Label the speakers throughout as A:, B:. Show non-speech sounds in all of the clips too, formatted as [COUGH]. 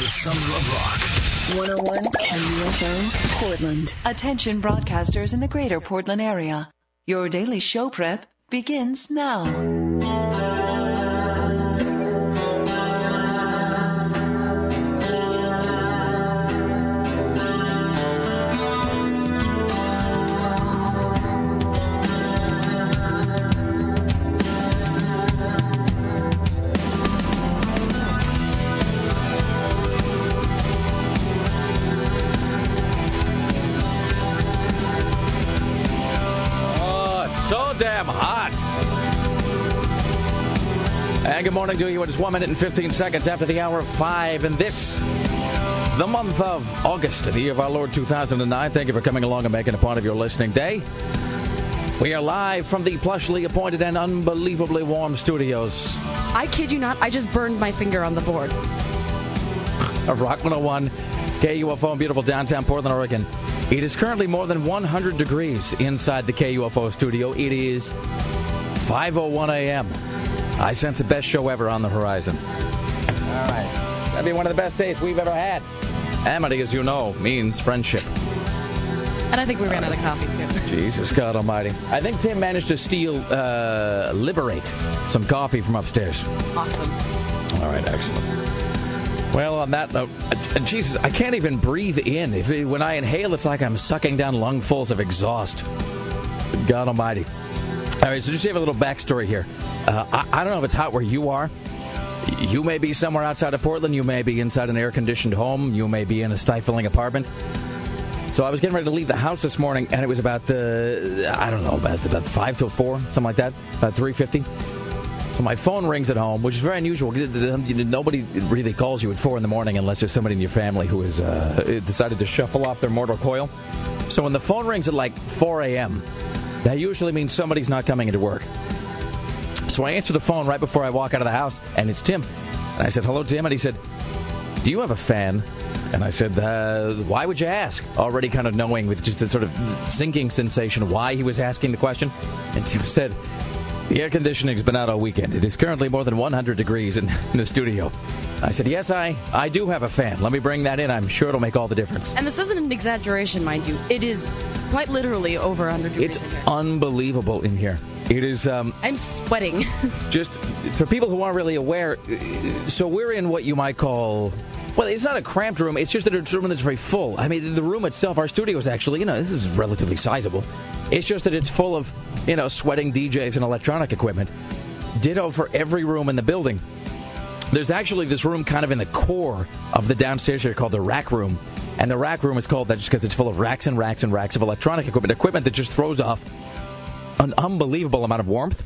A: is the Summer of Rock.
B: 101 KUFO, Portland.
C: Attention broadcasters in the greater Portland area. Your daily show prep begins now.
D: Morning to you. It is 1 minute and 15 seconds after the hour of 5. And this, the month of August, the year of our Lord 2009. Thank you for coming along and making a part of your listening day. We are live from the plushly appointed and unbelievably warm studios
E: I kid you not, I just burned my finger on the board.
D: of Rock 101, KUFO in beautiful downtown Portland, Oregon. It is currently more than 100 degrees inside the KUFO studio. It is 5.01 a.m. I sense the best show ever on the horizon. All right. That'd be one of the best days we've ever had. Amity, as you know, means friendship.
E: And I think we ran out of coffee too.
D: Jesus God Almighty. I think Tim managed to steal, uh, liberate some coffee from upstairs.
E: Awesome.
D: All right, excellent. Well, on that note, uh, Jesus, I can't even breathe in. If it, when I inhale, it's like I'm sucking down lungfuls of exhaust. God Almighty. All right, so just to have a little backstory here. Uh, I, I don't know if it's hot where you are. You may be somewhere outside of Portland. You may be inside an air-conditioned home. You may be in a stifling apartment. So I was getting ready to leave the house this morning, and it was about uh, I don't know about about five till four, something like that, about three fifty. So my phone rings at home, which is very unusual because nobody really calls you at four in the morning unless there's somebody in your family who has uh, decided to shuffle off their mortal coil. So when the phone rings at like 4 a.m., that usually means somebody's not coming into work. So I answer the phone right before I walk out of the house, and it's Tim. And I said, "Hello, Tim," and he said, "Do you have a fan?" And I said, uh, "Why would you ask?" Already kind of knowing with just a sort of sinking sensation why he was asking the question. And Tim said, "The air conditioning's been out all weekend. It is currently more than 100 degrees in, in [LAUGHS] the studio." I said, "Yes, I I do have a fan. Let me bring that in. I'm sure it'll make all the difference."
E: And this isn't an exaggeration, mind you. It is quite literally over 100 degrees
D: It's
E: in here.
D: unbelievable in here. It is um,
E: I'm sweating. [LAUGHS]
D: just for people who aren't really aware. So we're in what you might call. Well, it's not a cramped room. It's just that it's a room that's very full. I mean, the room itself, our studio is actually, you know, this is relatively sizable. It's just that it's full of, you know, sweating DJs and electronic equipment. Ditto for every room in the building. There's actually this room kind of in the core of the downstairs here called the rack room. And the rack room is called that just because it's full of racks and racks and racks of electronic equipment, equipment that just throws off an unbelievable amount of warmth.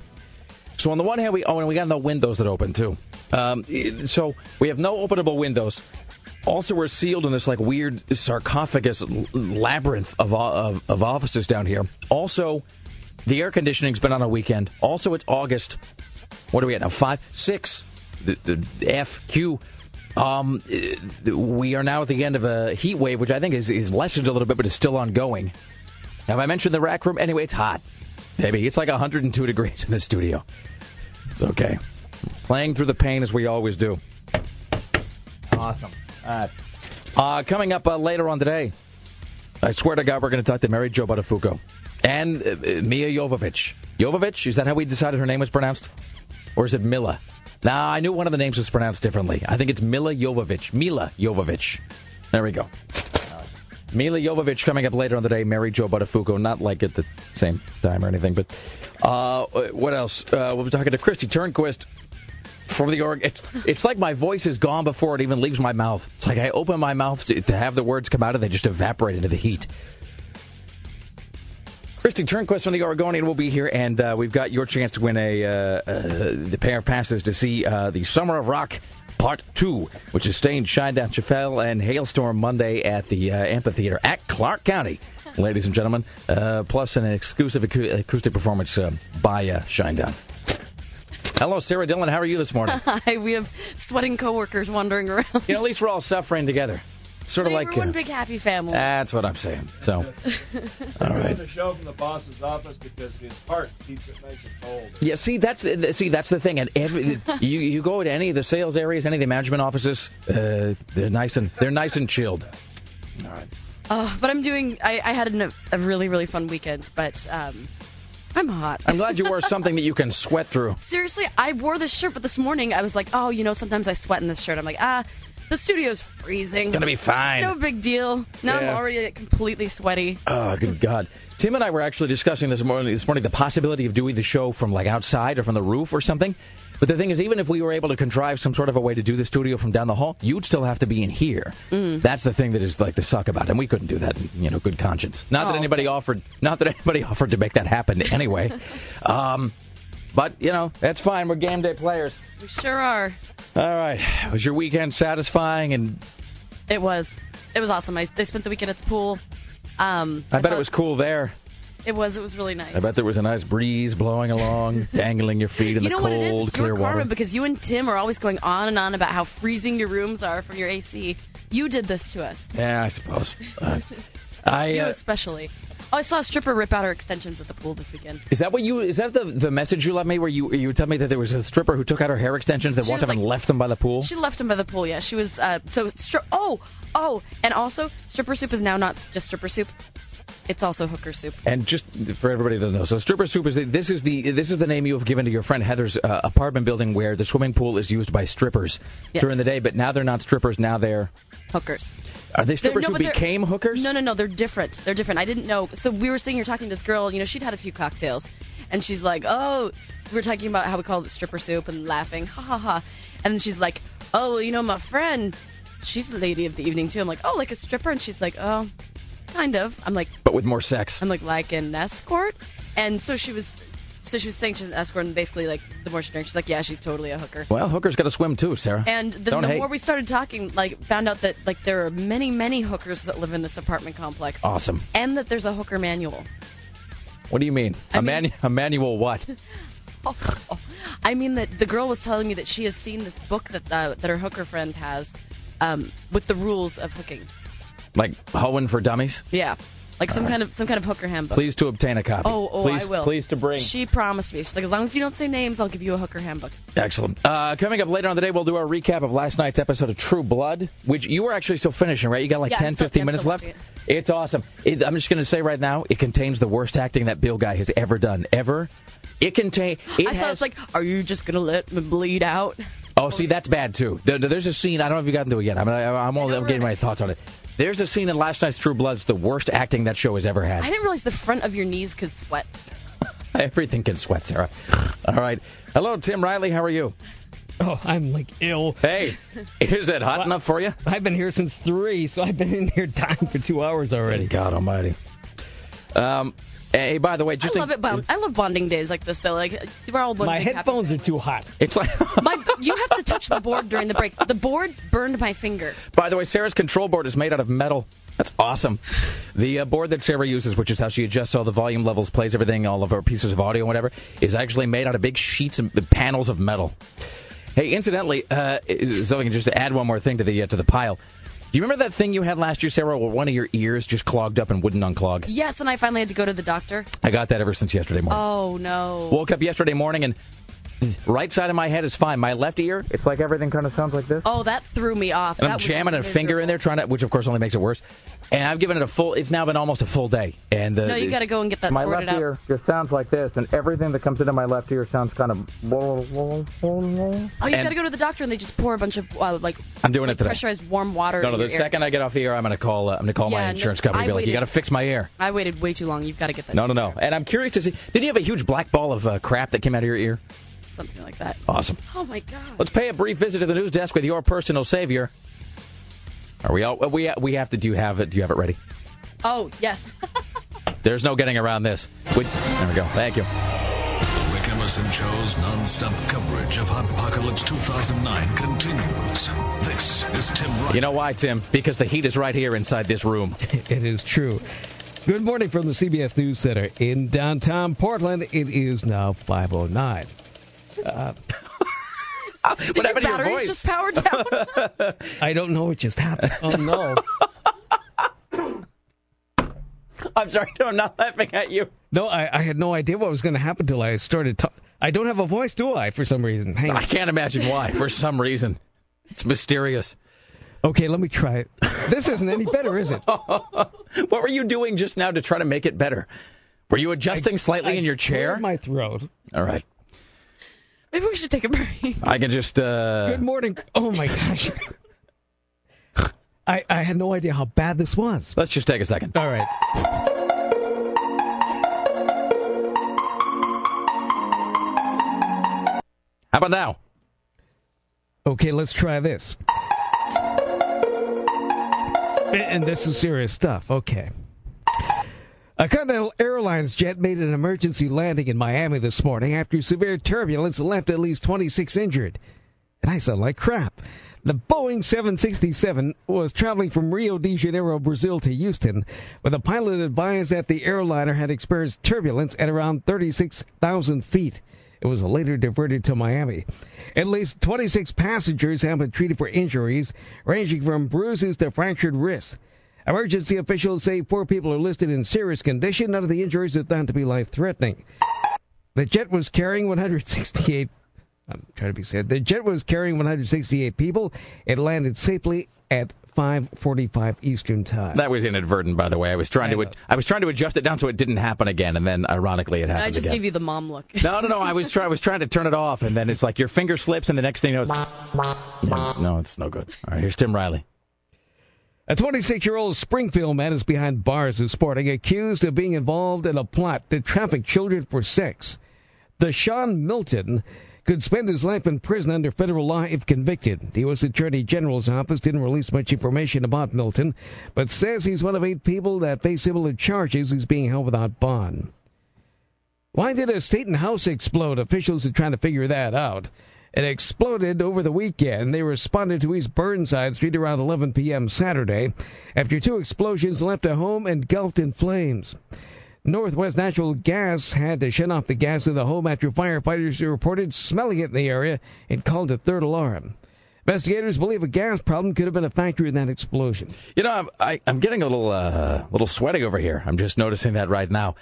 D: So on the one hand, we oh, and we got no windows that open too. Um, so we have no openable windows. Also, we're sealed in this like weird sarcophagus labyrinth of, of of offices down here. Also, the air conditioning's been on a weekend. Also, it's August. What are we at now? Five, six, the, the F Q. Um, we are now at the end of a heat wave, which I think is, is lessened a little bit, but is still ongoing. Have I mentioned the rack room? Anyway, it's hot. Baby, it's like 102 degrees in the studio. It's okay. Playing through the pain as we always do. Awesome. All right. Uh, coming up uh, later on today, I swear to God, we're going to talk to Mary Jo Buttafuoco and uh, uh, Mia Jovovich. Jovovich? Is that how we decided her name was pronounced? Or is it Milla? Nah, I knew one of the names was pronounced differently. I think it's Milla Jovovich. Milla Jovovich. There we go. Milla Jovovich coming up later on the day. Mary Jo Buttafuoco, not like at the same time or anything, but uh, what else? Uh, we'll be talking to Kristi Turnquist from the org. It's it's like my voice is gone before it even leaves my mouth. It's like I open my mouth to, to have the words come out and they just evaporate into the heat. Kristi Turnquist from the Oregonian will be here, and uh, we've got your chance to win a uh, uh, the pair of passes to see uh, the Summer of Rock Part 2, which is staying Shinedown Chevelle and Halestorm Monday at the uh, amphitheater at Clark County, ladies and gentlemen, uh, plus an exclusive acou- acoustic performance uh, by uh, Shinedown. Hello, Sarah Dillon. How are you this morning? [LAUGHS]
E: Hi, we have sweating coworkers wandering around.
D: you know, at least we're all suffering together. Sort of
E: They
D: like
E: one
D: uh,
E: big happy family.
D: that's what I'm saying. So, [LAUGHS] all right.
F: Doing the show from the boss's office because his heart keeps it nice and cold.
D: Yeah, see that's the, see that's the thing. And every [LAUGHS] you you go to any of the sales areas, any of the management offices, uh, they're nice and they're nice and chilled. All right.
E: Oh, but I'm doing. I, I had an, a really really fun weekend, but um, I'm hot.
D: I'm glad you wore [LAUGHS] something that you can sweat through.
E: Seriously, I wore this shirt, but this morning I was like, oh, you know, sometimes I sweat in this shirt. I'm like, ah, the studio's freezing.
D: Gonna be fine.
E: No big deal. Now
D: Yeah.
E: I'm already like, completely sweaty.
D: Oh, good God. Tim and I were actually discussing this morning, this morning the possibility of doing the show from like outside or from the roof or something. But the thing is, even if we were able to contrive some sort of a way to do the studio from down the hall, you'd still have to be in here. That's the thing that is like the suck about it. And we couldn't do that, in, you know, good conscience. Not that
E: Oh,
D: anybody offered, not that anybody [LAUGHS] offered to make that happen anyway. [LAUGHS] um, but, you know, that's fine. We're game day players.
E: We sure are.
D: All right. Was your weekend satisfying? And
E: It was. It was awesome. I, they spent the weekend at the pool. Um,
D: I bet it was cool there.
E: It was. It was really nice.
D: I bet there was a nice breeze blowing along, [LAUGHS] dangling your feet in
E: you
D: the
E: know
D: cold,
E: what it is? It's
D: clear
E: your
D: water.
E: karma because you and Tim are always going on and on about how freezing your rooms are from your AC. You did this to us.
D: Yeah, I suppose. [LAUGHS] Uh, I
E: You
D: uh,
E: especially. Oh, I saw a stripper rip out her extensions at the pool this weekend.
D: is that what you is that the the message you left me where you you tell me that there was a stripper who took out her hair extensions that
E: She
D: walked up and left them by the pool?
E: She left them by the pool. Yeah, she was. Uh, so stri- Oh, oh, and also stripper soup is now not just stripper soup. It's also hooker soup.
D: and just for everybody to know, so stripper soup is this is the this is the name you have given to your friend Heather's uh, apartment building where the swimming pool is used by strippers
E: Yes.
D: during the day, but now they're not strippers. Now they're
E: Hookers.
D: are they strippers
E: no,
D: who became hookers?
E: No, no, no. They're different. They're different. I didn't know. So we were sitting here talking to this girl. You know, she'd had a few cocktails, and she's like, "Oh," we were talking about how we called it stripper soup and laughing, ha ha ha. And then she's like, "Oh, well, you know, my friend, she's a lady of the evening too." I'm like, "Oh, like a stripper?" And she's like, "Oh, kind of." I'm like,
D: but with more sex.
E: I'm like, like an escort? And so she was, so she was saying she's an escort, and basically, like, the more she drinks, she's like, yeah, she's totally a hooker.
D: Well, hookers got to swim too, Sarah.
E: And then
D: Don't
E: the
D: hate.
E: more we started talking, like, found out that, like, there are many, many hookers that live in this apartment complex.
D: Awesome.
E: And that there's a hooker manual.
D: What do you mean?
E: I
D: a,
E: mean-
D: manu- a manual what?
E: Oh, [LAUGHS] I mean, that the girl was telling me that she has seen this book that, uh, that her hooker friend has um, with the rules of hooking.
D: like hoeing for dummies?
E: Yeah. Like some kind of some kind of hooker handbook.
D: Please to obtain a copy.
E: Oh, oh,
D: please,
E: I will.
D: Please to bring.
E: She promised me. She's like, as long as you don't say names, I'll give you a hooker handbook.
D: Excellent. Uh, coming up later on the day, we'll do our recap of last night's episode of True Blood, which you were actually still finishing, right? You got like
E: Yeah,
D: 10,
E: still-
D: 15
E: yeah,
D: minutes left. It's awesome. It, I'm just going to say right now, it contains the worst acting that Bill guy has ever done, ever. It contain. It
E: I saw it's like, are you just gonna let me bleed out?
D: Oh, see, that's bad too. There's a scene. I don't know if you got into it yet. I'm, I'm, only, I'm getting my thoughts on it. There's a scene in last night's True Blood's the worst acting that show has ever had.
E: I didn't realize the front of your knees could sweat. [LAUGHS]
D: Everything can sweat, Sarah. All right. Hello, Tim Riley. How are you?
G: Oh, I'm like ill.
D: Hey, is it hot enough for you?
G: I've been here since three, so I've been in here [LAUGHS] dying for two hours already.
D: God Almighty. Um. Hey, by the way, just
E: I love it. Bond- I love bonding days like this, though. Like we're all one
G: My
E: big happy
G: headphones are too hot.
D: It's like. [LAUGHS]
E: My, you have to touch the board during the break. The board burned my finger.
D: By the way, Sarah's control board is made out of metal. That's awesome. The uh, board that Sarah uses, which is how she adjusts all the volume levels, plays everything, all of her pieces of audio, and whatever, is actually made out of big sheets and panels of metal. Hey, incidentally, uh, so I can just add one more thing to the uh, to the pile. Do you remember that thing you had last year, Sarah, where one of your ears just clogged up and wouldn't unclog?
E: Yes, and I finally had to go to the doctor.
D: I got that ever since yesterday morning.
E: Oh no!
D: Woke up yesterday morning and right side of my head is fine. My left ear, it's like everything kind of sounds like this.
E: Oh, that threw me off.
D: And
E: That
D: I'm jamming a finger in there, trying to, which of course only makes it worse. And I've given it a full. It's now been almost a full day. And uh,
E: No, you gotta go and get that
D: my left
E: out.
D: ear just sounds like this, and everything that comes into my left ear sounds kind of.
E: Oh, you gotta go to the doctor, and they just pour a bunch of uh, like.
D: I'm doing
E: like
D: it today.
E: Pressurized warm water.
D: No, no. The
E: ear.
D: second I get off the air, I'm going to call. Uh, I'm to call my
E: Yeah, no,
D: insurance company.
E: I
D: and be like, you got to fix my ear.
E: I waited way too long. You've got to get that.
D: No, no, no. And I'm curious to see. Did you have a huge black ball of uh, crap that came out of your ear?
E: Something like that.
D: Awesome.
E: Oh my god.
D: Let's pay a brief visit to the news desk with your personal savior. Are we all? We we have to. Do you have it? Do you have it ready?
E: Oh yes. [LAUGHS]
D: There's no getting around this. We- there we go. Thank you.
A: The Rick Emerson Show's non-stop coverage of Hot Apocalypse 2009 continues. This is Tim Wright.
D: You know why, Tim? Because the heat is right here inside this room. [LAUGHS]
G: It is true. Good morning from the CBS News Center in downtown Portland. It is now 509. Uh,
D: what
E: Did your
D: happened your
E: batteries
D: voice?
E: just power down? [LAUGHS]
G: I don't know what just happened. Oh no. [LAUGHS]
D: I'm sorry, no, I'm not laughing at you.
G: No, I, I had no idea what was going to happen till I started. Ta- I don't have a voice, do I? For some reason. Hang
D: I
G: on.
D: can't imagine why. For some reason, it's mysterious.
G: Okay, let me try it. This isn't any better, is it? [LAUGHS]
D: What were you doing just now to try to make it better? Were you adjusting slightly
G: I
D: in your chair?
G: My throat.
D: All right,
E: Maybe we should take a break.
D: I can just. uh
G: Good morning. Oh my gosh. I, I had no idea how bad this was.
D: Let's just take a second.
G: All right.
D: How about now?
G: Okay, let's try this. And this is serious stuff. Okay. A Continental Airlines jet made an emergency landing in Miami this morning after severe turbulence left at least 26 injured. And I sound like crap. The Boeing 767 was traveling from Rio de Janeiro, Brazil to Houston, when the pilot advised that the airliner had experienced turbulence at around 36,000 feet. It was later diverted to Miami. At least 26 passengers have been treated for injuries ranging from bruises to fractured wrists. Emergency officials say four people are listed in serious condition. None of the injuries are thought to be life threatening. The jet was carrying 168. I'm trying to be said. The jet was carrying 168 people. It landed safely at 5:45 Eastern Time.
D: That was inadvertent, by the way. I was trying
G: I
D: to
G: know.
D: I was trying to adjust it down so it didn't happen again, and then ironically it happened
E: I just
D: again.
E: gave you the mom look. [LAUGHS]
D: no, no, no. I was trying. I was trying to turn it off, and then it's like your finger slips, and the next thing you know, it's Yeah, [LAUGHS] [LAUGHS] no, it's no good. All right, here's Tim Riley.
G: A 26 year old Springfield man is behind bars this morning, accused of being involved in a plot to traffic children for sex. Deshaun Milton could spend his life in prison under federal law if convicted. The U.S. Attorney General's office didn't release much information about Milton, but says he's one of eight people that face similar charges. He's being held without bond. Why did a Staten house explode? Officials are trying to figure that out. It exploded over the weekend. They responded to East Burnside Street around 11 p.m. Saturday after two explosions left a home engulfed in flames. Northwest Natural Gas had to shut off the gas in the home after firefighters reported smelling it in the area and called a third alarm. Investigators believe a gas problem could have been a factor in that explosion.
D: You know, I'm, I, I'm getting a little, uh, little sweaty over here. I'm just noticing that right now.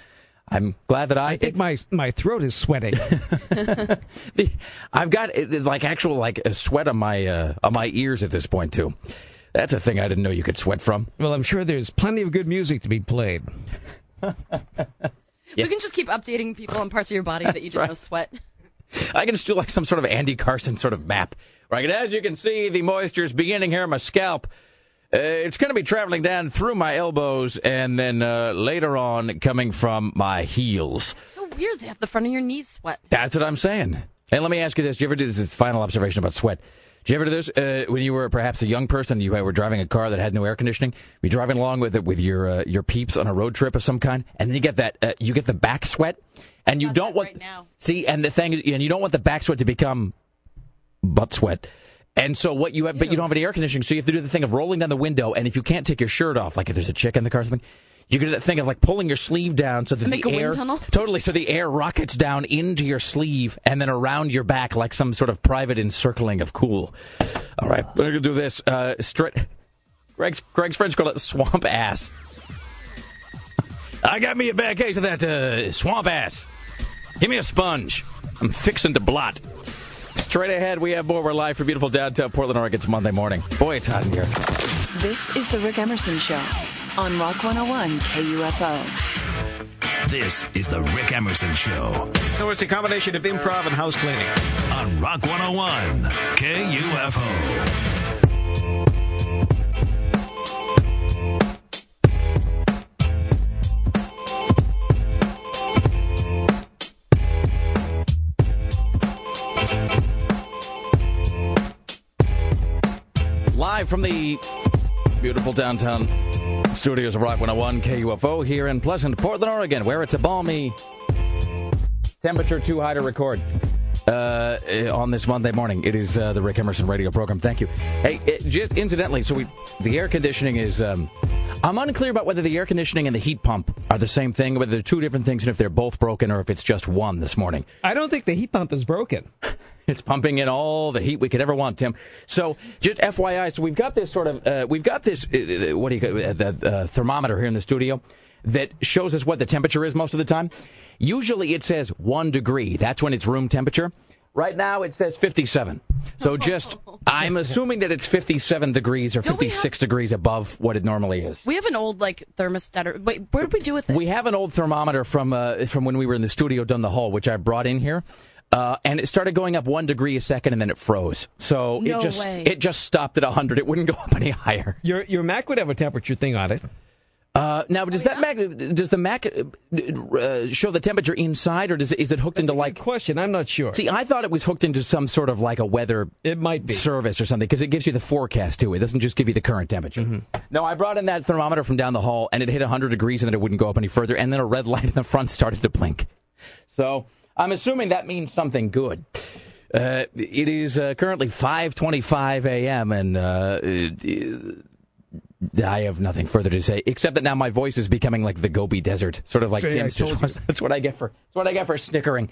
D: I'm glad that I.
G: I think my my throat is sweating.
D: the, [LAUGHS] I've got uh, like actual like a sweat on my uh, on my ears at this point too. That's a thing I didn't know you could sweat from.
G: well, I'm sure there's plenty of good music to be played.
E: We can just keep updating people on parts of your body that you didn't
D: right.
E: know sweat.
D: I can just do like some sort of Andy Carson sort of map. Right, as you can see, the moisture is beginning here on my scalp. Uh, it's going to be traveling down through my elbows and then uh, later on coming from my heels.
E: It's so weird to have the front of your knees sweat.
D: That's what I'm saying. And let me ask you this: Do you ever do this? this final observation about sweat? Did you ever do this uh, when you were perhaps a young person? You were driving a car that had no air conditioning. You're driving along with it with your uh, your peeps on a road trip of some kind, and then you get that uh, you get the back sweat, and you don't want
E: right
D: see. And the thing is, and you don't want the back sweat to become butt sweat. And so what you have, but you don't have any air conditioning, so you have to do the thing of rolling down the window. And if you can't take your shirt off, like if there's a chick in the car or something, you can do that thing of like pulling your sleeve down so that
E: Make
D: the
E: a wind
D: air
E: tunnel?
D: totally so the air rockets down into your sleeve and then around your back like some sort of private encircling of cool. All right, we're gonna do this. Uh, straight. Greg's Greg's friends call it swamp ass. I got me a bad case of that uh, swamp ass. Give me a sponge. I'm fixing to blot. Straight ahead, we have more. We're live for beautiful downtown Portland, Oregon. It's Monday morning. Boy, it's hot in here.
C: This is The Rick Emerson Show on Rock 101 KUFO.
A: This is the Rick Emerson Show
G: So it's a combination of improv and house cleaning.
A: on Rock 101 KUFO.
D: Live from the beautiful downtown studios of Rock 101 KUFO here in pleasant Portland, Oregon, where it's a balmy temperature too high to record. Uh, on this Monday morning, it is uh, the Rick Emerson radio program. Thank you. Hey, it, just incidentally, so we the air conditioning is. Um, I'm unclear about whether the air conditioning and the heat pump are the same thing, whether they're two different things, and if they're both broken or if it's just one this morning.
G: I don't think the heat pump is broken. [LAUGHS] [LAUGHS]
D: It's pumping in all the heat we could ever want, Tim. So, just FYI, so we've got this sort of, uh, we've got this, uh, what do you, uh, the uh, thermometer here in the studio that shows us what the temperature is most of the time. Usually it says one degree. That's when it's room temperature. Right now it says 57. So [LAUGHS] just, I'm assuming that it's 57 degrees or
E: Don't we
D: 56 degrees above what it normally is.
E: We have an old like thermostat. Or, wait, what did we do with it?
D: We have an old thermometer from uh, from when we were in the studio down the hall, which I brought in here. Uh, and it started going up one degree a second, and then it froze. So
E: No
D: it just
E: way.
D: it just stopped at 100. It wouldn't go up any higher.
G: Your your Mac would have a temperature thing on it.
D: Uh, now,
E: Oh,
D: does that Mac does the Mac uh, uh, show the temperature inside, or does it, is it hooked into
G: Good
D: like?
G: question. I'm not sure.
D: See, I thought it was hooked into some sort of like a weather
G: it might be.
D: service or something because it gives you the forecast too. It doesn't just give you the current temperature.
G: Mm-hmm.
D: No, I brought in that thermometer from down the hall and it hit 100 degrees and then it wouldn't go up any further. And then a red light in the front started to blink. So I'm assuming that means something good. Uh, it is uh, currently 5:25 a.m. and uh, I have nothing further to say except that now my voice is becoming like the Gobi Desert, sort of like
G: See,
D: Tim's. Just was. [LAUGHS] That's what I get for. That's what I get for snickering.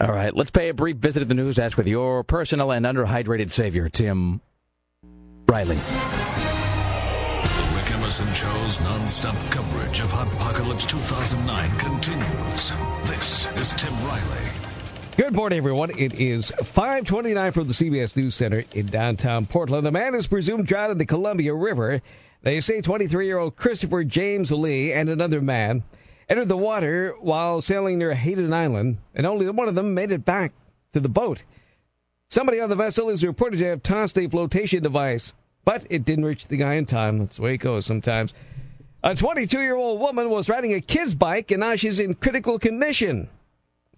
D: All right, let's pay a brief visit to the news desk with your personal and underhydrated savior, Tim Riley.
A: Emerson Show's non-stop coverage of Apocalypse 2009 continues. This is Tim Riley.
G: Good morning, everyone. It is 529 from the CBS News Center in downtown Portland. A man is presumed drowned in the Columbia River. They say 23-year-old Christopher James Lee and another man entered the water while sailing near Hayden Island, and only one of them made it back to the boat. Somebody on the vessel is reported to have tossed a flotation device, but it didn't reach the guy in time. That's the way it goes sometimes. A 22 year old woman was riding a kid's bike, and now she's in critical condition.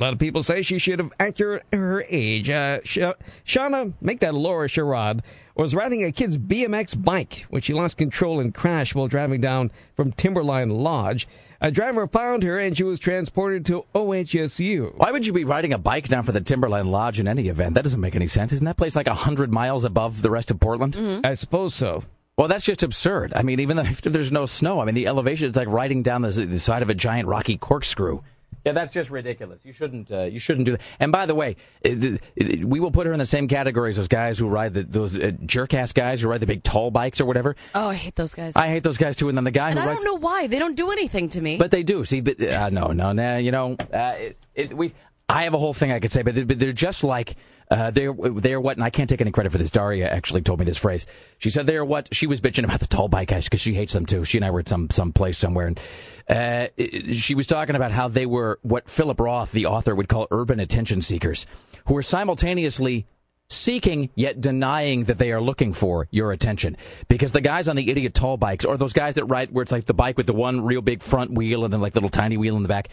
G: A lot of people say she should have acted her age. Uh, Sha- Shauna, make that Laura Sherrod, was riding a kid's BMX bike when she lost control and crashed while driving down from Timberline Lodge. A driver found her and she was transported to OHSU.
D: Why would you be riding a bike down for the Timberline Lodge in any event? That doesn't make any sense. Isn't that place like 100 miles above the rest of Portland?
G: I suppose so.
D: Well, that's just absurd. I mean, even though [LAUGHS] if there's no snow, I mean, the elevation is like riding down the, the side of a giant rocky corkscrew. Yeah, that's just ridiculous. You shouldn't. Uh, you shouldn't do that. And by the way, it, we will put her in the same category as those guys who ride the, those uh, jerk ass guys who ride the big tall bikes or whatever.
E: oh, I hate those guys.
D: I hate those guys too. And then the guy
E: and
D: who
E: I
D: rides.
E: don't know why they don't do anything to me.
D: But they do. See, but uh, no, no, no. You know, uh, it, it, we. I have a whole thing I could say, but, but they're just like uh, they're they're what, and I can't take any credit for this. Daria actually told me this phrase. She said they're what she was bitching about the tall bike guys because she hates them too. She and I were at some some place somewhere, and uh, she was talking about how they were what Philip Roth, the author, would call urban attention seekers, who are simultaneously seeking yet denying that they are looking for your attention. Because the guys on the idiot tall bikes or those guys that ride where it's like the bike with the one real big front wheel and then like little tiny wheel in the back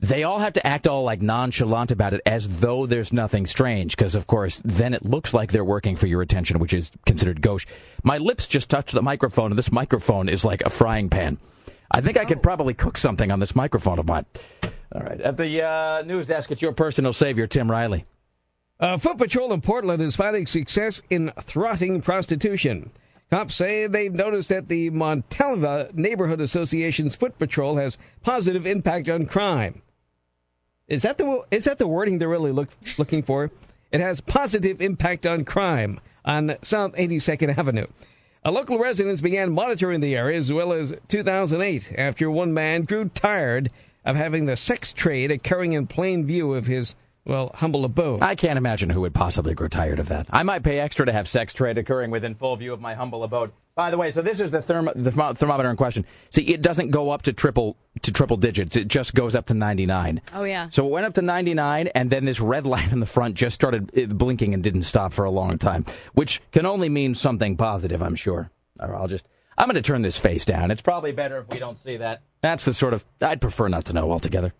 D: they all have to act all like nonchalant about it as though there's nothing strange. Because of course then it looks like they're working for your attention which is considered gauche. My lips just touched the microphone and this microphone is like a frying pan i think i could probably cook something on this microphone of mine all right at the uh, news desk it's your personal savior tim riley
G: Uh, Foot Patrol in Portland is finding success in throtting prostitution. Cops say they've noticed that the Montavilla Neighborhood Association's Foot Patrol has positive impact on crime. Is that the is that the wording they're really look, looking for? It has positive impact on crime on South 82nd Avenue. A local residents began monitoring the area as well as 2008 after one man grew tired of having the sex trade occurring in plain view of his well humble abode.
D: I can't imagine who would possibly grow tired of that. I might pay extra to have sex trade occurring within full view of my humble abode. By the way, so this is the, therm- the thermo- thermometer in question. See, it doesn't go up to triple to triple digits. It just goes up to 99.
E: oh yeah.
D: So it went up to 99, and then this red [LAUGHS] light in the front just started blinking and didn't stop for a long time, which can only mean something positive, I'm sure. Or I'll just. I'm going to turn this face down. It's probably better if we don't see that. That's the sort of. I'd prefer not to know altogether.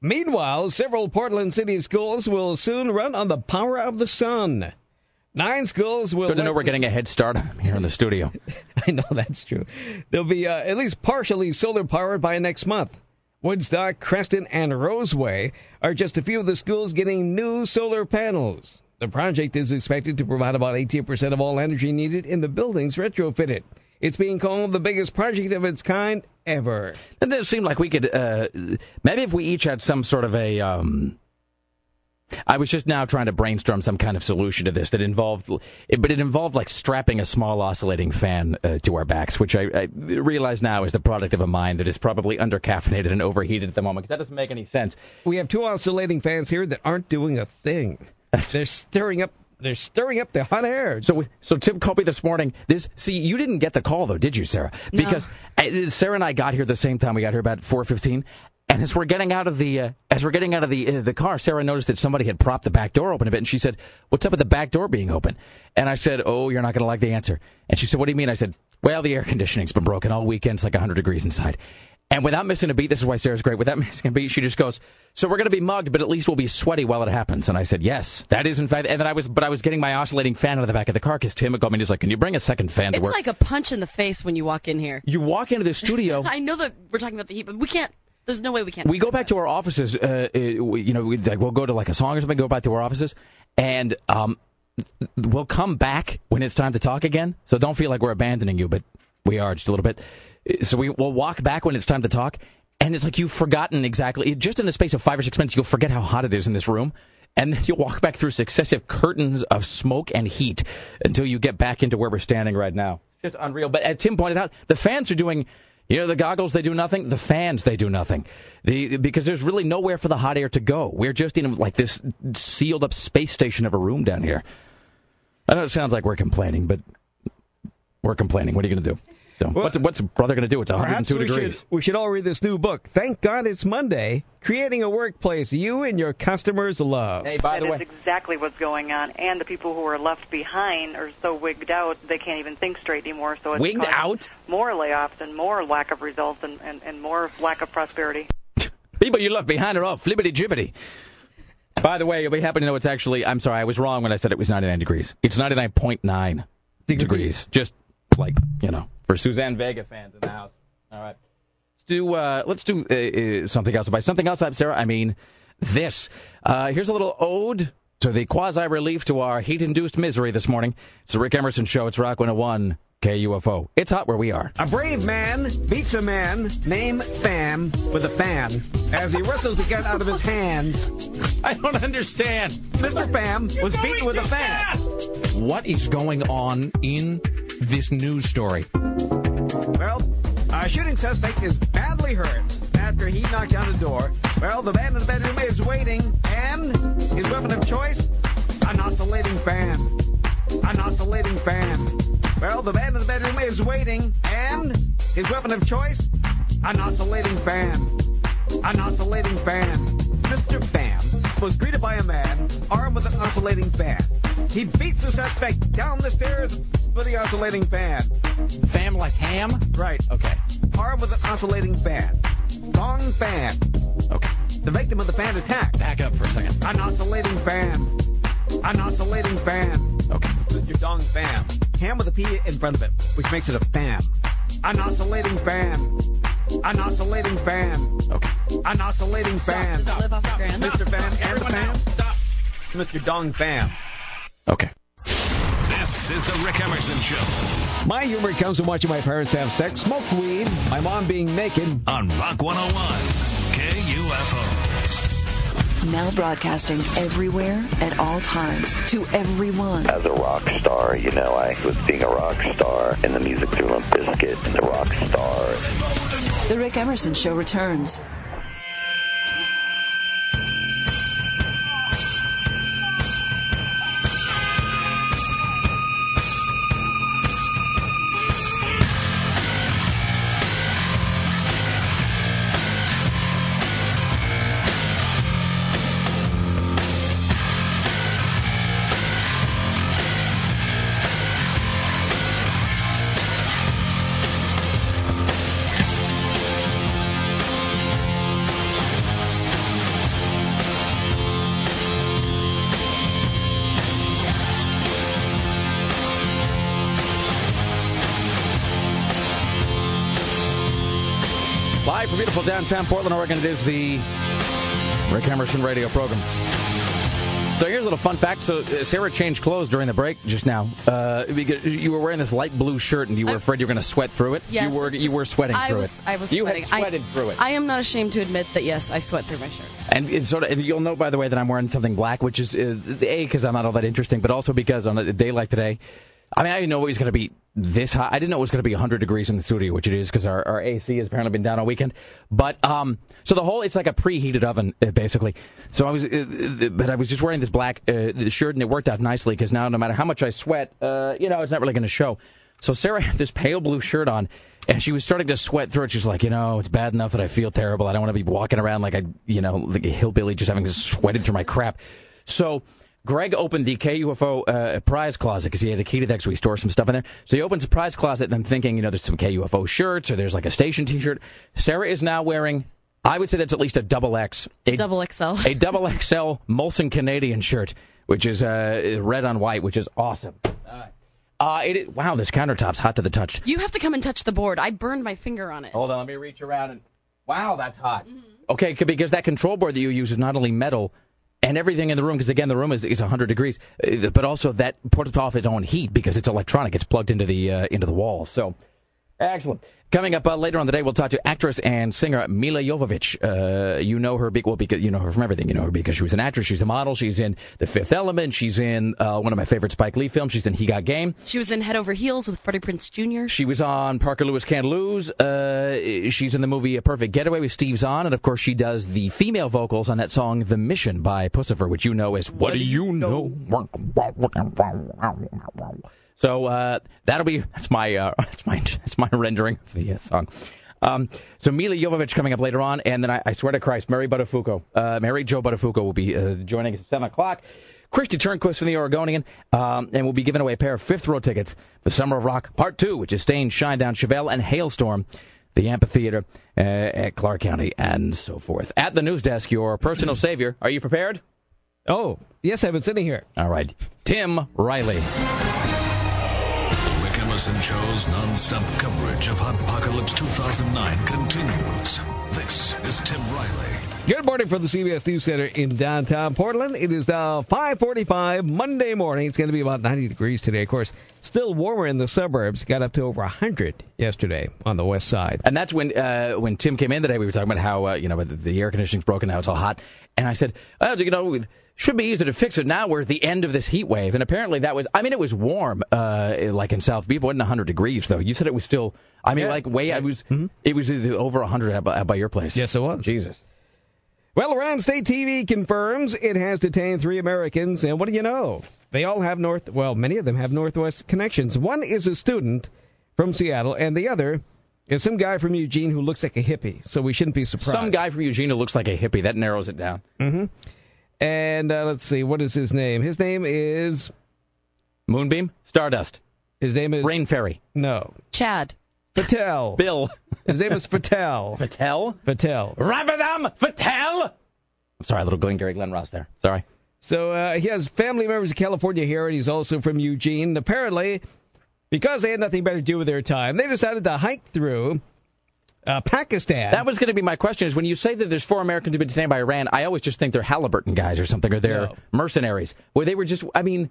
G: Meanwhile, several Portland City schools will soon run on the power of the sun. Nine schools will.
D: Good to know we're getting a head start here in the studio. [LAUGHS]
G: I know that's true. They'll be uh, at least partially solar powered by next month. Woodstock, Creston, and Roseway are just a few of the schools getting new solar panels. The project is expected to provide about 18% of all energy needed in the buildings retrofitted. It's being called the biggest project of its kind ever.
D: It does seem like we could, uh, maybe if we each had some sort of a, um, I was just now trying to brainstorm some kind of solution to this that involved, but it involved like strapping a small oscillating fan uh, to our backs, which I, I, realize now is the product of a mind that is probably undercaffeinated and overheated at the moment. Because that doesn't make any sense.
G: We have two oscillating fans here that aren't doing a thing. They're stirring up. They're stirring up the hot air.
D: So, so Tim called me this morning. This, see, you didn't get the call though, did you, Sarah? Because uh, Sarah and I got here the same time. We got here about four fifteen, and as we're getting out of the uh, as we're getting out of the uh, the car, Sarah noticed that somebody had propped the back door open a bit, and she said, "What's up with the back door being open?" And I said, "Oh, you're not going to like the answer." And she said, "What do you mean?" I said, "Well, the air conditioning's been broken all weekend. It's like 100 degrees inside." And without missing a beat, this is why Sarah's great. Without [LAUGHS] missing a beat, she just goes, "So we're going to be mugged, but at least we'll be sweaty while it happens." And I said, "Yes, that is in fact." And then I was, but I was getting my oscillating fan out of the back of the car because Tim had called me. and He's like, "Can you bring a second fan to
E: It's
D: work?"
E: like a punch in the face when you walk in here.
D: you walk into the studio. [LAUGHS]
E: I know that we're talking about the heat, but we can't. There's no way we can't.
D: we go back to our offices. Uh, uh, we- you know, we, like we'll go to like a song or something. Go back to our offices, and um, we'll come back when it's time to talk again. So don't feel like we're abandoning you, but we are just a little bit. So we will walk back when it's time to talk, and it's like you've forgotten exactly. Just in the space of five or six minutes, you'll forget how hot it is in this room. And then [LAUGHS] you'll walk back through successive curtains of smoke and heat until you get back into where we're standing right now. Just unreal. But as Tim pointed out, the fans are doing you know, the goggles, they do nothing. The fans, they do nothing. The, because there's really nowhere for the hot air to go. We're just in like this sealed up space station of a room down here. I know it sounds like we're complaining, but we're complaining. What are you going to do? So, what's, what's brother going to do? It's 102
G: we
D: degrees.
G: should, we should all read this new book. Thank God it's Monday. Creating a workplace you and your customers love.
D: Hey, by
H: That
D: the
H: is
D: way,
H: exactly what's going on, and the people who are left behind are so wigged out they can't even think straight anymore. So it's
D: Wigged out?
H: more layoffs and more lack of results and, and, and more lack of prosperity. [LAUGHS]
D: people you left behind are all flippity jibbity. By the way, you'll be happy to know it's actually, I'm sorry, I was wrong when I said it was 99 degrees. It's 99.9 degrees. Just like, you know, for Suzanne Vega fans in the house. All right. Let's do, uh, let's do uh, uh, something else. By something else, I'm Sarah, I mean this. Uh, here's a little ode to the quasi relief to our heat induced misery this morning. It's the Rick Emerson Show. It's Rock 101 KUFO. It's hot where we are.
G: A brave man beats a man named Fam with a fan as he wrestles the gun out of his hands. [LAUGHS]
D: I don't understand.
G: Mr. Fam was beaten with a fan.
D: What is going on in this news story?
G: Well, a shooting suspect is badly hurt after he knocked down the door. Well, the man in the bedroom is waiting, and his weapon of choice, an oscillating fan. An oscillating fan. Well, the man in the bedroom is waiting, and his weapon of choice, an oscillating fan. An oscillating fan. Mr. Fam was greeted by a man armed with an oscillating fan. He beats the suspect down the stairs with the oscillating fan.
D: Fam like ham?
G: Right.
D: Okay.
G: Armed with an oscillating fan. Gong fan.
D: Okay.
G: The victim of the fan attack.
D: Back up for a second.
G: An oscillating fan. An oscillating fan.
D: Okay.
G: Mr. Dong Fam. Ham with a P in front of it, which makes it a fam. An oscillating fan. An oscillating fan.
D: Okay.
G: An oscillating fan.
E: Does it live off the grand?
G: Mr. Fam and the fam. Mr. Dong Fam.
D: Okay.
A: This is the Rick Emerson Show
G: My humor comes from watching my parents have sex, smoke weed, my mom being naked.
A: on Rock 101 KUFO.
C: Now broadcasting everywhere at all times to everyone.
I: as a rock star. You know, I was being a rock star in the music through Limp Bizkit and the rock star.
C: The Rick Emerson Show returns.
D: Downtown Portland, Oregon, it is the Rick Emerson radio program. So here's a little fun fact. So uh, Sarah changed clothes during the break just now uh, because you were wearing this light blue shirt and you were afraid you were going to sweat through it.
E: Yes,
D: you were
E: it's
D: you were sweating
E: I
D: through
E: was,
D: it.
E: I was
D: you
E: sweating.
D: had sweated
E: I,
D: through it.
E: I am not ashamed to admit that yes, I sweat through my shirt.
D: And it's sort of, and you'll note, by the way, that I'm wearing something black, which is uh, a because I'm not all that interesting, but also because on a day like today, I mean, I didn't know it was going to be this hot. I didn't know it was going to be 100 degrees in the studio, which it is because our, our AC has apparently been down all weekend. But um, so the whole it's like a preheated oven uh, basically. So I was, uh, uh, but I was just wearing this black uh, shirt, and it worked out nicely because now no matter how much I sweat, uh, you know, it's not really going to show. So Sarah [LAUGHS] had this pale blue shirt on, and she was starting to sweat through it. She's like, you know, it's bad enough that I feel terrible. I don't want to be walking around like I, you know, like a hillbilly just having to sweated through my crap. So Greg opened the KUFO uh, prize closet because he had a key to that, so we store some stuff in there. So he opens the prize closet, and I'm thinking, you know, there's some KUFO shirts or there's like a station T-shirt. Sarah is now wearing. I would say that's at least a double X, a
E: Double XL.
D: a double XL [LAUGHS] Molson Canadian shirt, which is uh, red on white, which is awesome. Uh, it, wow, this countertop's hot to the touch.
E: You have to come and touch the board. I burned my finger on it.
D: Hold on, let me reach around and. Wow, that's hot. Okay, because that control board that you use is not only metal and everything in the room, because again, the room is, is 100 degrees, uh, but also that puts off its own heat because it's electronic. It's plugged into the uh, into the wall. So, excellent. Coming up uh, later on the day, we'll talk to actress and singer Milla Jovovich. Uh, you know her, be- well, because you know her from everything. You know her because she was an actress. She's a model. She's in The Fifth Element. She's in uh, one of my favorite Spike Lee films. She's in He Got Game.
E: She was in Head Over Heels with Freddie Prinze Jr.
D: She was on Parker Lewis Can't Lose. Uh, she's in the movie A Perfect Getaway with Steve Zahn. And of course, she does the female vocals on that song The Mission by Puscifer, which you know is What, Do You know? So uh, that'll be that's my uh, [LAUGHS] that's my that's my rendering of the uh, song. Um, so Milla Jovovich coming up later on, and then I, I swear to Christ, Mary Buttafuoco, uh, Mary Jo Buttafuoco will be uh, joining us at seven o'clock. Kristi Turnquist from the Oregonian, um, and we'll be giving away a pair of fifth row tickets for Summer of Rock Part Two, which is staying Shinedown, Chevelle, and Halestorm, the amphitheater uh, at Clark County, and so forth. At the news desk, your personal savior. Are you prepared?
G: Oh, yes, I've been sitting here.
D: All right, Tim Riley.
A: Rick Show's non-stop coverage of Hot Apocalypse 2009 continues. This is Tim Riley.
G: Good morning from the CBS News Center in downtown Portland. It is now 5:45 Monday morning. It's going to be about 90 degrees today. Of course, still warmer in the suburbs. Got up to over 100 yesterday on the west side.
D: And that's when uh, when Tim came in today. We were talking about how uh, you know the, the air conditioning's broken now; it's all hot. And I said, oh, you know, it should be easy to fix it. Now we're at the end of this heat wave, and apparently that was. I mean, it was warm, uh, like in South Beach. It wasn't 100 degrees though. You said it was still. I mean,
G: Yeah.
D: like way. I was. It was over 100 out by, by your place.
G: Yes, it was.
D: Jesus.
G: Well, Iran State TV confirms it has detained three Americans, and what do you know? They all have North, well, many of them have Northwest connections. One is a student from Seattle, and the other is some guy from Eugene who looks like a hippie, so we shouldn't be surprised.
D: Some guy from Eugene who looks like a hippie. That narrows it down. Mm-hmm.
G: And uh, let's see, what is his name? His name is.
D: Moonbeam, Stardust,
G: His name is.
D: Rain Fairy,
G: No.
E: Chad.
G: Patel.
D: Bill,
G: His name is Patel.
D: Patel,
G: Patel.
D: Rabadam, Patel. I'm sorry, a little Glengarry Glen Ross there. Sorry.
G: So uh, he has family members in California here, and he's also from Eugene. Apparently, because they had nothing better to do with their time, they decided to hike through uh, Pakistan.
D: That was going to be my question. Is when you say that there's four Americans who've been detained by Iran, I always just think they're Halliburton guys or something, or they're
G: No.
D: mercenaries. Well, they were just. I mean,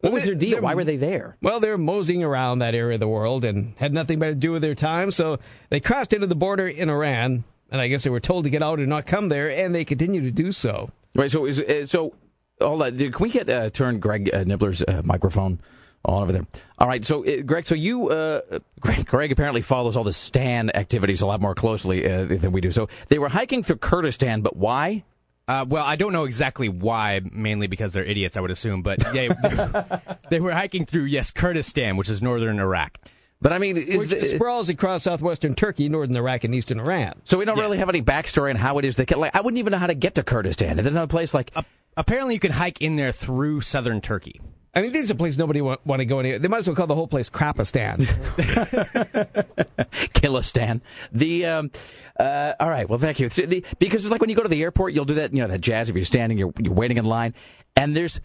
D: what was their deal? Why were they there?
G: Well, they're moseying around that area of the world and had nothing better to do with their time, so they crossed into the border in Iran, and I guess they were told to get out and not come there, and they continue to do so.
D: Right. So is uh, so. Hold on. Can we get uh, turn Greg uh, Nibbler's uh, microphone on over there? All right. So uh, Greg, so you uh, Greg, Greg apparently follows all the Stan activities a lot more closely uh, than we do. So they were hiking through Kurdistan, but why?
J: Uh, well, I don't know exactly why, mainly because they're idiots, I would assume. But yeah, [LAUGHS] they were hiking through, yes, Kurdistan, which is northern Iraq.
D: But I mean, is
G: Which
D: the-
G: sprawls across southwestern Turkey, northern Iraq, and eastern Iran.
D: so we don't really have any backstory on how it is they get. Like, I wouldn't even know how to get to Kurdistan. There's another place like
J: Apparently, you can hike in there through southern Turkey.
G: I mean, these are places nobody want, want to go anywhere. They might as well call the whole place Crapistan. [LAUGHS]
D: Killistan. The um, uh, all right. Well, thank you. So the, because it's like when you go to the airport, you'll do that. You know that jazz. If you're standing, you're you're waiting in line, and there's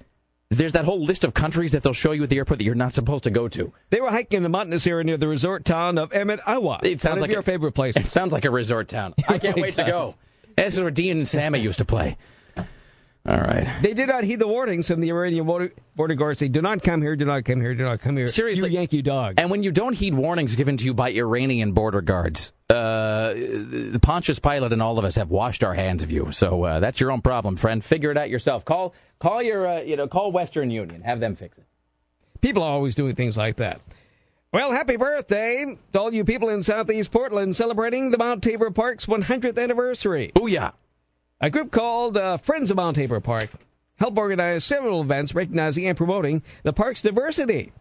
D: there's that whole list of countries that they'll show you at the airport that you're not supposed to go to.
G: they were hiking in the mountainous area near the resort town of Emmett, Iowa.
D: It sounds like
G: your
D: a-
G: favorite [LAUGHS]
D: It sounds like a resort town. I can't [LAUGHS] wait to go. This is where Dean and Sammy used to play. All right.
G: They did not heed the warnings from the Iranian border, border guards. They do not come here, do not come here, do not come here.
D: Seriously.
G: You Yankee dog.
D: And when you don't heed warnings given to you by Iranian border guards, uh, Pontius Pilate and all of us have washed our hands of you. So uh, that's your own problem, friend. Figure it out yourself. Call call your uh, you know call Western Union. Have them fix it.
G: People are always doing things like that. Well, happy birthday to all you people in Southeast Portland celebrating the Mount Tabor Park's 100th anniversary.
D: Booyah!
G: A group called uh, Friends of Mount Tabor Park helped organize several events recognizing and promoting the park's diversity.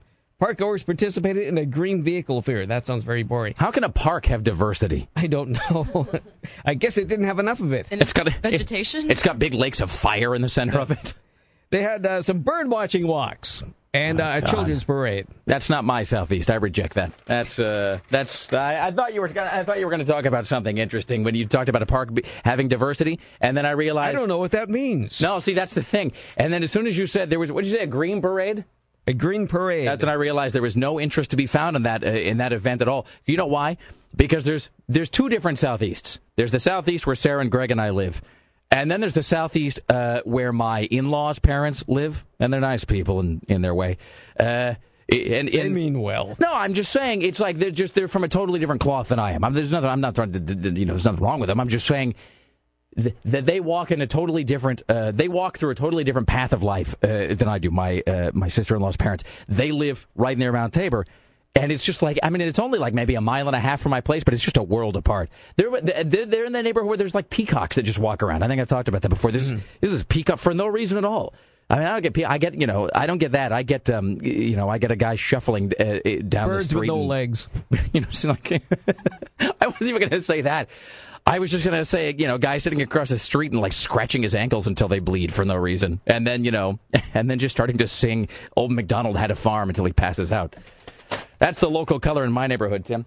G: Parkgoers participated in a green vehicle fair. That sounds very boring.
D: How can a park have diversity?
G: I don't know. [LAUGHS] I guess it didn't have enough of it.
E: And
D: It's got a,
E: vegetation.
D: It, has got big lakes of fire in the center of it.
G: They had uh, some bird watching walks and uh, a children's parade.
D: That's not my southeast. I reject that. That's uh, that's. I, I thought you were. Gonna, I thought you were going to talk about something interesting when you talked about a park be, having diversity, and then I realized I
G: don't know what that means.
D: No, see, that's the thing. And then as soon as you said there was, what did you say, a green parade?
G: A green parade.
D: That's when I realized there was no interest to be found in that uh, in that event at all. You know why? Because there's there's two different southeasts. There's the southeast where Sarah and Greg and I live, and then there's the southeast uh, where my in-laws' parents live, and they're nice people in in their way. Uh, and, and
G: I mean well.
D: no, I'm just saying it's like they're just they're from a totally different cloth than I am. I'm, there's nothing. I'm not trying to. You know, there's nothing wrong with them. I'm just saying th- that they walk in a totally different. Uh, they walk through a totally different path of life uh, than I do. My uh, my sister in law's parents. They live right near Mount Tabor. And it's just like I mean, it's only like maybe a mile and a half from my place, but it's just a world apart. They're they're, they're in the neighborhood where there's like peacocks that just walk around. I think I've talked about that before. This is this is peacock for no reason at all. I mean, I don't get pe- I get you know I don't get that. I get um you know I get a guy shuffling uh, uh, down the
G: Birds
D: street.
G: with no
D: and-
G: legs. [LAUGHS]
D: you know, it's like [LAUGHS] I wasn't even going to say that. I was just going to say, you know, guy sitting across the street and like scratching his ankles until they bleed for no reason, and then you know, [LAUGHS] and then just starting to sing "Old MacDonald had a farm" until he passes out. That's the local color in my neighborhood, Tim.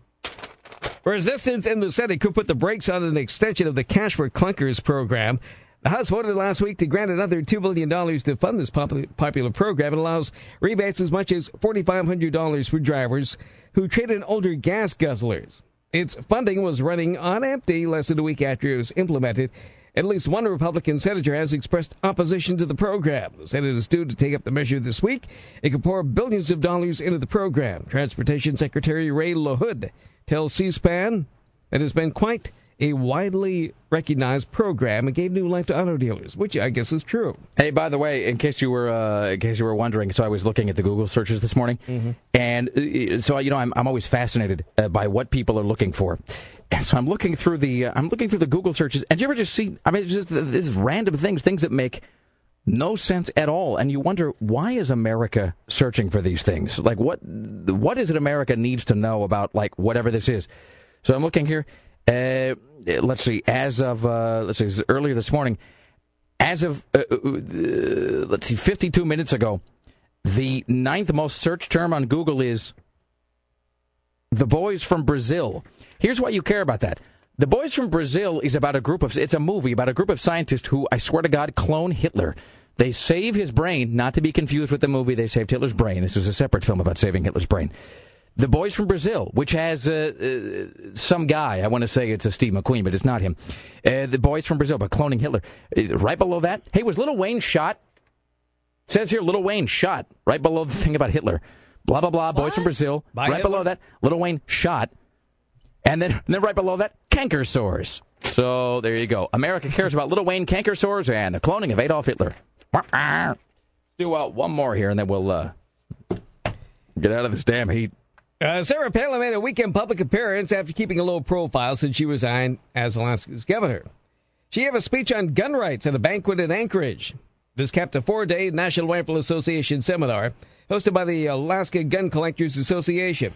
G: Resistance in the Senate could put the brakes on an extension of the Cash for Clunkers program. The House voted last week to grant another $2 billion to fund this popular, program. It allows rebates as much as $4,500 for drivers who trade in older gas guzzlers. Its funding was running on empty less than a week after it was implemented. At least one Republican senator has expressed opposition to the program. The Senate is due to take up the measure this week. It could pour billions of dollars into the program. Transportation Secretary Ray LaHood tells C-SPAN that it has been quite a widely recognized program and gave new life to auto dealers, which I guess is true.
D: Hey, by the way, in case you were uh, in case you were wondering, so I was looking at the Google searches this morning, and uh, so you know I'm I'm always fascinated uh, by what people are looking for, so I'm looking through the uh, I'm looking through the Google searches, and you ever just see I mean just this is random things things that make no sense at all, and you wonder why is America searching for these things? Like what what is it America needs to know about like whatever this is? So I'm looking here. Uh, let's see. As of uh, let's see, earlier this morning, as of uh, uh, uh, let's see, 52 minutes ago, the ninth most searched term on Google is the boys from Brazil. Here's why you care about that. The Boys from Brazil is about a group of, it's a movie about a group of scientists who, I swear to God, clone Hitler. They save his brain, not to be confused with the movie They Saved Hitler's Brain. This is a separate film about saving Hitler's brain. The Boys from Brazil, which has uh, uh, some guy, I want to say it's a Steve McQueen, but it's not him. Uh, the Boys from Brazil, but cloning Hitler. Uh, right below that, hey, was Little Wayne shot? It says here, Little Wayne shot, right below the thing about Hitler. Blah, blah, blah, Boys from Brazil.
G: By
D: right
G: Hitler?
D: below that, Little Wayne shot. And then, and then right below that, canker sores. So there you go. America cares about Little Wayne canker sores and the cloning of Adolf Hitler. Do uh, one more here, and then we'll uh, get out of this damn heat.
G: Uh, Sarah Palin made a weekend public appearance after keeping a low profile since she resigned as Alaska's governor. She gave a speech on gun rights at a banquet in Anchorage. This capped a four day National Rifle Association seminar hosted by the Alaska Gun Collectors Association.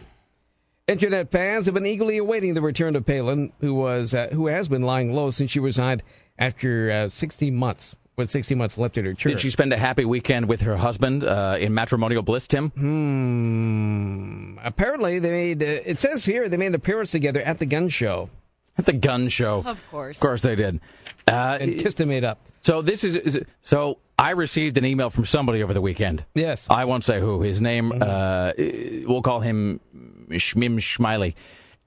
G: Internet fans have been eagerly awaiting the return of Palin, who was uh, who has been lying low since she resigned after uh, 16 months, with 16 months left in her term.
D: Did she spend a happy weekend with her husband uh, in matrimonial bliss, Tim?
G: Hmm. Apparently, they made. Uh, it says here they made an appearance together at the gun show
D: At the gun show.
E: Of course.
D: Of course they did. Uh,
G: and kissed and made up.
D: so this is, is so I received an email from somebody over the weekend.
G: Yes.
D: I won't say who. His name, uh, we'll call him Shmim Schmiley.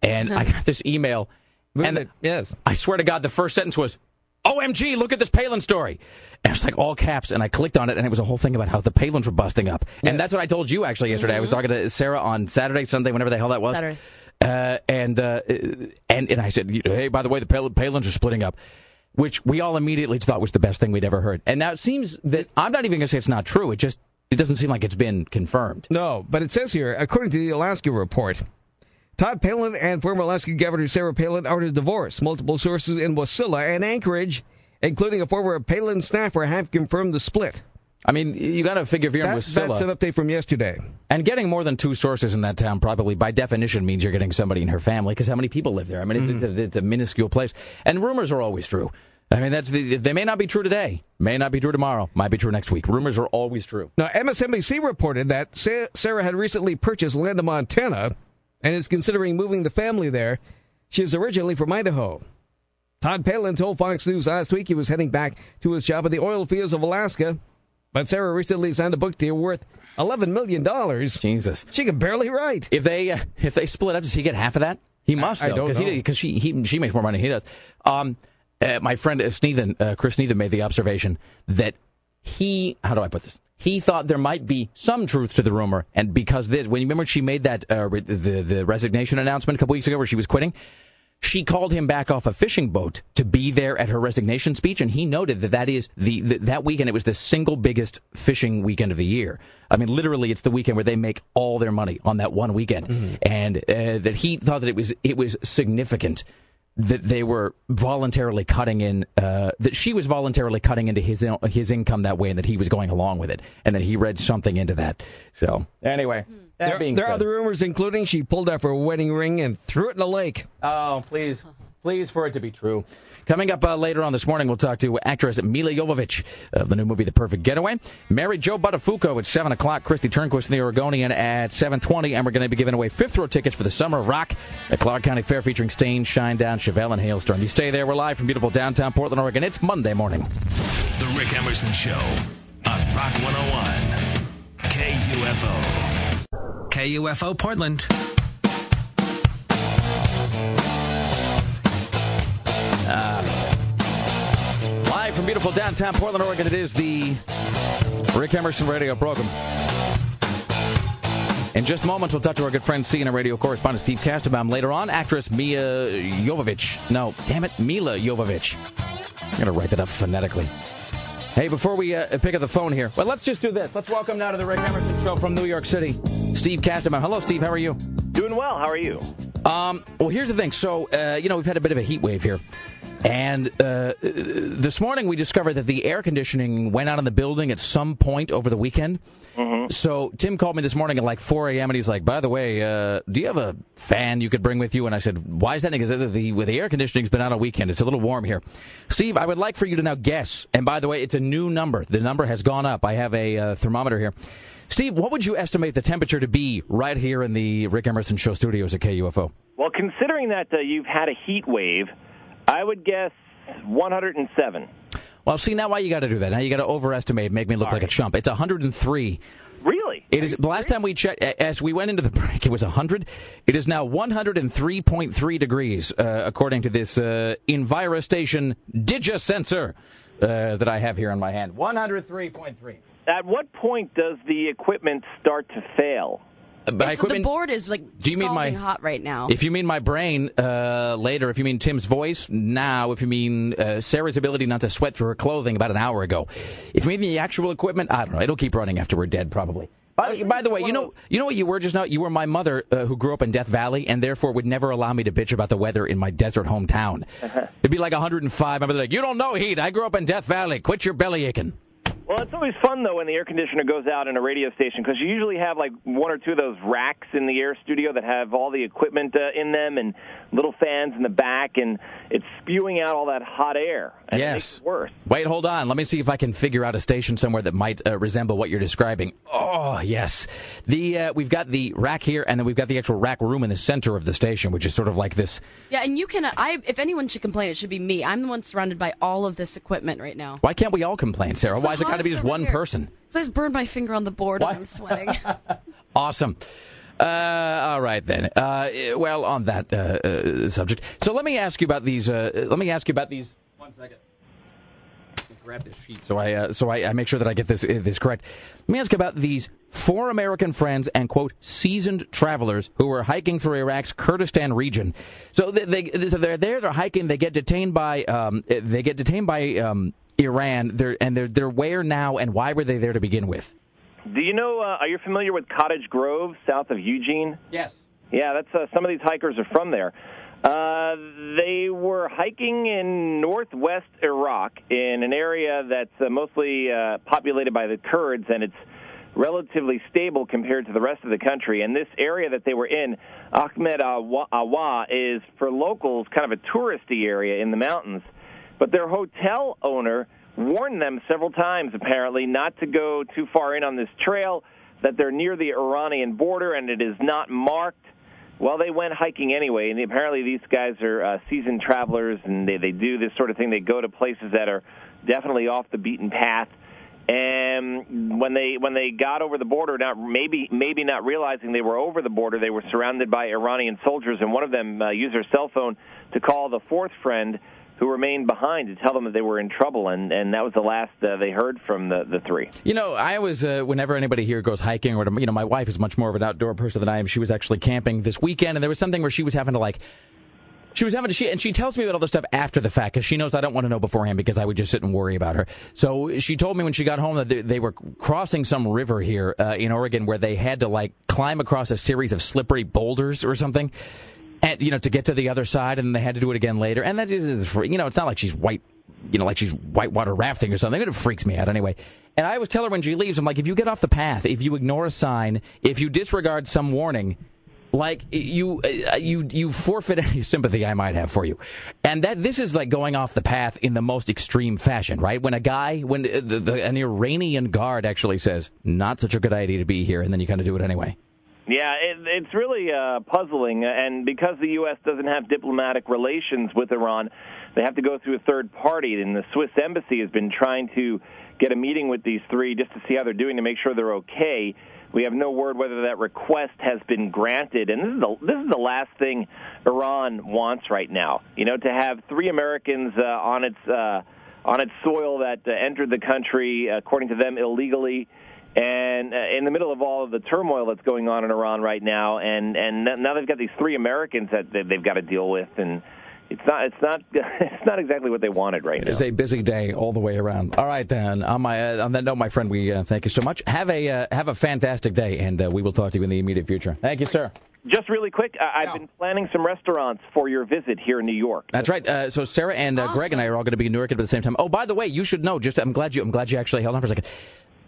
D: And I got this email. And
G: it. Yes.
D: I swear to God, the first sentence was, OMG, look at this Palin story. And it's like all caps, and I clicked on it, and it was a whole thing about how the Palins were busting up. And that's what I told you actually yesterday. I was talking to Sarah on Saturday, Sunday, whenever the hell that was.
E: Saturday.
D: Uh, and, uh, and and I said, hey, by the way, the Pal- Palins are splitting up, which we all immediately thought was the best thing we'd ever heard. And now it seems that I'm not even going to say it's not true. It just it doesn't seem like it's been confirmed.
G: No, but it says here, according to the Alaska report, Todd Palin and former Alaska Governor Sarah Palin are to divorce. Multiple sources in Wasilla and Anchorage, including a former Palin staffer, have confirmed the split.
D: I mean, you got to figure if you're in
G: That-
D: Wasilla,
G: that's an update from yesterday.
D: and getting more than two sources in that town probably by definition means you're getting somebody in her family because how many people live there? I mean, it's, mm. it's, a, it's a minuscule place, and rumors are always true. I mean, that's the, they may not be true today, may not be true tomorrow, might be true next week. Rumors are always true.
G: Now, MSNBC reported that Sarah had recently purchased land in Montana and is considering moving the family there. She is originally from Idaho. Todd Palin told Fox News last week he was heading back to his job at the oil fields of Alaska, but Sarah recently signed a book deal worth $11 million.
D: Jesus,
G: She can barely write.
D: if they uh, if they split up, does he get half of that? He must,
G: I
D: though, because she he, she makes more money than he does. Um, uh, my friend uh, Sneathan, uh, Chris Sneathan, made the observation that he how do I put this? He thought there might be some truth to the rumor, and because this, when you remember she made that uh, re- the the resignation announcement a couple weeks ago where she was quitting. She called him back off a fishing boat to be there at her resignation speech, and he noted that that is the, the that weekend. It was the single biggest fishing weekend of the year. I mean, literally, it's the weekend where they make all their money on that one weekend, and uh, that he thought that it was it was significant that they were voluntarily cutting in uh, that she was voluntarily cutting into his his income that way, and that he was going along with it, and that he read something into that. So anyway, that
G: There,
D: being
G: there are other rumors, including she pulled off her wedding ring and threw it in the lake.
D: Oh, please. [LAUGHS] Please, for it to be true. Coming up uh, later on this morning, we'll talk to actress Milla Jovovich of the new movie The Perfect Getaway. Mary Jo Buttafuoco at 7 o'clock. Kristi Turnquist and the Oregonian at 7.20. And we're going to be giving away fifth row tickets for the Summer of Rock at Clark County Fair featuring Staind, Shinedown, Chevelle, and Halestorm. You stay there. We're live from beautiful downtown Portland, Oregon. It's Monday morning.
A: The Rick Emerson Show on Rock 101. KUFO.
K: KUFO Portland.
D: Live from beautiful downtown Portland, Oregon, it is the Rick Emerson radio program. In just moments, we'll talk to our good friend CNN radio correspondent Steve Kastenbaum. Later on, actress Mia Jovovich. No, damn it, Milla Jovovich. I'm going to write that up phonetically. Hey, before we uh, pick up the phone here, well, let's just do this. Let's welcome now to the Rick Emerson Show from New York City, Steve Kastenbaum. Hello, Steve. How are you?
L: Doing well. How are you?
D: Um, well, here's the thing. So, uh, you know, we've had a bit of a heat wave here. And uh, this morning we discovered that the air conditioning went out in the building at some point over the weekend. So Tim called me this morning at like 4 a.m. and he's like, "By the way, uh, do you have a fan you could bring with you?" And I said, "Why is that?" Because the, the, the air conditioning's been out all weekend. It's a little warm here. Steve, I would like for you to now guess. And by the way, it's a new number. The number has gone up. I have a uh, thermometer here. Steve, what would you estimate the temperature to be right here in the Rick Emerson Show studios at KUFO?
L: Well, considering that uh, you've had a heat wave, I would guess 107.
D: Well, see now why you got to do that. Now you got to overestimate, and make me look like a chump. It's 103.
L: Really?
D: It is. The last time we checked, as we went into the [LAUGHS] break, it was 100. It is now 103.3 degrees, uh, according to this uh, Envira Station Digisensor uh, that I have here on my hand. 103.3.
L: At what point does the equipment start to fail?
D: Uh, by
E: It's- the board is like
D: Do you mean
E: scalding
D: my-
E: hot right now.
D: If you mean my brain, uh, later. If you mean Tim's voice, now. If you mean uh, Sarah's ability not to sweat through her clothing about an hour ago. If you mean the actual equipment, I don't know. It'll keep running after we're dead, probably. By, by the way, you know, you know what you were just now. You were my mother, uh, who grew up in Death Valley, and therefore would never allow me to bitch about the weather in my desert hometown. It'd be like 105. I'm like, you don't know heat. I grew up in Death Valley. Quit your belly aching.
L: Well, it's always fun though when the air conditioner goes out in a radio station because you usually have like one or two of those racks in the air studio that have all the equipment uh, in them and little fans in the back, and it's spewing out all that hot air. And It makes
D: Yes.
L: it worse.
D: Wait, hold on. Let me see if I can figure out a station somewhere that might uh, resemble what you're describing. Oh, yes. The uh, we've got the rack here, and then we've got the actual rack room in the center of the station, which is sort of like this.
E: yeah, and you can. I if anyone should complain, it should be me. I'm the one surrounded by all of this equipment right now.
D: Why can't we all complain, Sarah?
E: It's
D: Why is it got to be just one
E: here.
D: person?
E: So I just burned my finger on the board
D: Why?
E: and I'm sweating. [LAUGHS]
D: Awesome. Uh, all right then. Uh, well, on that uh, uh, subject, so let me ask you about these. Uh, let me ask you about these. One second. grab this sheet so I uh, so I, I make sure that I get this uh, this correct. Let me ask about these four American friends and quote seasoned travelers who were hiking through Iraq's Kurdistan region. So they, they so they're there, they're hiking, they get detained by um, they get detained by um, Iran. They're and they're they're where now and why were they there to begin with?
L: Do you know? Uh, are you familiar with Cottage Grove, south of Eugene?
D: Yes.
L: Yeah, that's uh, some of these hikers are from there. Uh, they were hiking in northwest Iraq in an area that's uh, mostly uh, populated by the Kurds, and it's relatively stable compared to the rest of the country. And this area that they were in, Ahmed Awa, Awa is for locals kind of a touristy area in the mountains. But their hotel owner warned them several times, apparently, not to go too far in on this trail, that they're near the Iranian border and it is not marked. Well, they went hiking anyway, and apparently these guys are uh, seasoned travelers, and they they do this sort of thing. They go to places that are definitely off the beaten path. And when they when they got over the border, not maybe maybe not realizing they were over the border, they were surrounded by Iranian soldiers, and one of them uh, used their cell phone to call the fourth friend who remained behind to tell them that they were in trouble, and, and that was the last uh, they heard from the, the three.
D: You know, I always, uh, whenever anybody here goes hiking or you know, my wife is much more of an outdoor person than I am. She was actually camping this weekend, and there was something where she was having to like. She was having to, she, and she tells me about all this stuff after the fact because she knows I don't want to know beforehand because I would just sit and worry about her. So she told me when she got home that they, they were crossing some river here uh, in Oregon where they had to like climb across a series of slippery boulders or something and you know to get to the other side, and they had to do it again later. And that is, you know, it's not like she's white, you know, like she's whitewater rafting or something. It freaks me out anyway. And I always tell her when she leaves, I'm like, if you get off the path, if you ignore a sign, if you disregard some warning, like you uh, you you forfeit any [LAUGHS] sympathy I might have for you, and that this is like going off the path in the most extreme fashion, right? When a guy, when uh, the, the, an Iranian guard actually says, "Not such a good idea to be here," and then you kind of do it anyway.
L: Yeah, it, it's really uh, puzzling, and because the U.S. doesn't have diplomatic relations with Iran, they have to go through a third party. And the Swiss embassy has been trying to get a meeting with these three just to see how they're doing to make sure they're okay. We have no word whether that request has been granted, and this is the this is the last thing Iran wants right now. You know, to have three Americans uh, on its uh, on its soil that uh, entered the country, according to them, illegally and uh, in the middle of all of the turmoil that's going on in Iran right now, and and now they've got these three Americans that they've got to deal with, and it's not it's not [LAUGHS] it's not exactly what they wanted right now.
D: It's a busy day all the way around. All right, then. On my uh, on that note, my friend, we uh, thank you so much. Have a uh, have a fantastic day, and uh, we will talk to you in the immediate future. Thank you, sir.
L: Just really quick, I- I've been planning some restaurants for your visit here in New York.
D: That's right. Uh, so Sarah and uh, Greg and I are all going to be in New York at the same time. Oh, by the way, you should know. Just I'm glad you I'm glad you actually held on for a second.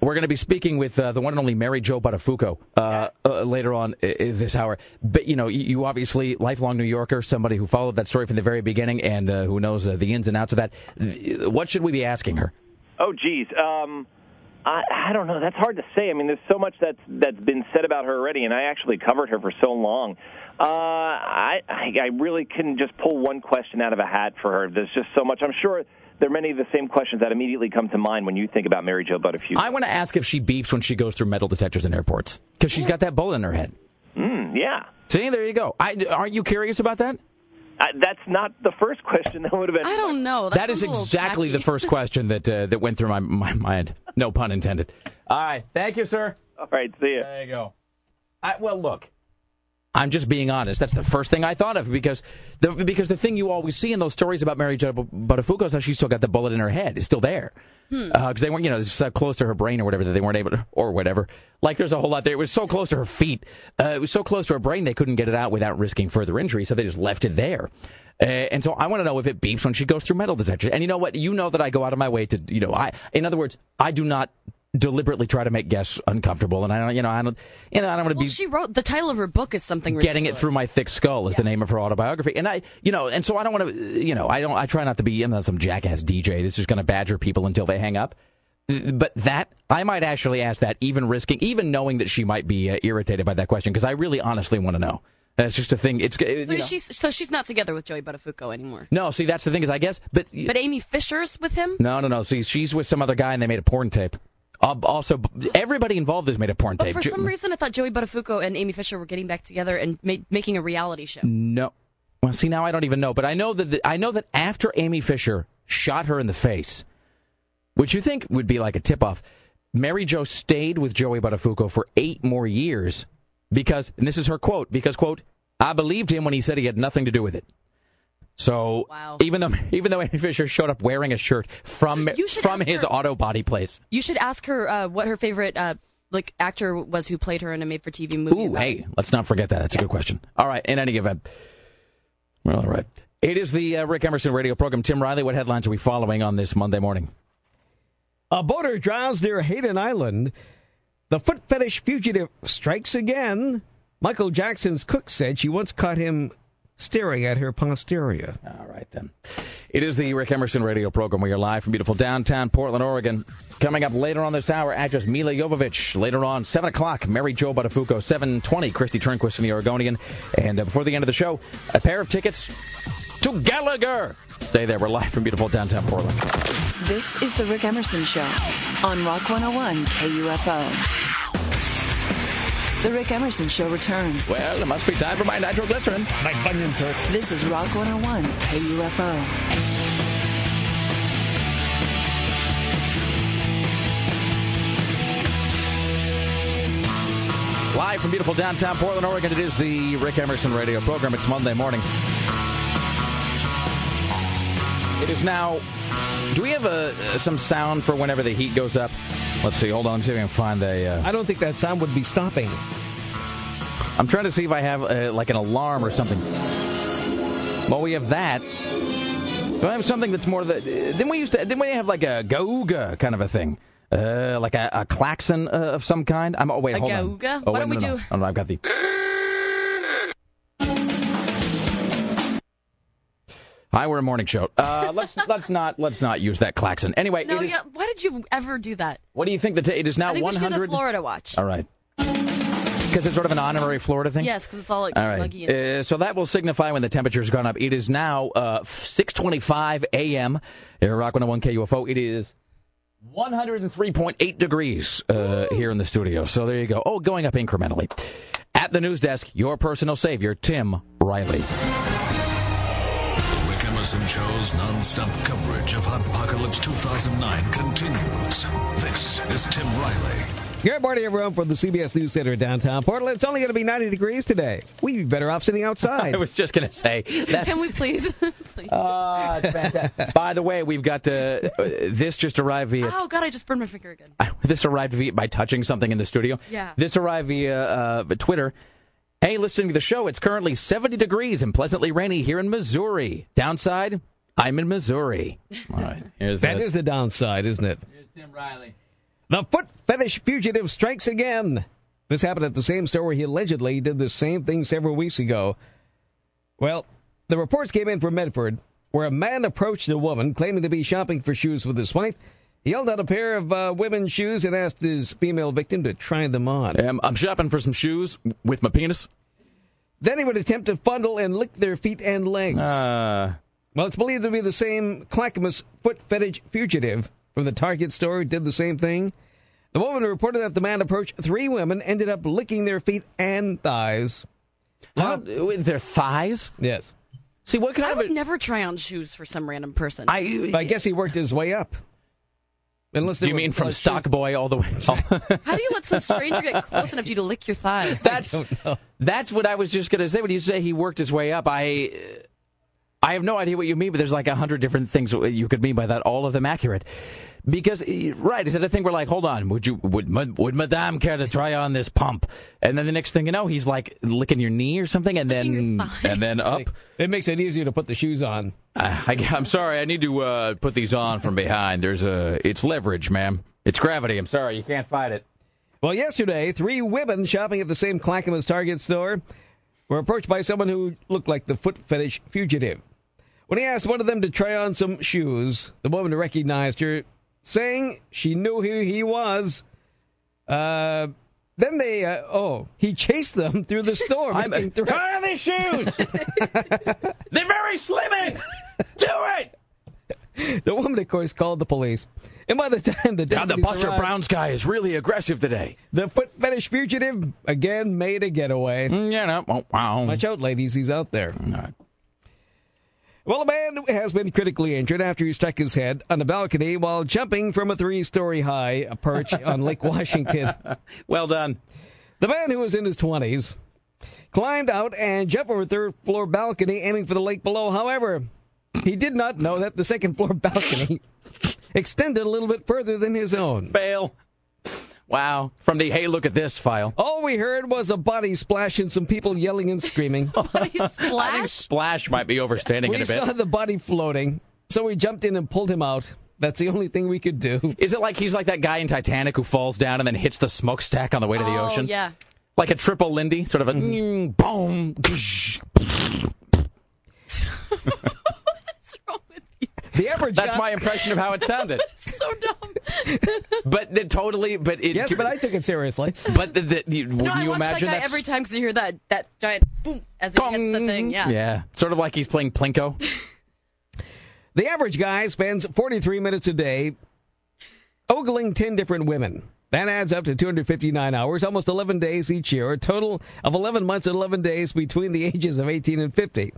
D: We're going to be speaking with uh, the one and only Mary Jo Buttafuoco uh, uh, later on uh, this hour. But you know, you, obviously lifelong New Yorker, somebody who followed that story from the very beginning and uh, who knows uh, the ins and outs of that. What should we be asking her?
L: Oh, geez. Um, I, I don't know. That's hard to say. I mean, there's so much that's that's been said about her already, and I actually covered her for so long. Uh, I I really couldn't just pull one question out of a hat for her. There's just so much. I'm sure there are many of the same questions that immediately come to mind when you think about Mary Jo Buttafuoco.
D: I want to ask if she beeps when she goes through metal detectors in airports because she's got that bullet in her head.
L: Mm, yeah.
D: See, there you go. I, aren't you curious about that?
L: Uh, that's not the first question that would have been.
E: I don't know.
D: That is exactly the first question that uh, that went through my, my mind. No pun intended. All right. Thank you, sir.
L: All right. See you.
D: There you go. I, well, look. I'm just being honest. That's the first thing I thought of because the because the thing you always see in those stories about Mary Jo Buttafuoco is how she still got the bullet in her head. It's still there because
E: Hmm.
D: uh, they weren't you know so close to her brain or whatever that they weren't able to or whatever. Like there's a whole lot there. It was so close to her feet. Uh, it was so close to her brain they couldn't get it out without risking further injury. So they just left it there. Uh, and so I want to know if it beeps when she goes through metal detectors. And you know what? You know that I go out of my way to you know I in other words I do not deliberately try to make guests uncomfortable. And I don't you know I don't you know I don't want to
E: Well,
D: be
E: she wrote the title of her book is something
D: getting it through my thick skull is the name of her autobiography. And i you know and so i don't want to you know i don't i try not to be I'm not some jackass dj that's just going to badger people until they hang up. But that i might actually ask that even risking even knowing that she might be uh, irritated by that question because i really honestly want to know. That's just a thing. It's uh, you
E: So
D: know.
E: she's so she's not together with Joey Buttafuoco anymore.
D: no see that's the thing is i guess but
E: But Amy Fisher's with him.
D: no no no. See she's with some other guy and they made a porn tape uh, also everybody involved has made a porn
E: But
D: tape
E: for
D: Jo-
E: some reason, I thought Joey Buttafuoco and Amy Fisher were getting back together and ma- making a reality show.
D: No. Well, see, now I don't even know, but I know that the, I know that after Amy Fisher shot her in the face, which you think would be like a tip off. Mary Jo stayed with Joey Buttafuoco for eight more years because, and this is her quote, because, quote, I believed him when he said he had nothing to do with it. So
E: Wow.
D: even though [LAUGHS] even though Amy Fisher showed up wearing a shirt from from his
E: her-
D: auto body place.
E: You should ask her uh, what her favorite uh, like actor was who played her in a made-for-TV movie.
D: Ooh,
E: about-
D: hey, let's not forget that. That's a good question. All right, in any event. Well, all right. It is the uh, Rick Emerson radio program. Tim Riley, what headlines are we following on this Monday morning?
G: A boater drowns near Hayden Island. The foot fetish fugitive strikes again. Michael Jackson's cook said she once caught him staring at her posterior.
D: All right, then. It is the Rick Emerson radio program. We are live from beautiful downtown Portland, Oregon. Coming up later on this hour, actress Milla Jovovich. Later on, 7 o'clock, Mary Jo Buttafuoco. 7.20, Kristi Turnquist in the Oregonian. And uh, before the end of the show, a pair of tickets to Gallagher. Stay there. We're live from beautiful downtown Portland.
C: This is the Rick Emerson Show on Rock 101 KUFO. The Rick Emerson Show returns.
D: Well, it must be time for my nitroglycerin.
G: My bunions hurt.
C: This is Rock 101 KUFO.
D: Live from beautiful downtown Portland, Oregon, it is the Rick Emerson radio program. It's Monday morning. It is now. Do we have a, some sound for whenever the heat goes up? Let's see. Hold on. Let me see if I can find a. Uh,
G: I don't think that sound would be stopping.
D: I'm trying to see if I have uh, like an alarm or something. Well, we have that. Do I have something that's more the? Didn't we used to? Didn't we have like a gauga kind of a thing? Uh, like a, a klaxon uh, of some kind. I'm. Oh wait,
E: A
D: hold on.
E: gauga?
D: Oh,
E: Why
D: wait,
E: don't we
D: no, no.
E: do-
D: Oh, no, I've got the. Hi, we're a morning show. Uh, let's let's not let's not use that klaxon. Anyway,
E: No,
D: it is-
E: yeah. Why did you ever do that?
D: what do you think that it is now
E: I think we should do
D: 100?
E: the Florida watch.
D: All right. Because it's sort of an honorary Florida thing.
E: Yes, because it's all like
D: All right.
E: muggy. And-
D: Uh, so that will signify when the temperature's gone up. It is now uh, 6:25 a.m. Here at Rock 101 KUFO. It is 103.8 degrees uh, here in the studio. So there you go. Oh, going up incrementally. At the news desk, your personal savior, Tim Riley.
A: The Rick Emerson Show's non-stop coverage of Hot Apocalypse 2009 continues. This is Tim Riley.
G: Good morning, everyone, from the CBS News Center in downtown Portland. It's only going to be 90 degrees today. We'd be better off sitting outside. [LAUGHS]
D: I was just going to say that's
E: Can we please? [LAUGHS] please.
D: Ah, it's fantastic. By the way, we've got uh, uh, this just arrived via
E: oh God, I just burned my finger again. [LAUGHS]
D: this arrived via, by touching something in the studio.
E: Yeah.
D: This arrived via uh, Twitter. Hey, listening to the show, it's currently 70 degrees and pleasantly rainy here in Missouri. Downside, I'm in Missouri. All right. [LAUGHS] Here's
G: That
D: the-
G: is the downside, isn't it?
D: Here's Tim Riley.
G: The foot fetish fugitive strikes again. This happened at the same store where he allegedly did the same thing several weeks ago. Well, the reports came in from Medford, where a man approached a woman claiming to be shopping for shoes with his wife. He held out a pair of uh, women's shoes and asked his female victim to try them on.
D: Um, I'm shopping for some shoes with my penis.
G: Then he would attempt to fondle and lick their feet and legs.
D: Uh,
G: Well, it's believed to be the same Clackamas foot fetish fugitive from the Target store who did the same thing. The woman reported that the man approached three women, ended up licking their feet and thighs.
D: how, with their thighs?
G: Yes.
D: See, what kind
E: I
D: of
E: would
D: a.
E: never try on shoes for some random person.
D: I,
G: I guess he worked his way up. Unless
D: do you mean from
G: plush
D: stock
G: shoes.
D: boy all the way? [LAUGHS]
E: How do you let some stranger get close enough to you to lick your thighs?
D: That's that's what I was just gonna say. When you say he worked his way up, I I have no idea what you mean, but there's like a hundred different things you could mean by that. All of them accurate. Because eh, right, is it a thing where like, hold on, would you would would Madame care to try on this pump? And then the next thing you know, he's like licking your knee or something, and
E: Licking
D: then [LAUGHS] and then up.
G: It makes it easier to put the shoes on.
D: I, I, am sorry, I need to uh, put these on from behind. There's a it's leverage, ma'am. It's gravity. I'm sorry, you can't fight it.
G: Well, yesterday, three women shopping at the same Clackamas Target store were approached by someone who looked like the foot fetish fugitive. When he asked one of them to try on some shoes, the woman recognized her, saying she knew who he was. Uh, then they, uh, oh, he chased them through the store. [LAUGHS]
D: I'm,
G: making threats.
D: try on these shoes. [LAUGHS] They're very slimming. Do it.
G: The woman, of course, called the police. And by the time the
D: God, the Buster
G: arrived,
D: Browns guy is really aggressive today.
G: the foot fetish fugitive again made a getaway.
D: Mm, Yeah, no. Oh, wow.
G: Watch out, ladies, he's out there. Well, a man has been critically injured after he stuck his head on a balcony while jumping from a three story high perch on Lake [LAUGHS] Washington.
D: Well done.
G: The man who was in his 20s climbed out and jumped from a third floor balcony aiming for the lake below. However, he did not know that the second floor [LAUGHS] balcony extended a little bit further than his own.
D: Fail. Wow. From the hey, look at this file.
G: All we heard was a body splash and some people yelling and screaming. [LAUGHS] [LAUGHS]
D: I think splash might be overstating
G: we
D: it a bit.
G: We saw the body floating, so we jumped in and pulled him out. That's the only thing we could do.
D: Is it like he's like that guy in Titanic who falls down and then hits the smokestack on the way to the
E: oh,
D: ocean?
E: yeah.
D: Like a triple Lindy, sort of a
G: Mm-hmm.
D: mm, boom. [LAUGHS]
E: What's wrong with you?
G: The average
D: That's
G: guy-
D: my impression of how it sounded. [LAUGHS]
E: So dumb.
D: But it totally, but it.
G: Yes, but I took it seriously.
D: But the, the, you,
E: No,
D: wouldn't
E: I
D: you
E: watch that
D: imagine
E: guy
D: that's
E: every time because you hear that that giant boom as he hits the thing. Yeah.
D: yeah, sort of like he's playing plinko. [LAUGHS]
G: The average guy spends 43 minutes a day ogling 10 different women. That adds up to 259 hours, almost 11 days each year, a total of 11 months and 11 days between the ages of 18 and 50.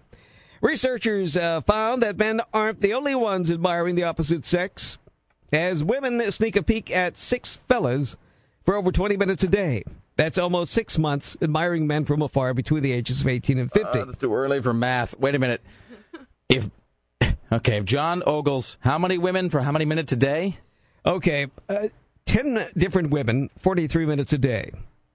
G: Researchers uh, found that men aren't the only ones admiring the opposite sex, as women sneak a peek at six fellas for over 20 minutes a day. That's almost six months admiring men from afar between the ages of 18 and 50.
D: Uh, that's too early for math. Wait a minute. If [LAUGHS] okay, if John ogles how many women for how many minutes a day?
G: Okay, uh, 10 different women, 43 minutes a day.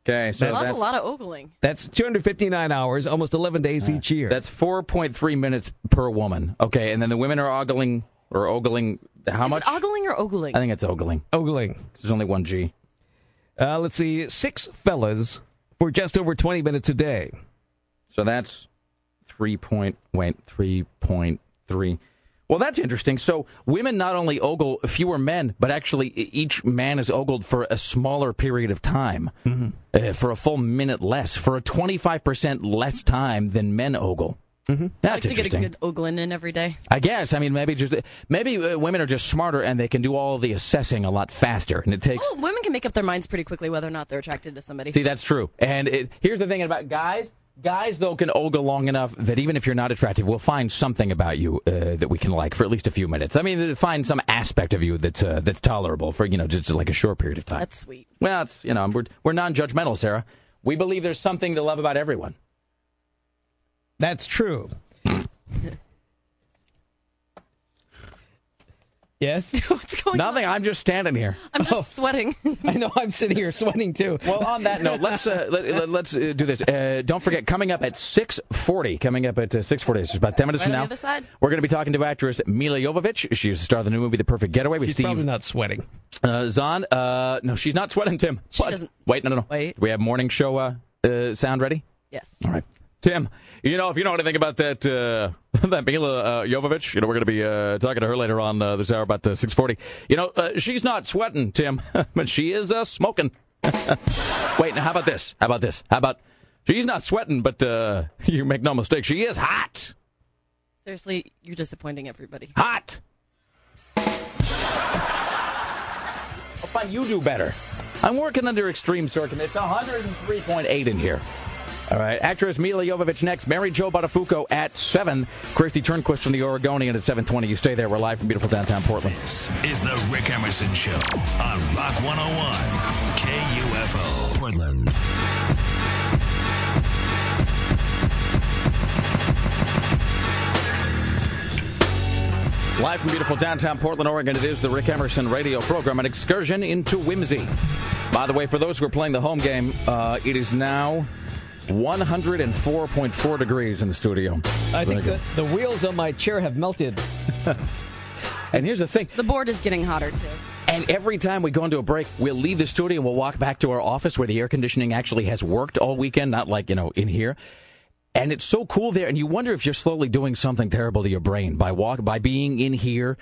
D: Okay, so
E: Well, that's, a lot of ogling.
G: That's 259 hours, almost 11 days each year.
D: That's four point three minutes per woman. Okay, and then the women are ogling or ogling how
E: Is
D: much?
E: it ogling or ogling?
D: I think it's ogling.
G: ogling.
D: There's only one G.
G: Uh, let's see, six fellas for just over 20 minutes a day.
D: So that's three point wait three point three. Well, that's interesting. So women not only ogle fewer men, but actually each man is ogled for a smaller period of time, uh, for a full minute less, for a twenty five percent less time than men ogle. Mm-hmm.
E: I
D: That's
E: like to get a good ogling in every day.
D: I guess. I mean, maybe just maybe uh, women are just smarter and they can do all the assessing a lot faster, and it takes.
E: Oh, women can make up their minds pretty quickly whether or not they're attracted to somebody.
D: See, that's true. And it, here's the thing about guys. Guys, though, can ogle long enough that even if you're not attractive, we'll find something about you uh, that we can like for at least a few minutes. I mean, find some aspect of you that's uh, that's tolerable for you know just like a short period of time.
E: That's sweet.
D: well, it's you know we're we're non-judgmental, Sarah. We believe there's something to love about everyone.
G: That's true. Yes? [LAUGHS]
E: What's going
D: Nothing.
E: on?
D: I'm just standing here.
E: I'm just sweating. [LAUGHS]
G: I know I'm sitting here sweating too. [LAUGHS]
D: Well, on that note, let's uh, let, us uh, do this. Uh, don't forget, coming up at six forty. Coming up at uh, six forty. It's about ten minutes
E: Right
D: from
E: on
D: now.
E: the other side?
D: We're going to be talking to actress Milla Jovovich. She's the star of the new movie The Perfect Getaway with
G: She's
D: Steve
G: probably not sweating.
D: uh, Zahn. Uh, no, she's not sweating, Tim.
E: She
D: But-
E: doesn't-
D: Wait, no, no, no.
E: Wait.
D: Do we have morning show uh, uh, sound ready?
E: yes.
D: All right. Tim, you know, if you know anything about that uh, [LAUGHS] that Milla uh, Jovovich, you know, we're going to be uh, talking to her later on uh, this hour about uh, 640. You know, uh, she's not sweating, Tim, [LAUGHS] but she is uh, smoking. [LAUGHS] Wait, now how about this? How about this? How about she's not sweating, but uh, you make no mistake, she is hot.
E: Seriously, you're disappointing everybody.
D: Hot. Oh, fine, you do better. I'm working under extreme circumstances. It's 103.8 in here. All right, actress Milla Jovovich next. Mary Jo Buttafuoco at 7. Kristi Turnquist from the Oregonian at 7.20. You stay there. We're live from beautiful downtown Portland.
A: This is the Rick Emerson Show on Rock 101 KUFO Portland.
D: Live from beautiful downtown Portland, Oregon, it is the Rick Emerson radio program, an excursion into whimsy. By the way, for those who are playing the home game, uh, it is now 104.4 degrees in the studio.
G: I think the, the wheels on my chair have melted. [LAUGHS]
D: And here's the thing.
E: The board is getting hotter too.
D: And every time we go into a break, we'll leave the studio and we'll walk back to our office where the air conditioning actually has worked all weekend, not like, you know, in here. And it's so cool there. And you wonder if you're slowly doing something terrible to your brain by walk, by being in here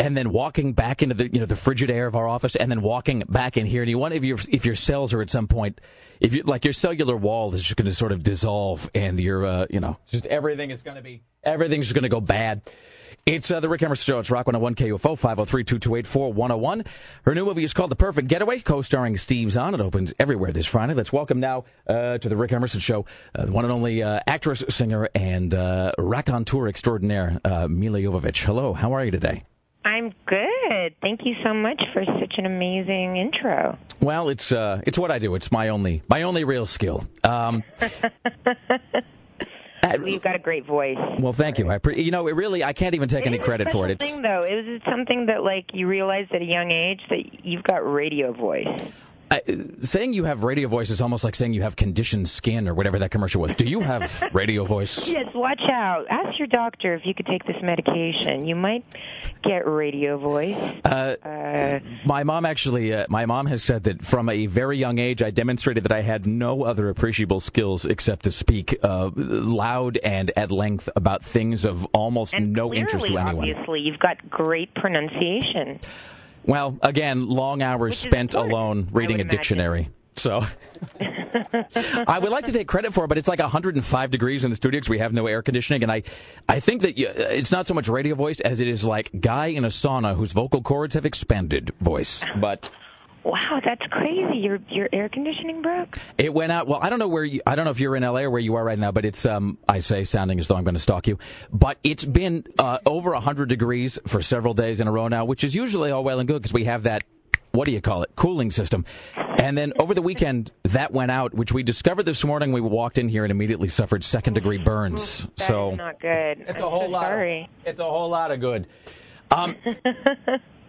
D: and then walking back into the you know the frigid air of our office, and then walking back in here. And you wonder if your if your cells are at some point, if you like your cellular wall is just going to sort of dissolve, and your uh, you know just everything is going to be everything's just going to go bad. It's uh, the Rick Emerson Show. It's Rock 101 KUFO 503 228 4101. Her new movie is called The Perfect Getaway, co starring Steve Zahn. It opens everywhere this Friday. Let's welcome now uh, to the Rick Emerson Show uh, the one and only uh, actress, singer, and uh, raconteur extraordinaire, uh, Milla Jovovich. Hello, how are you today?
K: I'm good. Thank you so much for such an amazing intro.
D: Well, it's uh, it's what I do. It's my only my only real skill. Um, [LAUGHS]
K: You've got a great voice.
D: well, thank you. I pre- you know, it really I can't even take any
K: It is a
D: credit for it. It's
K: thing though. Is it something that like you realized at a young age that you've got radio voice?
D: I, saying you have radio voice is almost like saying you have conditioned skin or whatever that commercial was. Do you have [LAUGHS] radio voice?
K: Yes, watch out. Ask your doctor if you could take this medication. You might get radio voice.
D: Uh, my mom actually, uh, my mom has said that from a very young age, I demonstrated that I had no other appreciable skills except to speak uh, loud and at length about things of almost no interest to
K: Clearly,
D: anyone.
K: obviously, you've got great pronunciation.
D: Well, again, long hours spent alone reading a dictionary. So [LAUGHS] I would like to take credit for it, but it's like 105 degrees in the studio because we have no air conditioning, and I, I think that you, it's not so much radio voice as it is like guy in a sauna whose vocal cords have expanded voice. But
K: Wow, that's crazy. Your your air conditioning broke.
D: it went out. Well, I don't know where you, I don't know if you're in LA or where you are right now, but it's um I say sounding as though I'm going to stalk you, but it's been uh, over 100 degrees for several days in a row now, which is usually all well and good because we have that what do you call it cooling system. And then over the weekend that went out, which we discovered this morning. We walked in here and immediately suffered second degree burns.
K: That
D: so
K: is not good.
D: It's
K: I'm
D: a whole
K: so
D: lot of- it's a whole lot of good. [LAUGHS] Um,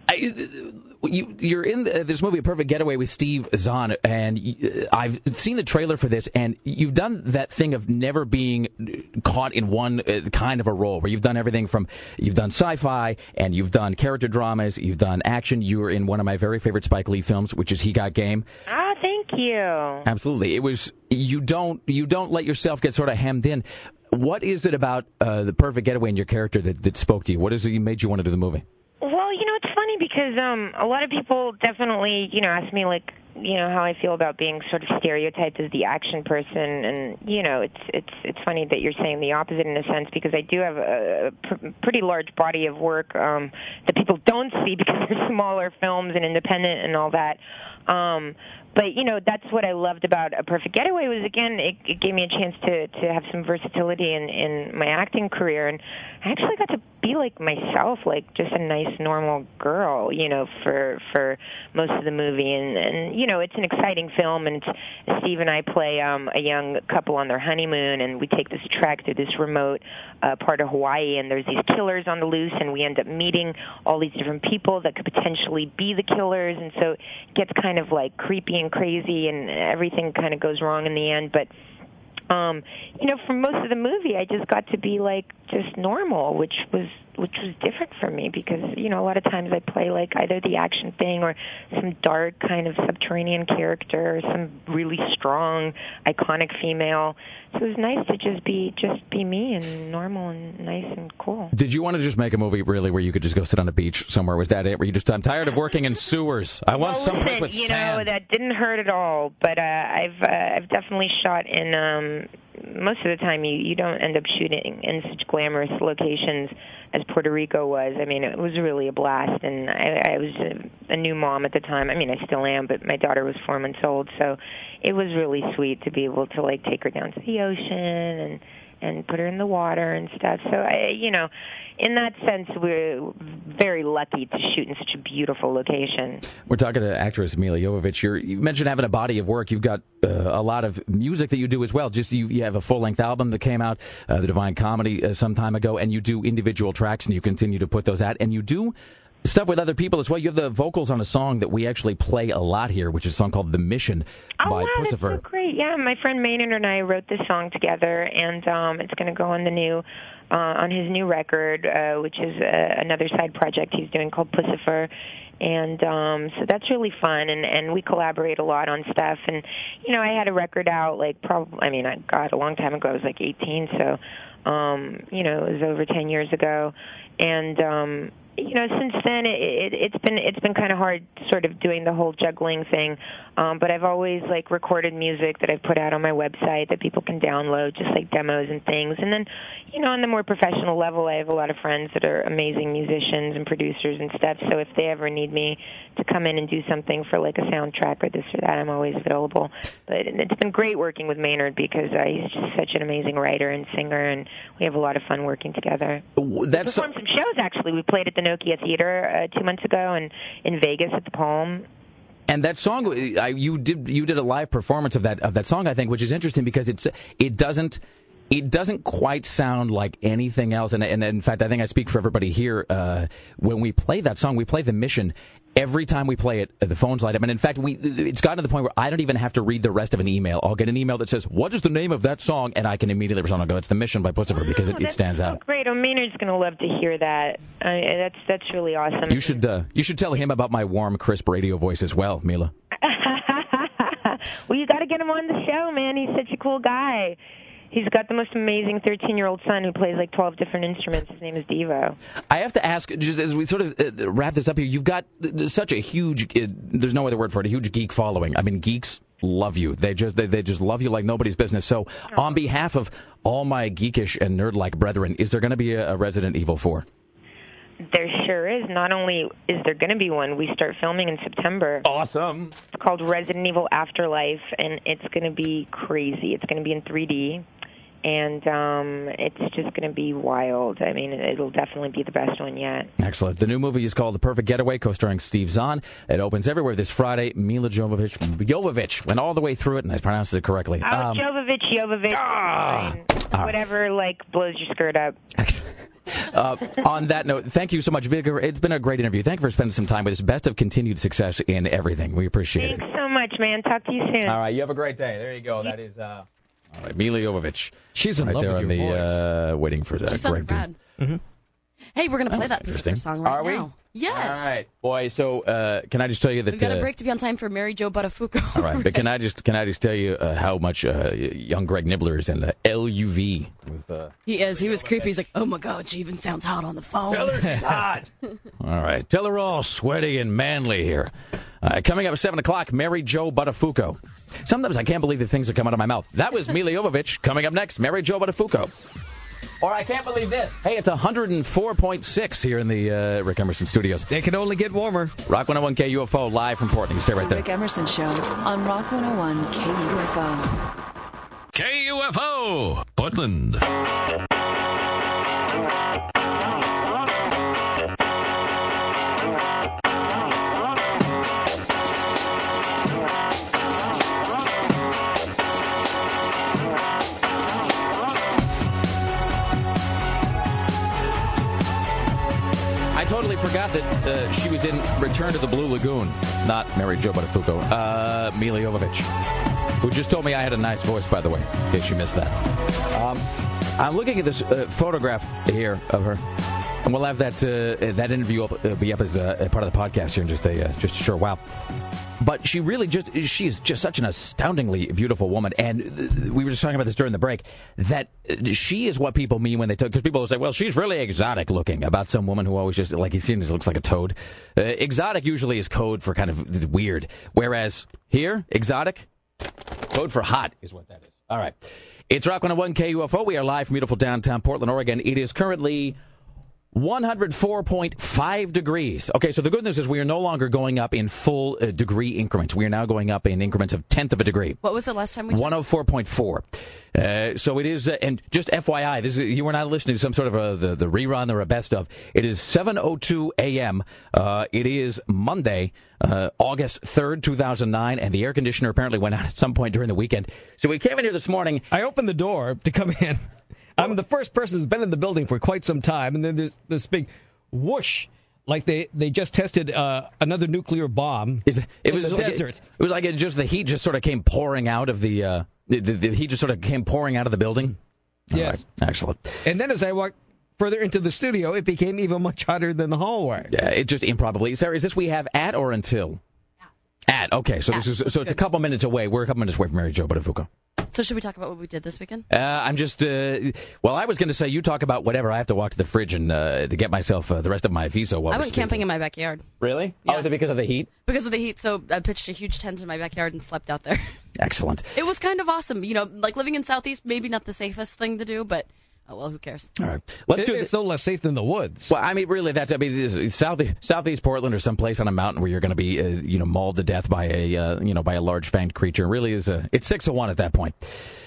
D: I, you, you're in the, this movie, A Perfect Getaway, with Steve Zahn, and I've seen the trailer for this, and you've done that thing of never being caught in one uh, kind of a role, where you've done everything from you've done sci-fi, and you've done character dramas, you've done action. You were in one of my very favorite Spike Lee films, which is He Got Game.
K: Ah, thank you.
D: Absolutely, it was you don't you don't let yourself get sort of hemmed in. What is it about uh, the Perfect Getaway and your character that, that spoke to you? What is it that made you want to do the movie?
K: Well, you know, it's funny because um a lot of people definitely, you know, ask me like, you know, how I feel about being sort of stereotyped as the action person and you know, it's it's it's funny that you're saying the opposite in a sense because I do have a, pr- pretty large body of work um that people don't see [LAUGHS] because they're smaller films and independent and all that. Um but you know that's what I loved about a perfect getaway was again it, it gave me a chance to to have some versatility in in my acting career. And I actually got to be like myself like just a nice normal girl you know for for most of the movie. And and you know it's an exciting film. And Steve and I play um a young couple on their honeymoon. And we take this trek through this remote uh part of Hawaii and there's these killers on the loose and we end up meeting all these different people that could potentially be the killers. And so it gets kind of like creepy and crazy and everything kind of goes wrong in the end. But um you know for most of the movie I just got to be like just normal which was which was different for me because you know a lot of times I play like either the action thing or some dark kind of subterranean character or some really strong iconic female so it was nice to just be just be me and normal and nice and cool
D: Did you want to just make a movie really where you could just go sit on a beach somewhere? Was that it? Where you just I'm tired of working in sewers. I want
K: well,
D: someplace
K: listen, [LAUGHS]
D: with
K: you
D: sand.
K: know that didn't hurt at all. But uh, I've uh, I've definitely shot in. um Most of the time, you you don't end up shooting in such glamorous locations as Puerto Rico was. I mean, it was really a blast, and I, I was a, a new mom at the time. I mean, I still am, but my daughter was four months old, so it was really sweet to be able to like take her down to the ocean and and put her in the water and stuff. So I, you know, in that sense, we're very lucky to shoot in such a beautiful location.
D: We're talking to actress Milla Jovovich. You're, you mentioned having a body of work. You've got uh, a lot of music that you do as well. Just you, you have a full length album that came out, uh, The Divine Comedy, uh, some time ago, and you do individual tracks and you continue to put those out. And you do stuff with other people as well. You have the vocals on a song that we actually play a lot here, which is a song called The Mission
K: Oh
D: by
K: wow, that's so great! Yeah, my friend Maynard and I wrote this song together, and um, it's going to go on the new, uh, on his new record, uh, which is uh, another side project he's doing called Puscifer, and um, so that's really fun. And and we collaborate a lot on stuff. And you know, I had a record out like probably, I mean, I got a long time ago. I was like 18, so um, you know, it was over 10 years ago, and um, you know, since then it, it, it's been it's been kind of hard, sort of doing the whole juggling thing. Um, but I've always like recorded music that I've put out on my website that people can download, just like demos and things. And then, you know, on the more professional level, I have a lot of friends that are amazing musicians and producers and stuff. So if they ever need me to come in and do something for like a soundtrack or this or that, I'm always available. But it's been great working with Maynard because uh, he's just such an amazing writer and singer, and we have a lot of fun working together.
D: That's
K: we performed some shows actually. We played at the Nokia Theater uh, two months ago, and in Vegas at the Palm.
D: And that song, I, you did you did a live performance of that of that song, I think, which is interesting because it's it doesn't it doesn't quite sound like anything else. And, and in fact, I think I speak for everybody here. Uh, when we play that song, we play the mission. Every time we play it, the phones light up. And in fact, we it's gotten to the point where I don't even have to read the rest of an email. I'll get an email that says, "What is the name of that song?" and I can immediately respond and go, "It's the Mission by Puscifer," because it,
K: Oh,
D: it stands
K: so
D: out.
K: Great. Oh, Maynard's going to love to hear that. Uh, that's that's really awesome.
D: You should uh, you should tell him about my warm, crisp radio voice as well, Milla. [LAUGHS]
K: well, you got to get him on the show, man. He's such a cool guy. He's got the most amazing 13 year old son who plays like 12 different instruments. His name is Devo.
D: I have to ask, just as we sort of uh, wrap this up here, you've got uh, such a huge, uh, there's no other word for it, a huge geek following. I mean, geeks love you. They just they, they just love you like nobody's business. So, on behalf of all my geekish and nerd like brethren, is there going to be a, a Resident Evil 4?
K: There sure is. Not only is there going to be one, we start filming in September.
D: Awesome.
K: It's called Resident Evil Afterlife, and it's going to be crazy. It's going to be in 3D, and um, it's just going to be wild. I mean, it'll definitely be the best one yet.
D: Excellent. The new movie is called The Perfect Getaway, co-starring Steve Zahn. It opens everywhere this Friday. Milla Jovovich, Jovovich went all the way through it, and I pronounced it correctly.
K: Oh,
D: Um,
K: Jovovich, Jovovich, fine. whatever, like blows your skirt up.
D: Uh, on that note, thank you so much, Vigor. It's been a great interview. Thank you for spending some time with us. Best of continued success in everything. We appreciate it.
K: Thanks so much, man. Talk to you soon.
D: All right, you have a great day. There you go. That is uh, all right, Milla Jovovich.
G: She's in
D: right
G: love
D: there
G: with
D: on
G: your
D: the
G: voice.
D: uh, waiting for that.
E: She sounded
D: Greg.
E: rad. Hey, we're gonna play that
D: interesting.
E: Puscifer song right
D: Are we?
E: now. Yes.
D: All right, boy. So uh, can I just tell you that?
E: We've got a
D: uh,
E: break to be on time for Mary Jo Buttafuoco. [LAUGHS]
D: All right, but can I just can I just tell you uh, how much uh, young Greg Nibbler is in the LUV with uh,
E: He is. He was creepy. He's like, oh my god, she even sounds hot on the phone.
D: Tell her she's hot. [LAUGHS] All right. Tell her all sweaty and manly here. Uh, coming up at 7 o'clock, Mary Jo Buttafuoco. Sometimes I can't believe the things that come out of my mouth. That was Milla Jovovich. Coming up next, Mary Jo Buttafuoco. Or I can't believe this. Hey, it's 104.6 here in the uh, Rick Emerson studios.
G: It can only get warmer.
D: Rock 101 KUFO live from Portland. Stay right
C: The
D: there.
C: Rick Emerson Show on Rock 101 KUFO.
A: KUFO, Portland.
D: Totally forgot that uh, she was in Return to the Blue Lagoon, not Mary Jo Buttafuoco. Uh, Milla Jovovich, who just told me I had a nice voice, by the way, in case you missed that. Um, I'm looking at this uh, photograph here of her, and we'll have that uh, that interview up, uh, be up as a part of the podcast here in just a uh, just a short while. But she really just she is just such an astoundingly beautiful woman, and we were just talking about this during the break that she is what people mean when they talk. Because people will say, "Well, she's really exotic looking." About some woman who always just like you see, looks like a toad. Uh, exotic usually is code for kind of weird, whereas here, exotic code for hot is what that is. All right, it's Rock 101 KUFO. We are live from beautiful downtown Portland, Oregon. It is currently 104.5 degrees. Okay, so the good news is we are no longer going up in full uh, degree increments. We are now going up in increments of tenth of a degree.
E: What was the last time we?
D: 104.4. Uh, so it is, uh, and just FYI, this is, you were not listening to some sort of a, the, the rerun or a best of. It is 7.02 a.m. Uh, it is Monday, uh, August 3rd, 2009, and the air conditioner apparently went out at some point during the weekend. So we came in here this morning.
G: I opened the door to come in. [LAUGHS] I'm the first person who's been in the building for quite some time, and then there's this big whoosh, like they, they just tested uh, another nuclear bomb
D: Is it, was like
G: desert.
D: It, it was like it just the heat just sort of came pouring out of the, uh, the, the, the heat just sort of came pouring out of the building.
G: Yes.
D: right. excellent.
G: And then as I walked further into the studio, it became even much hotter than the hallway.
D: Yeah, it just improbably. Sarah, is this we have at or until? At. Okay, so this is so it's a couple minutes away. We're a couple minutes away from Mary Jo Buttafuoco.
E: So should we talk about what we did this weekend?
D: Uh, I'm just, uh, well, I was going to say you talk about whatever. I have to walk to the fridge and uh, to get myself uh, the rest of my visa. While
E: I went camping in my backyard
D: Really? Oh, is it because of the heat?
E: because of the heat. So I pitched a huge tent in my backyard and slept out there.
D: Excellent.
E: It was kind of awesome. You know, like living in Southeast, maybe not the safest thing to do, but oh well, who cares?
D: All right, let's
G: It-
D: do
G: it's
D: this.
G: no less safe than the woods.
D: Well, I mean, really, that's I mean, this south southeast Portland or someplace on a mountain where you're going to be, uh, you know, mauled to death by a, uh, you know, by a large fanged creature. It really is a, it's six of one at that point.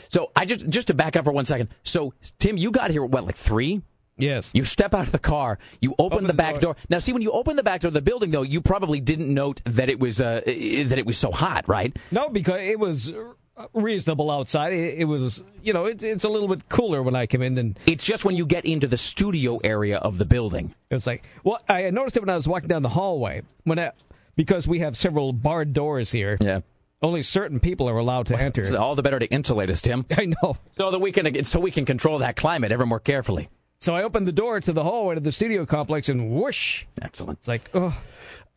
D: So I just just to back up for one second. So Tim, you got here at what, like three?
G: Yes.
D: You step out of the car. You open, the,
G: the
D: back door. Now, see, when you open the back door of the building, though, you probably didn't note that it was uh, that it was so hot, right?
G: No, because it was uh, reasonable outside. It, it was, you know, it's it's a little bit cooler when I come in than
D: It's just when you get into the studio area of the building.
G: it's like. Well, I noticed it when I was walking down the hallway when I, because we have several barred doors here.
D: Yeah.
G: Only certain people are allowed to enter.
D: So all the better to insulate us, Tim. [LAUGHS]
G: I know.
D: So that we can so we can control that climate ever more carefully.
G: So I opened the door to the hallway to the studio complex, and whoosh!
D: Excellent.
G: It's like, oh,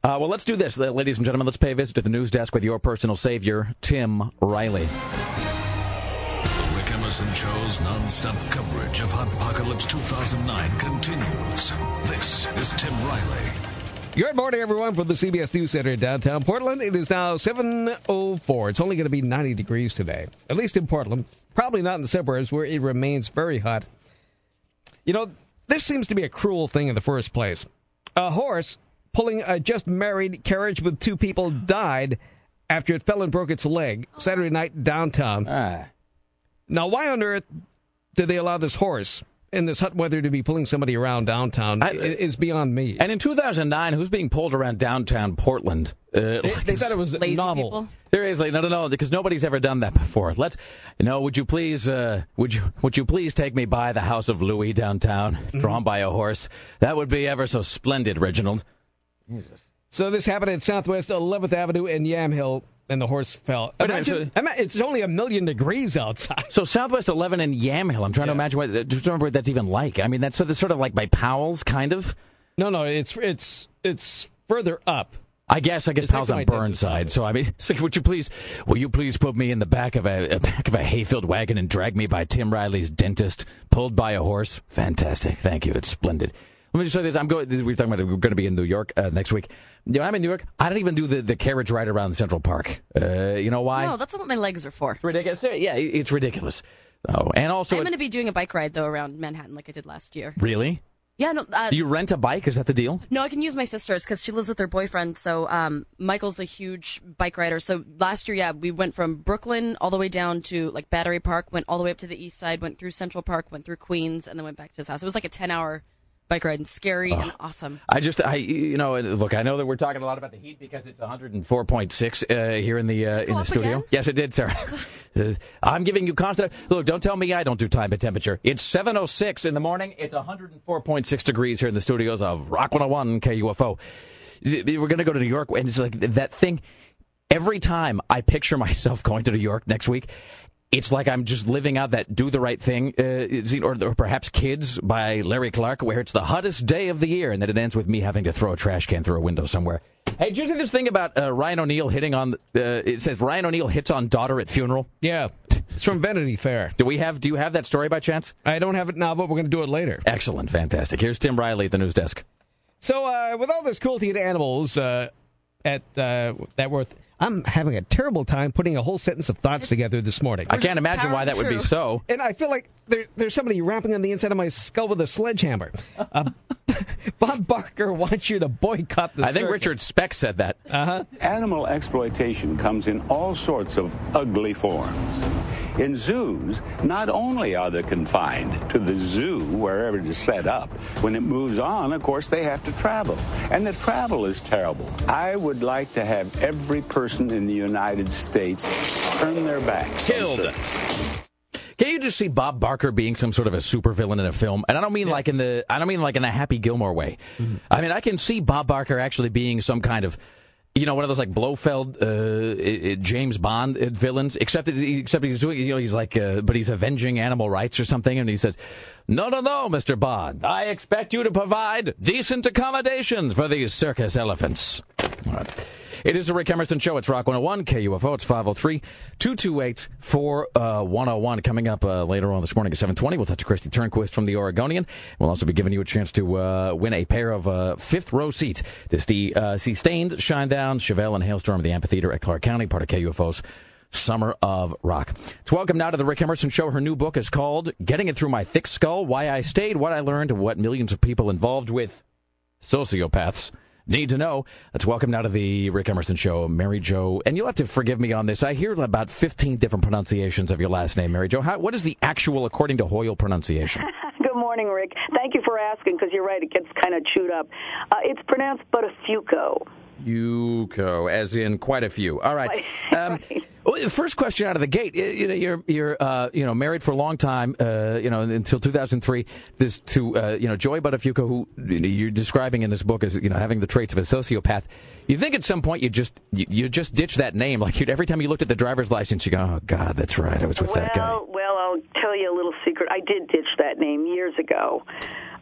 D: Uh, well, let's do this, uh, ladies and gentlemen. Let's pay a visit to the news desk with your personal savior, Tim Riley.
A: The Rick Emerson Show's non-stop coverage of Apocalypse 2009 continues. This is Tim Riley.
G: Good morning, everyone, from the CBS News Center in downtown Portland. It is now 7.04. It's only going to be 90 degrees today, at least in Portland. Probably not in the suburbs, where it remains very hot. You know, this seems to be a cruel thing in the first place. A horse pulling a just married carriage with two people died after it fell and broke its leg Saturday night downtown.
D: Ah.
G: Now, why on earth did they allow this horse in this hot weather to be pulling somebody around downtown?
D: I-
G: It is beyond me.
D: And in 2009, who's being pulled around downtown Portland? Uh,
G: They,
D: like
G: they thought it was
E: Lazy
G: novel.
E: people.
D: Seriously, no, no, no, because nobody's ever done that before. Let's, you know, would you please, uh, would you, would you please take me by the House of Louis downtown,
G: Mm-hmm.
D: drawn by a horse? That would be ever so splendid, Reginald.
G: So this happened at Southwest 11th Avenue and Yamhill, and the horse fell.
D: Wait a minute,
G: Imagine,
D: so-
G: it's only a million degrees outside.
D: So Southwest 11 and Yamhill. I'm trying to imagine what, uh, just remember what that's even like. I mean, that's, so that's sort of like by Powell's, kind of.
G: No, no, it's it's it's further up.
D: I guess I guess Powell's on Burnside. So I mean, [LAUGHS] so would you please, will you please put me in the back of a, a back of a hayfield wagon and drag me by Tim Riley's dentist, pulled by a horse? Fantastic, thank you. It's splendid. Let me just say this: I'm going. We were talking about we're going to be in New York uh, next week. You know, I'm in New York. I don't even do the, the carriage ride around Central Park. Uh, you know why?
E: No, that's not what my legs are for.
D: ridiculous. Yeah, it's ridiculous. Oh, and also,
E: I'm going to be doing a bike ride though around Manhattan like I did last year.
D: really,
E: Yeah, no, uh,
D: do you rent a bike? Is that the deal?
E: no, I can use my sister's because she lives with her boyfriend. So um, Michael's a huge bike rider. So last year, yeah, we went from Brooklyn all the way down to like Battery Park, went all the way up to the east side, went through Central Park, went through Queens, and then went back to his house. It was like a 10 hour bike ride and scary and awesome.
D: I just, I, you know, look, I know that we're talking a lot about the heat because it's 104.6 uh, here in the uh, in the studio.
E: again?
D: Yes, it did, sir. [LAUGHS] Uh, I'm giving you constant. Look, don't tell me I don't do time and temperature. It's 7:06 in the morning. It's 104.6 degrees here in the studios of Rock 101 KUFO. We're going to go to New York, and it's like that thing. Every time I picture [LAUGHS] myself going to New York next week, it's like I'm just living out that "Do the Right Thing" uh, or, or perhaps "Kids" by Larry Clark, where it's the hottest day of the year, and then it ends with me having to throw a trash can through a window somewhere. Hey, did you see this thing about uh, Ryan O'Neal hitting on? Uh, it says Ryan O'Neal hits on daughter at funeral.
G: Yeah, it's from Vanity Fair.
D: Do we have? Do you have that story by chance?
G: I don't have it now, but we're going to do it later.
D: Excellent, fantastic. Here's Tim Riley at the news desk.
G: So, uh, with all this cruelty to animals uh, at uh, that worth, I'm having a terrible time putting a whole sentence of thoughts together this morning.
D: I can't imagine why that would be so.
G: and I feel like there, there's somebody rapping on the inside of my skull with a sledgehammer. Uh, [LAUGHS] Bob Barker wants you to boycott the
D: I think. Richard Speck said that.
M: Animal exploitation comes in all sorts of ugly forms. In zoos, not only are they confined to the zoo wherever it is set up, when it moves on, of course, they have to travel. And the travel is terrible. I would like to have every person in the United States turn their backs. on
D: Killed.
M: Circus.
D: Can you just see Bob Barker being some sort of a supervillain in a film? And I don't mean like in the I don't mean like in the Happy Gilmore way. I mean I can see Bob Barker actually being some kind of you know one of those like Blofeld uh, i- i- James Bond uh, villains except except he's doing you know he's like uh, but he's avenging animal rights or something and he says no no no Mr. Bond I expect you to provide decent accommodations for these circus elephants. All right. It is the Rick Emerson Show. It's Rock 101, KUFO. It's 503 228 4101. Coming up uh, later on this morning at 720, we'll touch Kristi Turnquist from the Oregonian. We'll also be giving you a chance to uh, win a pair of uh, fifth row seats to see, uh, see Staind, Shinedown, Chevelle, and Halestorm of the Amphitheater at Clark County, part of KUFO's Summer of Rock. It's welcome now to the Rick Emerson Show. Her new book is called Getting It Through My Thick Skull Why I Stayed, What I Learned, What Millions of People Involved with Sociopaths need to know. Let's welcome now to the Rick Emerson Show, Mary Jo. And you'll have to forgive me on this. I hear about 15 different pronunciations of your last name, Mary Jo. How, what is the actual, according to Hoyle, pronunciation? [LAUGHS]
N: Good morning, Rick. Thank you for asking because you're right. It gets kind of chewed up. Uh, it's pronounced Buttafuoco.
D: Yuko, as in quite a few. All right. Um, [LAUGHS] First question out of the gate. You know, you're you're uh, you know married for a long time. Uh, you know until 2003. This to uh, you know Joey Buttafuoco, who you're describing in this book as you know having the traits of a sociopath. You think at some point you just you, you just ditch that name. [LAUGHS] Like every time you looked at the driver's license, you go, "Oh God, that's right. I was with
N: well,
D: that guy."
N: Well, I'll tell you a little secret. I did ditch that name years ago.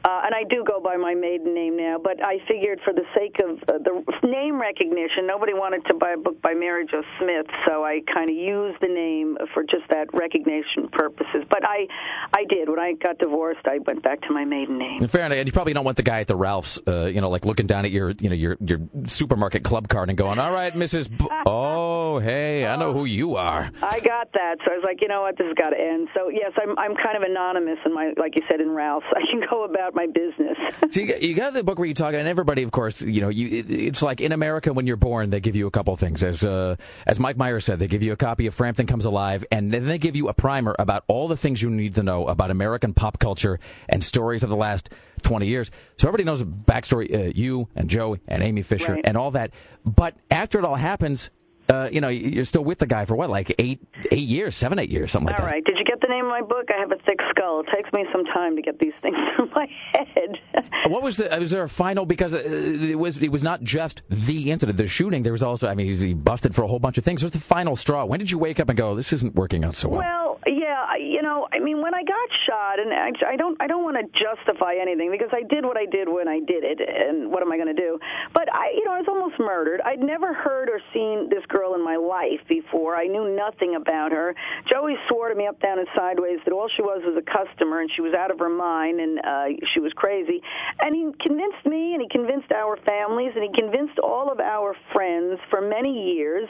N: Uh, and I do go by my maiden name now, but I figured for the sake of uh, the name recognition, nobody wanted to buy a book by Mary Jo Smith, so I kind of used the name for just that recognition purposes. But I, I did when I got divorced. I went back to my maiden name.
D: Fair enough. And you probably don't want the guy at the Ralph's, uh, you know, like looking down at your, you know, your your supermarket club card and going, "All right, Mrs. B- [LAUGHS] oh, hey, I know who you are."
N: I got that, so I was like, you know what, this has got to end. So yes, I'm I'm kind of anonymous in my, like you said, in Ralph's. [LAUGHS] I can go about my business. [LAUGHS]
D: so you got, you got the book where you talk, and everybody, of course, you know, you it, it's like in America when you're born, they give you a couple things. As uh, as Mike Myers said, they give you a copy of Frampton Comes Alive, and then they give you a primer about all the things you need to know about American pop culture and stories of the last 20 years. So everybody knows the backstory, uh, you and Joe and Amy Fisher
N: Right.
D: and all that. But after it all happens, uh, you know, you're still with the guy for what, like eight eight years, seven, eight years, something like
N: All
D: that.
N: All right. Did you get the name of my book? I have a thick skull. It takes me some time to get these things [LAUGHS] through my head.
D: What was the? Was there a final? Because uh, it was it was not just the incident, the shooting. There was also, I mean, he busted for a whole bunch of things. What's the final straw? When did you wake up and go, "This isn't working out so well"?
N: Well, yeah, I- you I mean, when I got shot, and I, I don't, I don't want to justify anything because I did what I did when I did it, and what am I going to do? But I, you know, I was almost murdered. I'd never heard or seen this girl in my life before. I knew nothing about her. Joey swore to me up, down, and sideways that all she was was a customer, and she was out of her mind, and uh, she was crazy. And he convinced me, and he convinced our families, and he convinced all of our friends for many years.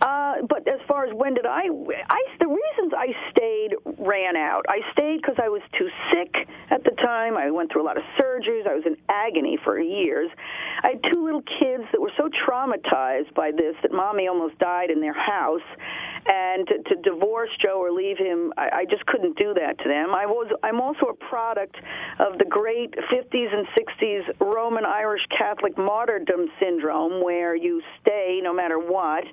N: Uh, but as far as when did I, I the reasons I stayed ran out. I stayed because I was too sick at the time. I went through a lot of surgeries. I was in agony for years. I had two little kids that were so traumatized by this that mommy almost died in their house. And to, to divorce Joe or leave him, I, I just couldn't do that to them. I was. I'm also a product of the great 50s and 60s Roman Irish Catholic martyrdom syndrome, where you stay no matter what.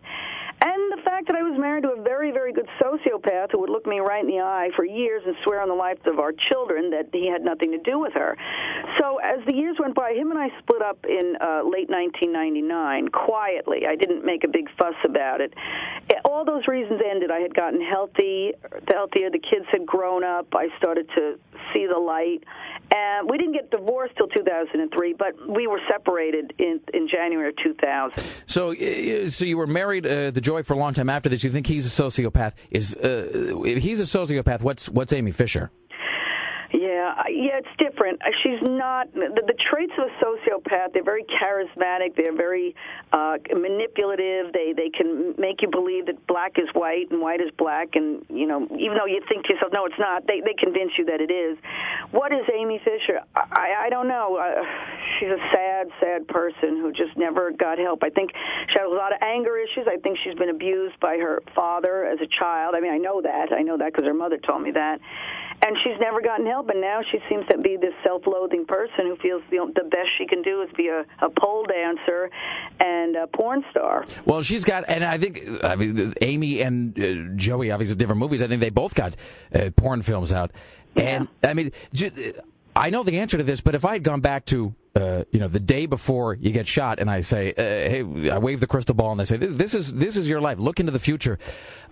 N: And the fact that I was married to a very, very good sociopath who would look me right in the eye for years and swear on the lives of our children that he had nothing to do with her. So as the years went by, him and I split up in uh, late 1999 quietly. I didn't make a big fuss about it. All those reasons ended. I had gotten healthy, healthier. The kids had grown up. I started to see the light. And we didn't get divorced till 2003, but we were separated in in January of 2000.
D: So, uh, so you were married uh, the Joy for a long time after this. You think he's a sociopath? Is uh, if he's a sociopath? What's what's Amy Fisher?
N: Yeah, yeah, it's different. Uh, She's not the, the traits of a sociopath. They're very charismatic. They're very uh, manipulative. They they can make you believe that black is white and white is black, and you know, even though you think to yourself, no, it's not. They they convince you that it is. What is Amy Fisher? I I don't know. Uh, she's a sad, sad person who just never got help. I think she has a lot of anger issues. I think she's been abused by her father as a child. I mean, I know that. I know that because her mother told me that and she's never gotten help and now she seems to be this self-loathing person who feels the, the best she can do is be a, a pole dancer and a porn star
D: Well, she's got, and I think, I mean, Amy and uh, Joey, obviously different movies. I think they both got uh, porn films out, and I mean, ju- I know the answer to this, but if I had gone back to, uh, you know, the day before you get shot, and I say, uh, hey, I wave the crystal ball, and they say, this, this is this is your life. Look into the future.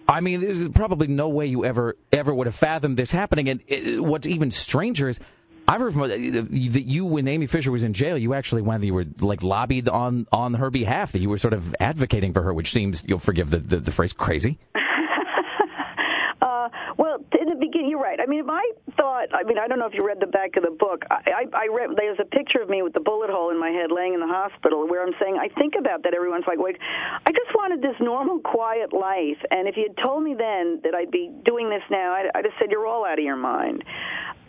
D: I mean, there's probably no way you ever ever would have fathomed this happening. And uh what's even stranger is. I've heard from uh, that you, when Amy Fisher was in jail, you actually went, you were like lobbied on on her behalf, that you were sort of advocating for her, which seems, you'll forgive the, the, the phrase, crazy. [LAUGHS]
N: Uh, well, in the beginning, you're right. I mean, if I thought, I mean, I don't know if you read the back of the book. I, I, I read there's a picture of me with the bullet hole in my head, laying in the hospital, where I'm saying I think about that. Everyone's like, "Wait, I just wanted this normal, quiet life." And if you had told me then that I'd be doing this now, I'd, I'd have said you're all out of your mind.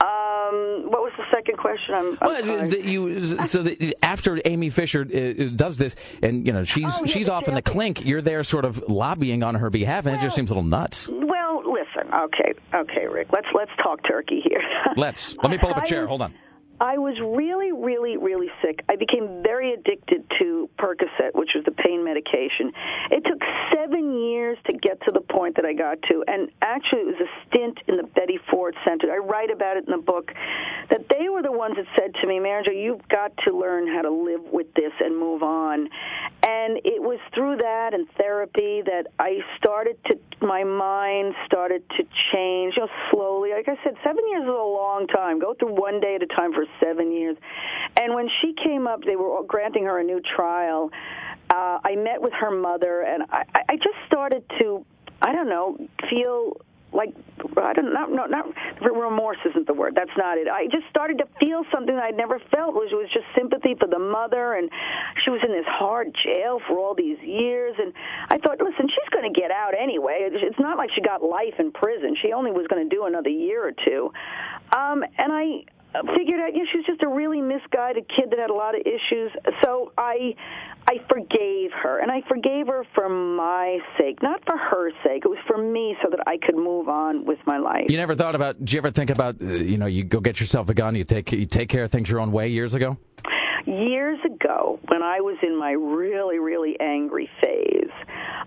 N: Um, what was the second question? I'm, I'm
D: well, the, you so that after Amy Fisher uh, does this, and you know she's
N: Oh, yeah,
D: she's off in the clink, you're there sort of lobbying on her behalf, and it just seems a little nuts.
N: Well, listen. Okay, okay, Rick. Let's let's talk turkey here. [LAUGHS]
D: Let's let me pull up a chair. Hold on.
N: I was really, really, really sick. I became very addicted to Percocet, which was the pain medication. It took seven years to get to the point that I got to, and actually, it was a stint in the Betty Ford Center. I write about it in the book that they were the ones that said to me, "Manager, you've got to learn how to live with this and move on." And it was through that and therapy that I started to, my mind started to change, you know, slowly. Like I said, seven years is a long time. Go through one day at a time for seven years. And when she came up, they were granting her a new trial. Uh, I met with her mother, and I, I just started to, I don't know, feel like I don't know, not, not remorse isn't the word. That's not it. I just started to feel something I'd never felt. It was just sympathy for the mother, and she was in this hard jail for all these years. And I thought, listen, she's going to get out anyway. It's not like she got life in prison. She only was going to do another year or two. Um, and I figured out, you know, she was just a really misguided kid that had a lot of issues. So I, I forgave her, and I forgave her for my sake, not for her sake. It was for me, so that I could move on with my life.
D: You never thought about? Did you ever think about? Uh, you know, you go get yourself a gun, you take you take care of things your own way. Years ago.
N: Years ago, when I was in my really, really angry phase,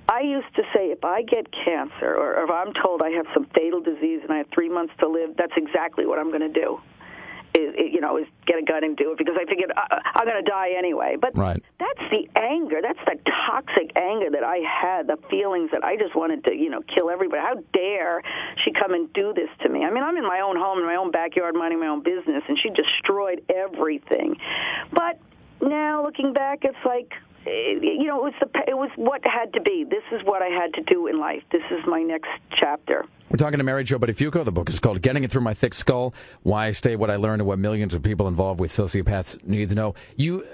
N: I used to say, if I get cancer, or if I'm told I have some fatal disease and I have three months to live, that's exactly what I'm going to do. Is, you know, is get a gun and do it because I figured I, I'm going to die anyway. But
D: right.
N: that's the anger. That's the toxic anger that I had. The feelings that I just wanted to, you know, kill everybody. How dare she come and do this to me? I mean, I'm in my own home, in my own backyard, minding my own business, and she destroyed everything. But now looking back, it's like you know, it was the it was what had to be. This is what I had to do in life. This is my next chapter.
D: We're talking to Mary Jo Buttafuoco. The book is called "Getting It Through My Thick Skull: Why I Stay, What I Learned, and What Millions of People Involved with Sociopaths Need to Know." You.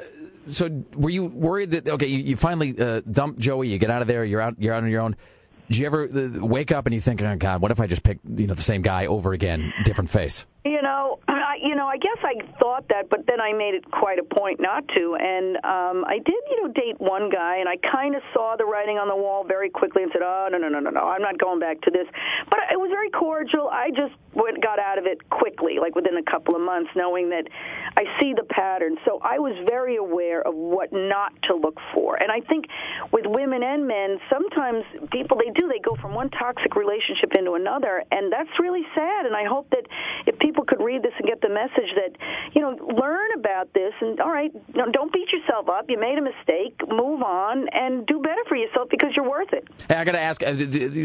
D: So, were you worried that okay, you, you finally uh, dump Joey, you get out of there, you're out, you're out on your own. Did you ever uh, wake up and you think, "Oh God, what if I just pick you know the same guy over again, different face"?
N: You know, [CLEARS THROAT] I, you know, I guess I thought that, but then I made it quite a point not to. And um, I did, you know, date one guy, and I kind of saw the writing on the wall very quickly and said, "Oh no, no, no, no, no, I'm not going back to this." But it was very cordial. I just went, got out of it quickly, like within a couple of months, knowing that I see the pattern. So I was very aware of what not to look for. And I think with women and men, sometimes people they do they go from one toxic relationship into another, and that's really sad. And I hope that if people could read this and get the message that you know learn about this and all right, no, don't beat yourself up. You made a mistake. Move on and do better for yourself because you're worth it.
D: Hey, I got to ask. Uh,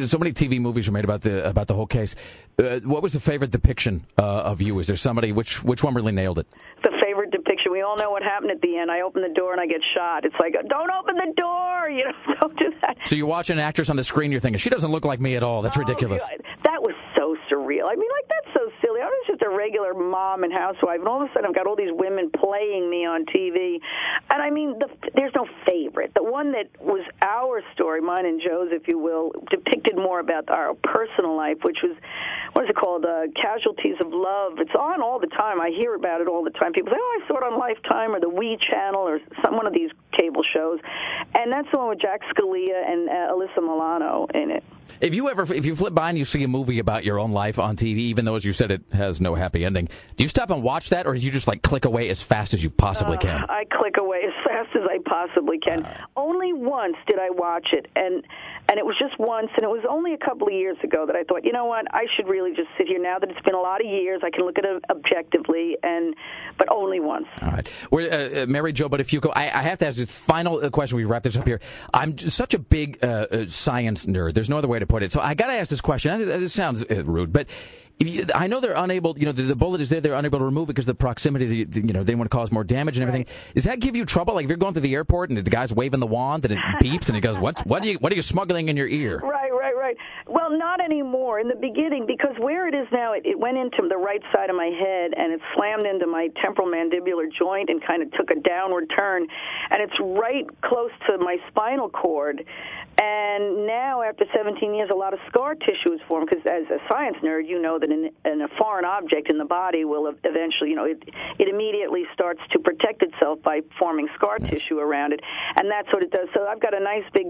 D: so many TV movies were made about the about the whole case. Uh, what was the favorite depiction uh, of you? Is there somebody which which one really nailed it?
N: The favorite depiction. We all know what happened at the end. I open the door and I get shot. It's like, don't open the door. [LAUGHS] You know, don't do that.
D: So you watch an actress on the screen, you're thinking she doesn't look like me at all. That's ridiculous.
N: God, that was so surreal. I mean, like that's so silly. I was just a regular mom and housewife, and all of a sudden I've got all these women playing me on TV. And I mean, the, there's no favorite. The one that was our story, mine and Joe's, if you will, depicted more about our personal life, which was what is it called? Uh, Casualties of Love. It's on all the time. I hear about it all the time. People say, "Oh, I saw it on Lifetime or the We Channel or some one of these cable shows," and that's the one with Jack Scalia and uh, Alyssa Milano in it.
D: If you ever, if you flip by and you see a movie about your own life on TV, even though as you said it has no happy ending, do you stop and watch that, or do you just like click away as fast as you possibly
N: Uh,
D: can?
N: I click away [LAUGHS] as fast as I possibly can. only once did I watch it, and and it was just once, and it was only a couple of years ago that I thought, you know what, I should really just sit here. Now that it's been a lot of years, I can look at it objectively, and but only once.
D: All right. We're, uh, uh, Mary Jo Buttafuoco, I, I have to ask this final uh, question. We wrap this up here. I'm such a big uh, uh, science nerd. There's no other way to put it. So I got to ask this question. This sounds rude, but if you, I know they're unable. You know, the, the bullet is there. They're unable to remove it because of the proximity. The, you know, they want to cause more damage and everything. Does that give you trouble? Like if you're going through the airport and the guy's waving the wand and it [LAUGHS] beeps and he goes, "What? What are you? What are you smuggling in your ear?"
N: Right, right, right. Well, not anymore. In the beginning, because where it is now, it, it went into the right side of my head and it slammed into my temporal mandibular joint and kind of took a downward turn, and it's right close to my spinal cord. And now, after 17 years, a lot of scar tissue is formed because, as a science nerd, you know that in, in a foreign object in the body will eventually, you know, it, it immediately starts to protect itself by forming scar tissue around it, and that's what it does. So I've got a nice big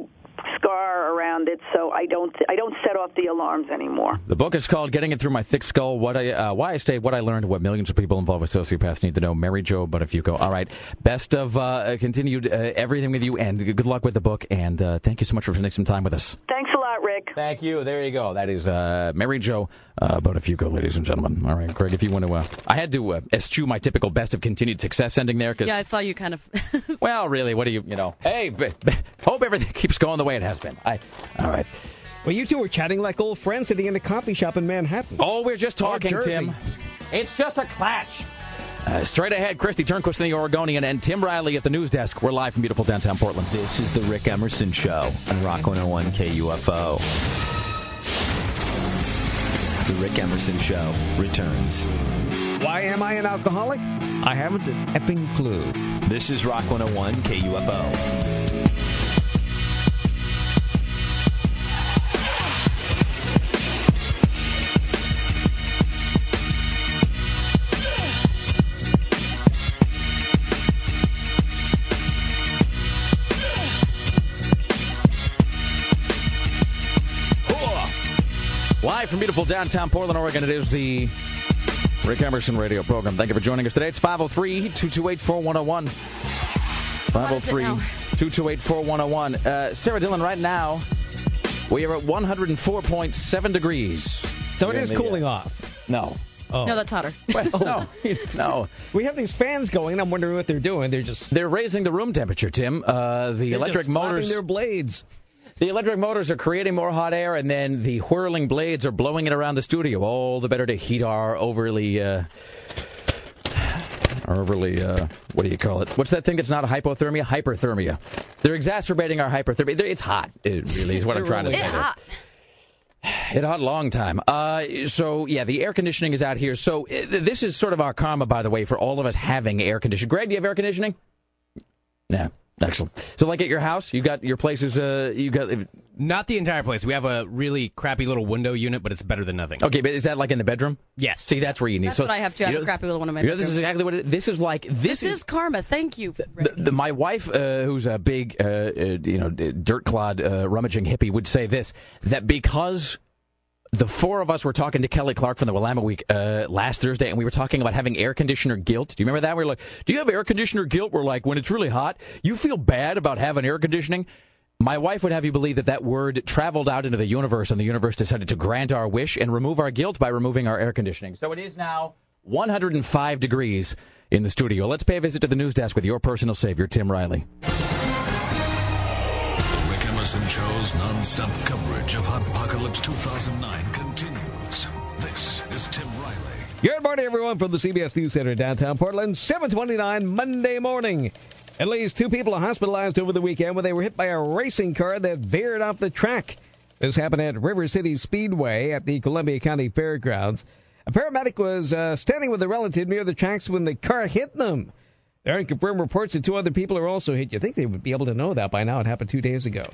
N: scar around it, so I don't I don't set off the alarms anymore.
D: The book is called "Getting It Through My Thick Skull: What I uh, Why I Stayed, What I Learned, What Millions of People Involved with Sociopaths Need to Know." Mary Jo Buttafuoco. All right, best of uh, continued uh, everything with you, and good luck with the book. And uh, thank you so much for spending some time with us.
N: Thanks a.
D: Thank you. There you go. That is uh, Mary Jo uh, Buttafuoco, ladies and gentlemen. All right, Craig, if you want to, uh, I had to uh, eschew my typical best of continued success ending there because.
E: Yeah, I saw you kind of. [LAUGHS]
D: well, really, what do you, you know? Hey, b- b- hope everything [LAUGHS] keeps going the way it has been. I, all right.
G: Well, you two were chatting like old friends sitting in a coffee shop in Manhattan.
D: Oh, we're just talking, Tim. It's just a clatch. Uh, straight ahead, Kristi Turnquist in the Oregonian and Tim Riley at the news desk. We're live from beautiful downtown Portland.
O: This is the Rick Emerson Show on Rock 101 KUFO. The Rick Emerson Show returns.
G: Why am I an alcoholic? I haven't an epping clue.
O: This is Rock 101 KUFO.
D: Live from beautiful downtown Portland, Oregon, it is the Rick Emerson radio program. Thank you for joining us today. It's 503 228 4101. 503 228 4101. Uh, Sarah Dillon, right now, we are at 104.7 degrees.
G: So it
D: Here
G: is
D: in the,
G: cooling
D: uh,
G: off.
D: No.
G: Oh.
E: No, that's hotter. [LAUGHS]
D: no, no.
G: We have these fans going. I'm wondering what they're doing. They're just
D: They're raising the room temperature, Tim. Uh, the
G: they're
D: electric
G: just flapping
D: motors.
G: their blades.
D: The electric motors are creating more hot air, and then the whirling blades are blowing it around the studio. All the better to heat our overly, uh, our overly, uh, what do you call it? What's that thing that's not a hypothermia? Hyperthermia. They're exacerbating our hyperthermia. It's hot. It [LAUGHS] really is what I'm trying to say.
E: It's hot.
D: It hot a long time. Uh, so yeah, the air conditioning is out here. So uh, this is sort of our karma, by the way, for all of us having air conditioning. Greg, do you have air conditioning? Yeah, excellent. So like at your house, you got your places. Uh, you got.
J: Not the entire place. We have a really crappy little window unit, but it's better than nothing.
D: Okay, but is that like in the bedroom?
J: Yes.
D: See, that's where you need.
E: That's
D: so
E: what I have too. I
D: you
E: have a crappy little one in my
D: You know, this is exactly what it, this is like. This,
E: This is karma. Thank you.
D: The, the, my wife, uh, who's a big, uh, uh, you know, dirt clod uh, rummaging hippie, would say this: that because the four of us were talking to Kelly Clark from the Willamette Week uh, last Thursday, and we were talking about having air conditioner guilt. Do you remember that? We were like, "Do you have air conditioner guilt?" We're like, when it's really hot, you feel bad about having air conditioning. My wife would have you believe that that word traveled out into the universe, and the universe decided to grant our wish and remove our guilt by removing our air conditioning. So it is now 105 degrees in the studio. Let's pay a visit to the news desk with your personal savior, Tim Riley.
A: Emerson Show's non-stop coverage of Hot Apocalypse 2009 continues. This is Tim Riley.
G: Good morning, everyone, from the CBS News Center downtown Portland. 729 Monday morning. At least two people are hospitalized over the weekend when they were hit by a racing car that veered off the track. This happened at River City Speedway at the Columbia County Fairgrounds. A paramedic was uh, standing with a relative near the tracks when the car hit them. There are confirmed reports that two other people are also hit. You think they would be able to know that by now. It happened two days ago.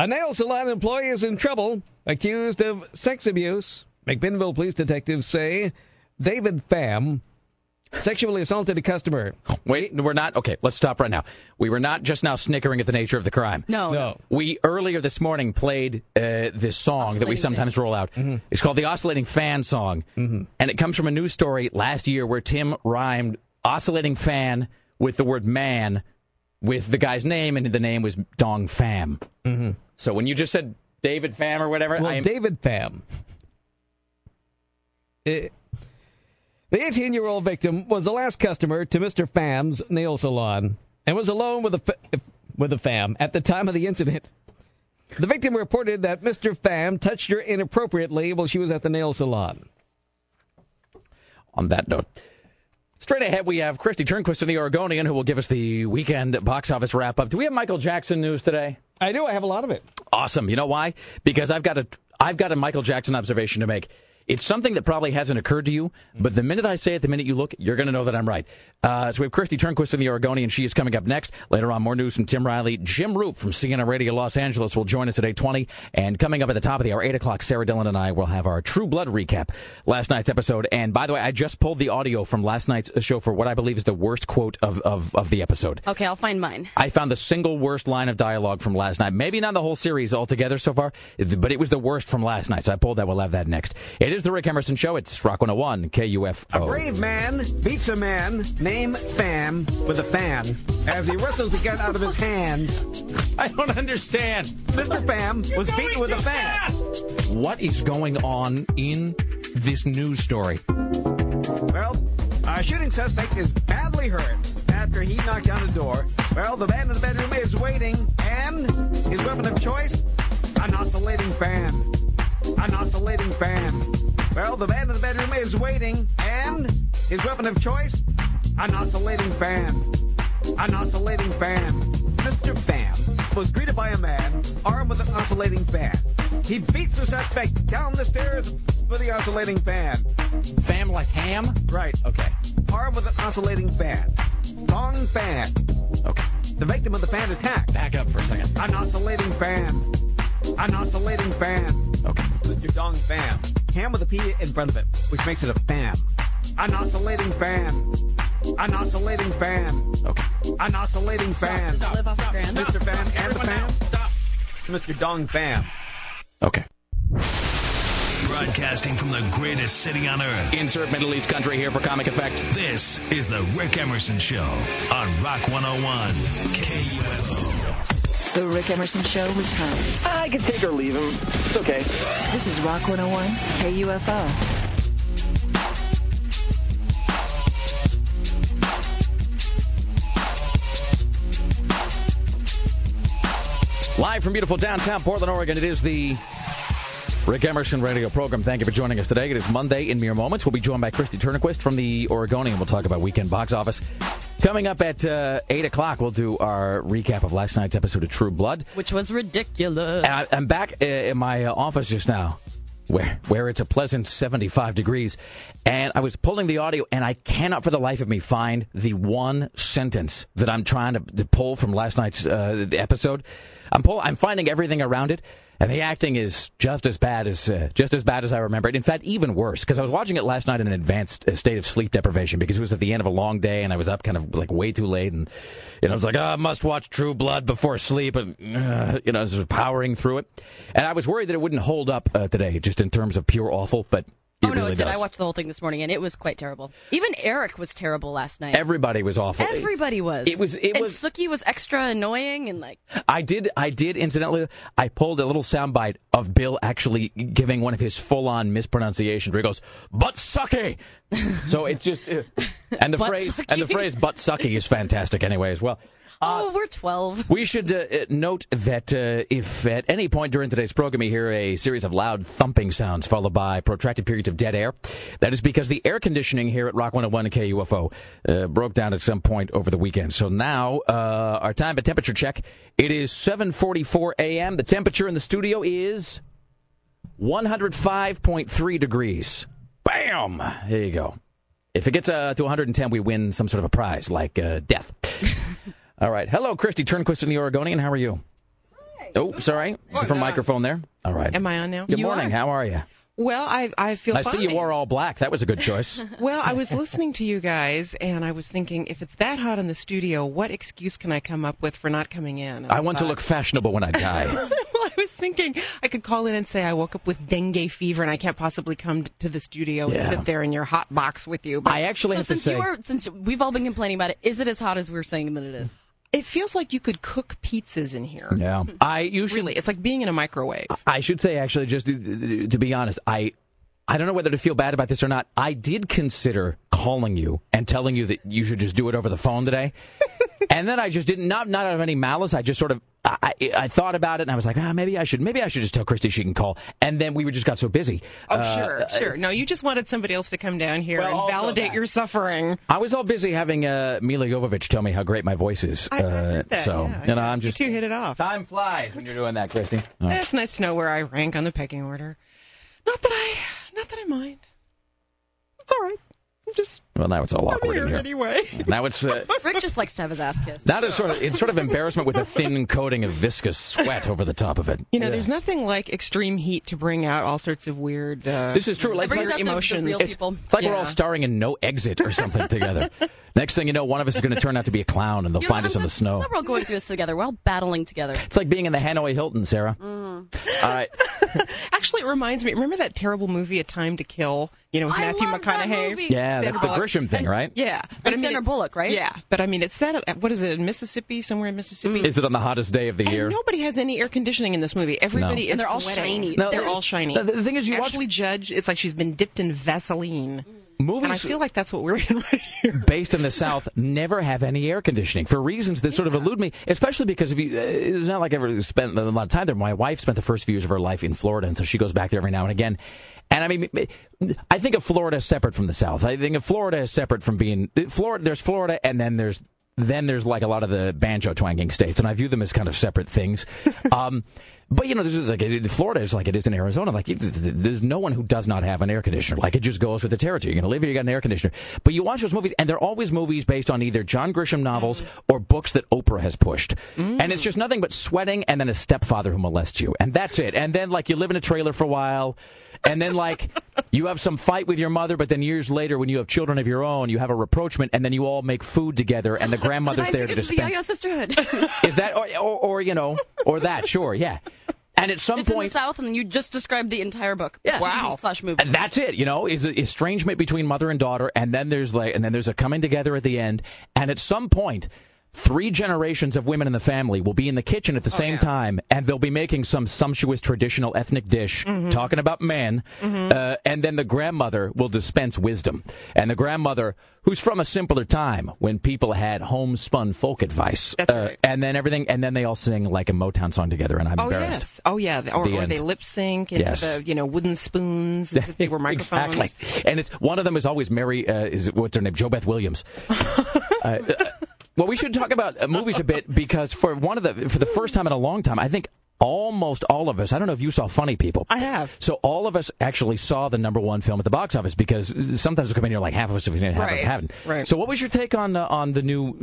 G: A nail salon employee is in trouble, accused of sex abuse. McMinnville police detectives say David Pham sexually assaulted a customer.
D: Wait, we're not okay. Let's stop right now. We were not just now snickering at the nature of the crime.
E: No.
G: No.
D: We earlier this morning played uh, this song that we sometimes roll out. It's called the Oscillating Fan Song, and it comes from a news story last year where Tim rhymed oscillating fan with the word man with the guy's name, and the name was Dong Pham. Mm-hmm. So when you just said David Pham or whatever,
G: Well,
D: I am,
G: David Pham. [LAUGHS] Eh, the 18 year old victim was the last customer to Mr. Pham's nail salon and was alone with the, f- with the Pham at the time of the incident. The victim reported that Mr. Pham touched her inappropriately while she was at the nail salon.
D: on that note. Straight ahead, we have Kristi Turnquist in the Oregonian, who will give us the weekend box office wrap up. Do we have Michael Jackson news today?
G: I do. I have a lot of it.
D: Awesome. You know why? Because I've got a I've got a Michael Jackson observation to make. It's something that probably hasn't occurred to you, but the minute I say it, the minute you look, you're going to know that I'm right. Uh, so we have Kristi Turnquist in the Oregonian. She is coming up next. Later on, more news from Tim Riley. Jim Roope from CNN Radio Los Angeles will join us at 820. And coming up at the top of the hour, 8 o'clock, Sarah Dillon and I will have our True Blood recap last night's episode. And by the way, I just pulled the audio from last night's show for what I believe is the worst quote of, of, of the episode.
E: Okay, I'll find mine.
D: I found the single worst line of dialogue from last night. Maybe not the whole series altogether so far, but it was the worst from last night. So I pulled that. We'll have that next. It is the Rick Emerson Show. It's Rock 101 KUFO.
G: A brave man beats a man named Pham with a fan as he wrestles the gun out of his hands.
D: I don't understand.
G: Mr. Pham was beaten with a fan.
D: What is going on in this news story?
G: Well, a shooting suspect is badly hurt after he knocked down a door. Well, the man in the bedroom is waiting, and his weapon of choice, an oscillating fan. An oscillating fan. Well, the man in the bedroom is waiting, and his weapon of choice, an oscillating fan. An oscillating fan. Mr. Pham was greeted by a man armed with an oscillating fan. He beats the suspect down the stairs with the oscillating fan.
D: Fam like ham?
G: Right.
D: Okay.
G: Armed with an oscillating fan. Long fan.
D: Okay.
G: The victim of the fan attack.
D: Back up for a second.
G: An oscillating fan. An oscillating fan.
D: Okay.
G: Mr. Dong Pham. Ham with a P in front of it, which makes it a fam. An oscillating fan. An oscillating fan.
D: Okay.
G: An oscillating fan.
E: Live off the.
G: Mr. Fan and the fan. Mr. Dong Pham.
D: Okay.
A: Broadcasting from the greatest city on earth.
D: Insert Middle East country here for comic effect.
A: This is the Rick Emerson Show on Rock 101 KUFO.
C: The Rick Emerson Show returns.
L: I can take or leave him. It's okay.
C: This is Rock 101 KUFO.
D: Live from beautiful downtown Portland, Oregon, it is the Rick Emerson radio program. Thank you for joining us today. It is Monday in mere moments. We'll be joined by Kristi Turnquist from the Oregonian. We'll talk about weekend box office. Coming up at uh, 8 o'clock, we'll do our recap of last night's episode of True Blood.
E: Which was ridiculous.
D: And I, I'm back uh, in my uh, office just now, where where it's a pleasant 75 degrees, and I was pulling the audio, and I cannot for the life of me find the one sentence that I'm trying to, to pull from last night's uh, episode. I'm pull, I'm finding everything around it. And the acting is just as bad as uh, just as bad as I remember it. In fact, even worse because I was watching it last night in an advanced uh, state of sleep deprivation because it was at the end of a long day and I was up kind of like way too late and you know I was like, oh, I must watch True Blood before sleep and uh, you know just powering through it. And I was worried that it wouldn't hold up uh, today, just in terms of pure awful. But it
E: oh no,
D: really
E: it did.
D: does.
E: I watched the whole thing this morning, and it was quite terrible. Even Eric was terrible last night.
D: Everybody was awful.
E: Everybody was.
D: It was- it
E: and
D: was-
E: Sookie was extra annoying, and like
D: I did. I did. Incidentally, I pulled a little soundbite of Bill actually giving one of his full-on mispronunciations. Where he goes, "Butt sucky." so it's just, uh, and the [LAUGHS] phrase
E: sucky.
D: and the phrase "but sucky" is fantastic anyway as well.
E: Oh, we're twelve. [LAUGHS]
D: We should uh, uh, note that uh, if at any point during today's program you hear a series of loud thumping sounds followed by protracted periods of dead air, that is because the air conditioning here at Rock 101 and KUFO uh, broke down at some point over the weekend. So now uh, our time at temperature check. It is 7:44 a.m. The temperature in the studio is 105.3 degrees. Bam! There you go. If it gets uh, to 110, we win some sort of a prize, like uh, death. [LAUGHS] All right. Hello, Kristi Turnquist in the Oregonian. How are you? Oh, sorry. Different oh, microphone there. All right.
P: Am I on now?
D: Good morning. How are you?
P: Well, I I feel
D: I
P: fine.
D: see you wore all black. That was a good choice. [LAUGHS]
P: Well, I was listening to you guys, and I was thinking, if it's that hot in the studio, what excuse can I come up with for not coming in? And
D: I want to
P: thought-
D: look fashionable when I die. [LAUGHS]
P: well, I was thinking I could call in and say I woke up with dengue fever and I can't possibly come to the studio
D: Yeah.
P: and sit there in your hot box with you. But
D: I actually
E: So
D: have to
E: since
D: say,
E: you are, since we've all been complaining about it, is it as hot as we're saying that it is?
P: It feels like you could cook pizzas in here.
D: yeah, I usually
P: Really, it's like being in a microwave.
D: I should say, actually, just to, to be honest, I I don't know whether to feel bad about this or not. I did consider calling you and telling you that you should just do it over the phone today, and then I just didn't. Not not out of any malice. I just sort of. I, I thought about it and I was like, ah, maybe I should, maybe I should just tell Kristi she can call. And then we just got so busy.
P: Oh,
D: Uh,
P: sure, sure. No, you just wanted somebody else to come down here
D: Well,
P: and validate your suffering.
D: I was all busy having uh, Milla Jovovich tell me how great my voice is.
P: I-
D: uh,
P: that,
D: so,
P: yeah,
D: you know, I'm just.
P: You two hit it off.
D: Time flies when you're doing that, Kristi. Oh.
P: It's nice to know where I rank on the pecking order. Not that I, not that I mind. It's all right. I'm just
D: Well, now it's all awkward
P: here
D: in here.
P: anyway.
D: Now it's. Uh, [LAUGHS]
E: Rick just likes to have his ass kissed.
D: That is sort of it's sort of embarrassment with a thin coating of viscous sweat over the top of it.
P: You know,
D: Yeah.
P: there's nothing like extreme heat to bring out all sorts of weird. Uh,
D: This is true. Like,
P: weird
D: it's like-
P: emotions.
D: It's, it's like we're all starring in No Exit or something [LAUGHS] together. Next thing you know, one of us is going to turn out to be a clown, and they'll
E: You
D: find
E: know,
D: us in the snow.
E: We're all going through this together. We're all battling together.
D: It's like being in the Hanoi Hilton, Sarah.
E: Mm-hmm.
D: All right. [LAUGHS]
P: Actually, it reminds me. Remember that terrible movie, A Time to Kill? You know, with
E: I
P: Matthew
E: love that
P: McConaughey.
E: movie.
D: Yeah, that's the
P: Bullock.
D: Grisham thing, right?
P: Yeah,
E: And
P: I
E: Sandra
P: it's-
E: Bullock, right?
P: Yeah, but I mean, it's set at what is it in Mississippi, somewhere in Mississippi.
D: Is it on the hottest day of the year?
P: Nobody has any air conditioning in this movie. Everybody
D: No.
P: is
E: And they're all
P: sweating.
E: shiny.
D: No,
P: they're
D: the-
P: all shiny.
D: the- the thing is, you watch-
P: Judge. It's like she's been dipped in Vaseline.
D: Movies
P: And I feel like that's what we're in right here.
D: based in the South never have any air conditioning for reasons that sort of elude me, especially because if you, uh, it's not like I ever spent a lot of time there. My wife spent the first few years of her life in Florida, and so she goes back there every now and again. And I mean, I think of Florida as separate from the South. I think of Florida as separate from being Florida. There's Florida, and then there's then there's like a lot of the banjo twanging states, and I view them as kind of separate things. [LAUGHS] um, but you know, there's like Florida is like it is in Arizona. Like there's no one who does not have an air conditioner. Like it just goes with the territory. You're to live here, you got an air conditioner. But you watch those movies, and they're always movies based on either John Grisham novels or books that Oprah has pushed. And it's just nothing but sweating, and then a stepfather who molests you, and that's it. And then like you live in a trailer for a while. And then, like, you have some fight with your mother, but then years later, when you have children of your own, you have a rapprochement, and then you all make food together, and the [LAUGHS] grandmother's there to
E: it's the
D: dispense.
E: Ya-Ya Sisterhood. [LAUGHS]
D: Is that, or, or, or you know, or that? Sure, yeah. And at some
E: it's in the South, and you just described the entire book.
D: Yeah.
E: Wow. Slash movie.
D: and that's it. You know, is estrangement between mother and daughter, and then there's like, and then there's a coming together at the end, and at some point. Three generations of women in the family will be in the kitchen at the same time, and they'll be making some sumptuous traditional ethnic dish, talking about men, uh, and then the grandmother will dispense wisdom. And the grandmother, who's from a simpler time when people had homespun folk advice, uh,
P: right.
D: and then everything, and then they all sing like a Motown song together, and I'm
P: Oh
D: embarrassed.
P: yes. Oh yeah. Or,
D: The
P: or they lip sync into
D: Yes.
P: the you know wooden spoons as if they were [LAUGHS] microphones.
D: Exactly. And it's one of them is always Mary. Uh, is what's her name? Jo Beth Williams. [LAUGHS] well, we should talk about uh, movies a bit because for one of the for the first time in a long time, I think almost all of us. I don't know if you saw Funny People.
P: I have.
D: So all of us actually saw the number one film at the box office because sometimes we come in here like half of us if we didn't have
P: Right,
D: it haven't.
P: right.
D: So what was your take on uh, on the new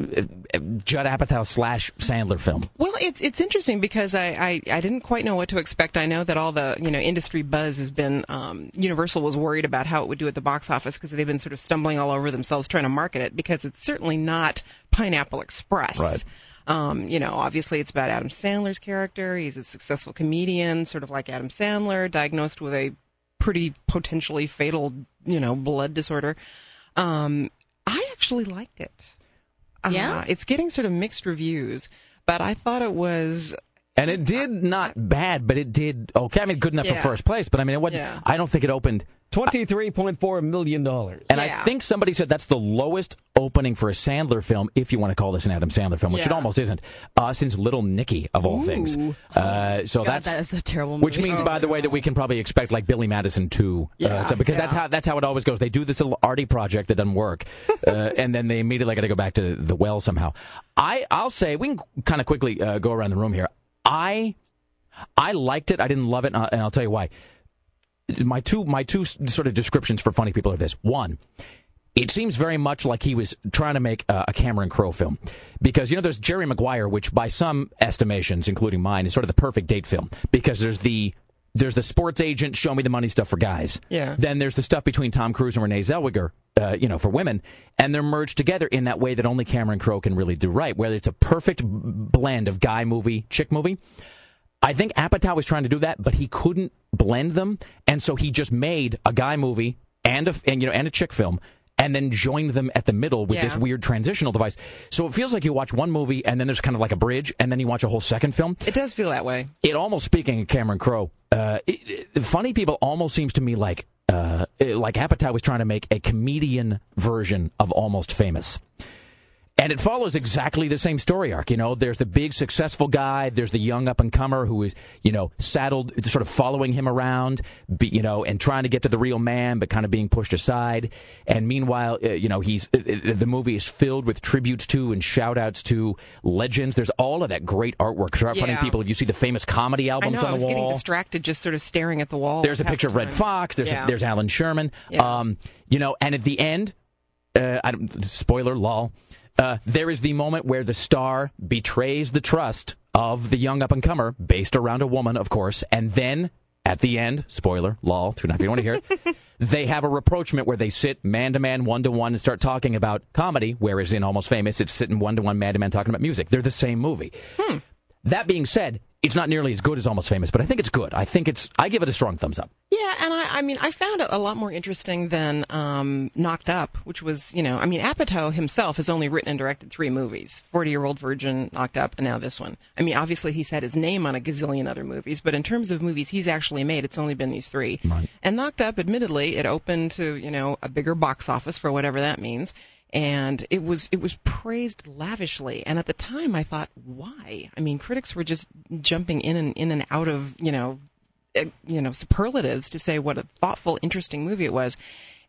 D: uh, Judd Apatow slash Sandler film?
P: Well, it's it's interesting because I, I, I didn't quite know what to expect. I know that all the you know industry buzz has been um, Universal was worried about how it would do at the box office because they've been sort of stumbling all over themselves trying to market it because it's certainly not Pineapple Express.
D: Right.
P: Um, you know, obviously it's about Adam Sandler's character. He's a successful comedian, sort of like Adam Sandler, diagnosed with a pretty potentially fatal, you know, blood disorder. Um, I actually liked it.
E: Yeah?
P: Uh, it's getting sort of mixed reviews, but I thought it was
D: And it did not bad, but it did okay. I mean, good enough
P: Yeah.
D: for first place, but I mean, it wasn't.
P: Yeah.
D: I don't think it opened.
G: $23.4 million.
D: And I think somebody said that's the lowest opening for a Sandler film, if you want to call this an Adam Sandler film, which it almost isn't, uh, since Little Nicky of all things. Uh, so
E: God,
D: that's
E: that is a terrible movie.
D: which means, by the way, that we can probably expect like Billy Madison too,
P: Yeah,
D: uh, so- because that's how that's how it always goes. They do this little arty project that doesn't work, uh, [LAUGHS] and then they immediately got to go back to the well somehow. I I'll say we can kind of quickly uh, go around the room here. I I liked it. I didn't love it, uh, and I'll tell you why. My two my two sort of descriptions for funny people are this: one. It seems very much like he was trying to make a Cameron Crowe film. Because, you know, there's Jerry Maguire, which by some estimations, including mine, is sort of the perfect date film. Because there's the there's the sports agent, show me the money stuff for guys.
P: Yeah.
D: Then there's the stuff between Tom Cruise and Renee Zellweger, uh, you know, for women. And they're merged together in that way that only Cameron Crowe can really do right, where it's a perfect blend of guy movie, chick movie. I think Apatow was trying to do that, but he couldn't blend them, and so he just made a guy movie and a and you know and a chick film, and then joined them at the middle with this weird transitional device. So it feels like you watch one movie and then there's kind of like a bridge, and then you watch a whole second film.
P: It does feel that way.
D: It almost speaking of Cameron Crowe, uh, it, it- funny people almost seems to me like uh, like Apatow was trying to make a comedian version of Almost Famous. And it follows exactly the same story arc. You know, there's the big successful guy, there's the young up and comer who is, you know, saddled, sort of following him around, be, you know, and trying to get to the real man, but kind of being pushed aside. And meanwhile, uh, you know, he's uh, uh, the movie is filled with tributes to and shout outs to legends. There's all of that great artwork. Start finding
P: Yeah.
D: people. You see the famous comedy albums I
P: know. I
D: on
P: was
D: the
P: getting distracted, just sort of staring at the wall.
D: There's a picture of
P: Redd.
D: Foxx. There's
P: Yeah.
D: there's Allan Sherman.
P: Yeah.
D: Um, you know, and at the end, uh, I don't, spoiler, lol. Uh, there is the moment where the star betrays the trust of the young up and comer, based around a woman, of course, and then at the end, spoiler, lol. Tune if you don't want to hear it. [LAUGHS] They have a rapprochement where they sit man to man, one to one, and start talking about comedy. Whereas in Almost Famous, it's sitting one to one, man to man, talking about music. They're the same movie. That being said, it's not nearly as good as Almost Famous, but I think it's good. I think it's. I give it a strong thumbs up.
P: Yeah, and I, I mean, I found it a lot more interesting than um, Knocked Up, which was, you know, I mean, Apatow himself has only written and directed three movies 40 Year Old Virgin, Knocked Up, and now this one. I mean, obviously he's had his name on a gazillion other movies, but in terms of movies he's actually made, it's only been these three. Right. And Knocked Up, admittedly, it opened to, you know, a bigger box office for whatever that means. And it was it was praised lavishly, and at the time I thought, why? I mean, critics were just jumping in and in and out of you know uh, you know superlatives to say what a thoughtful, interesting movie it was.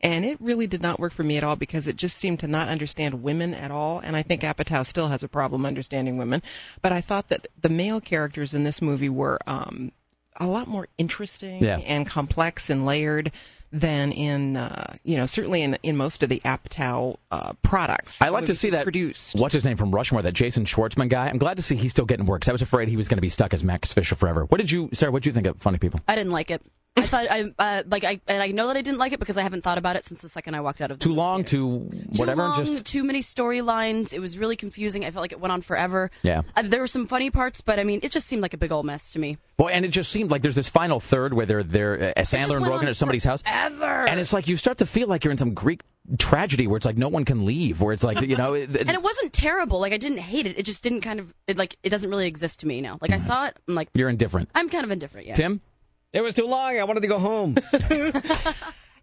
P: And it really did not work for me at all because it just seemed to not understand women at all. And I think Apatow still has a problem understanding women. But I thought that the male characters in this movie were um, a lot more interesting
D: Yeah.
P: and complex and layered than in, uh, you know, certainly in, in most of the Apatow uh, products.
D: I like to see that.
P: Produced.
D: What's his name from Rushmore? That Jason Schwartzman guy. I'm glad to see he's still getting work. 'cause I was afraid he was going to be stuck as Max Fisher forever. What did you, Sarah? What did you think of Funny People?
E: I didn't like it. I thought I uh, like I and I know that I didn't like it because I haven't thought about it since the second I walked out of the
D: Too long? Too whatever?
E: Too long,
D: Just
E: too many storylines. It was really confusing. I felt like it went on forever.
D: Yeah.
E: Uh, there were some funny parts, but I mean, it just seemed like a big old mess to me.
D: well, and it just seemed like there's this final third where they're they're uh, Sandler and Rogen at somebody's house,
E: Ever.
D: and it's like you start to feel like you're in some Greek tragedy where it's like no one can leave. Where it's like you know. it-
E: and it wasn't terrible. Like I didn't hate it. It just didn't kind of it, like it doesn't really exist to me now. Like I saw it. I'm like
D: you're indifferent.
E: I'm kind of indifferent. Yeah.
D: Tim,
G: It was too long. I wanted to go home. [LAUGHS]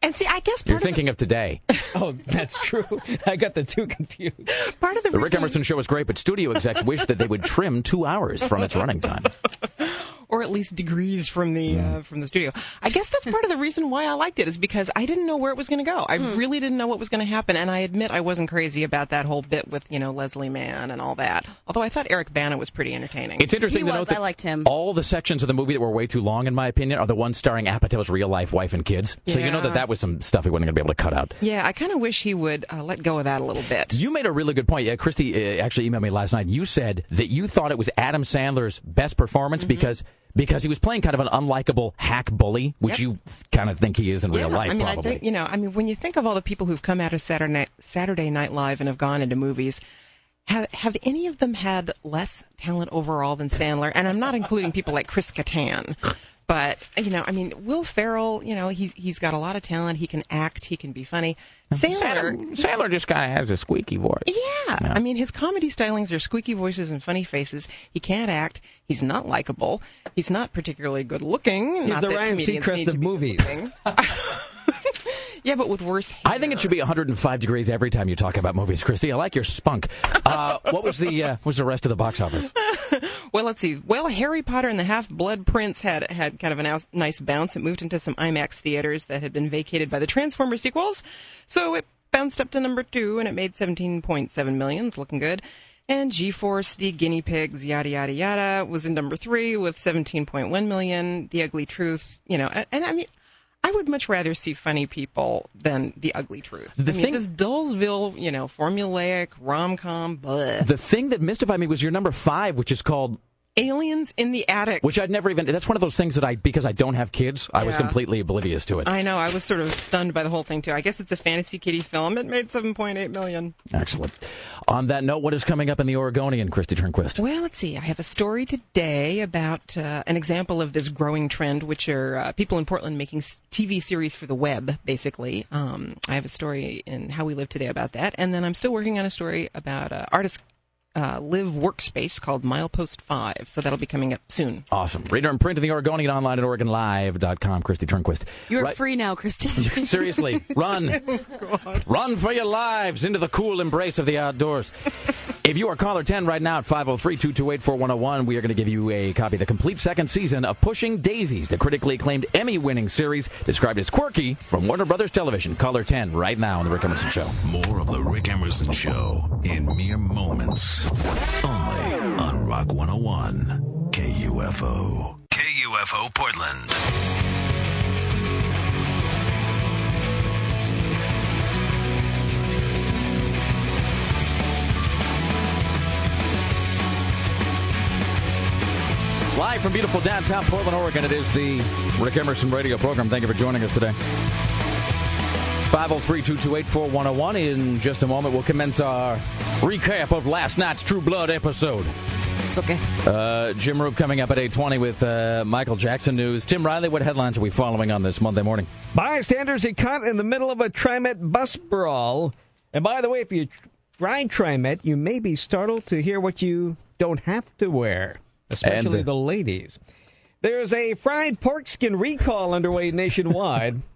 P: And see, I guess
D: you're
P: of
D: thinking of today. [LAUGHS]
G: oh, that's true. I got the two confused.
P: part of the
D: The Rick Emerson show is great, but studio execs wish that they would trim two hours from its running time. [LAUGHS]
P: or at least degrees from the uh, from the studio. I guess that's part of the reason why I liked it is because I didn't know where it was going to go. I
E: Hmm.
P: really didn't know what was going to happen, and I admit I wasn't crazy about that whole bit with you know Leslie Mann and all that. Although I thought Eric Bana was pretty entertaining.
D: It's interesting
E: He
D: to
E: was.
D: note that
E: I liked him.
D: all the sections of the movie that were way too long, in my opinion, are the ones starring Apatow's real life wife and kids. So you know that that was some stuff he wasn't going to be able to cut out.
P: yeah, I kind of wish he would uh, let go of that a little bit.
D: You made a really good point. Yeah, Kristi uh, actually emailed me last night. You said that you thought it was Adam Sandler's best performance
P: Mm-hmm.
D: because because he was playing kind of an unlikable hack bully, which
P: Yep.
D: you kind of think he is in real life,
P: I mean,
D: probably.
P: I think you know. I mean, when you think of all the people who've come out of Saturday Night, Saturday Night Live and have gone into movies, have have any of them had less talent overall than Sandler? And I'm not including people like Chris Kattan. But you know, I mean, Will Ferrell, you know, he's he's got a lot of talent. He can act. He can be funny. Sandler,
D: Sandler just kind of has a squeaky voice.
P: yeah. I mean, his comedy stylings are squeaky voices and funny faces. He can't act. He's not likable. He's not particularly good looking.
G: He's
P: not
G: the
P: that
G: Ryan
P: comedians
G: Seacrest
P: need
G: of movies. [LAUGHS]
P: yeah, but with worse hair.
D: I think it should be 105 degrees every time you talk about movies, Kristi. I like your spunk. Uh, [LAUGHS] what was the uh, what was the rest of the box office? [LAUGHS]
P: Well, let's see. Well, Harry Potter and the Half Blood Prince had had kind of a nice- nice bounce. It moved into some IMAX theaters that had been vacated by the Transformer sequels, so it bounced up to number two, and it made 17.7 million. It's looking good. And G-Force, the guinea pigs, yada yada yada, was in number three with 17.1 million. The Ugly Truth, you know, and, and I mean. I would much rather see funny people than the ugly truth.
D: The
P: I mean,
D: thing-
P: this Dullsville, you know, formulaic rom com, but
D: The thing that mystified me was your number five, which is called
P: aliens in the attic.
D: which I'd never even. That's one of those things that I because I don't have kids, I was completely oblivious to it.
P: I know. I was sort of stunned by the whole thing too. I guess it's a fantasy kitty film. It made 7.8 million.
D: Excellent. On that note, what is coming up in the Oregonian, Kristi Turnquist?
P: Well, let's see. I have a story today about uh, an example of this growing trend, which are uh, people in Portland making TV series for the web, basically. Um, I have a story in How We Live Today about that, and then I'm still working on a story about uh, artists uh, live workspace called Milepost 5. So that'll be coming up soon.
D: Awesome. Reader and print in the Oregonian online at OregonLive.com. Kristi Turnquist.
E: You're
D: Right-
E: free now, Kristi. [LAUGHS]
D: Seriously, run. [LAUGHS] Run for your lives into the cool embrace of the outdoors. If you are caller 10 right now at 503 228 4101, we are going to give you a copy of the complete second season of Pushing Daisies, the critically acclaimed Emmy winning series described as quirky from Warner Brothers Television. Caller 10 right now on The Rick Emerson Show.
A: More of the Rick Emerson Show in mere moments. Only on Rock 101 KUFO. KUFO Portland.
D: Live from beautiful downtown Portland, Oregon, it is the Rick Emerson radio program. Thank you for joining us today. 503 228 4101. In just a moment, we'll commence our recap of last night's True Blood episode.
P: It's okay.
D: Uh, Jim Roope coming up at 820 with uh, Michael Jackson news. Tim Riley, what headlines are we following on this Monday morning?
G: Bystanders get caught in the middle of a TriMet bus brawl. And by the way, if you ride TriMet, you may be startled to hear what you don't have to wear, especially
D: And, uh,
G: the ladies. There's a fried pork skin recall underway nationwide. [LAUGHS]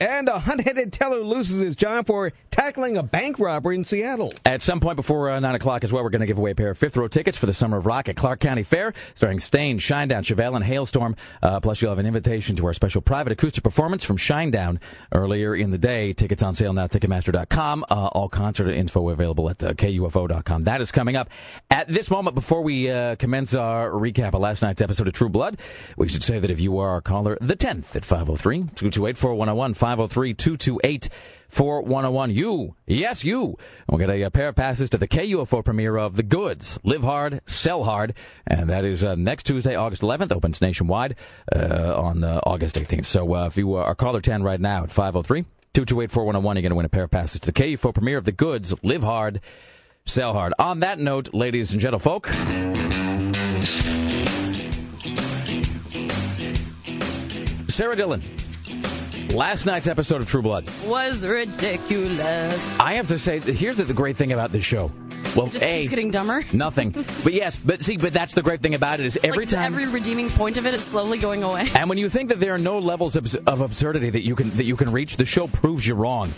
G: and a hunt-headed teller loses his job for tackling a bank robbery in Seattle.
D: At some point before uh, 9 o'clock as well, we're going to give away a pair of fifth row tickets for the Summer of Rock at Clark County Fair, starring Staind, Shinedown, Chevelle, and Halestorm. Uh, plus, you'll have an invitation to our special private acoustic performance from Shinedown earlier in the day. Tickets on sale now at Ticketmaster.com. Uh, all concert info available at uh, KUFO.com. That is coming up. At this moment, before we uh, commence our recap of last night's episode of True Blood, we should say that if you are our caller, the 10th at 503 228 4101, 503 228 4101. You, yes, you, will get a, a pair of passes to the KUFO premiere of The Goods. Live hard, sell hard. And that is uh, next Tuesday, August 11th. Opens nationwide uh, on uh, August 18th. So uh, if you are caller 10 right now at 503 228 4101, you're going to win a pair of passes to the KUFO premiere of The Goods. Live hard, sell hard. On that note, ladies and gentlefolk. Sarah Dillon. Last night's episode of True Blood.
E: Was ridiculous.
D: I have to say, here's the, the great thing about this show. Well,
E: It just
D: a
E: keeps getting dumber.
D: nothing, [LAUGHS] but yes, but see, but that's the great thing about it is every
E: like,
D: time.
E: every redeeming point of it is slowly going away.
D: and when you think that there are no levels of, of absurdity that you can that you can reach, the show proves you wrong.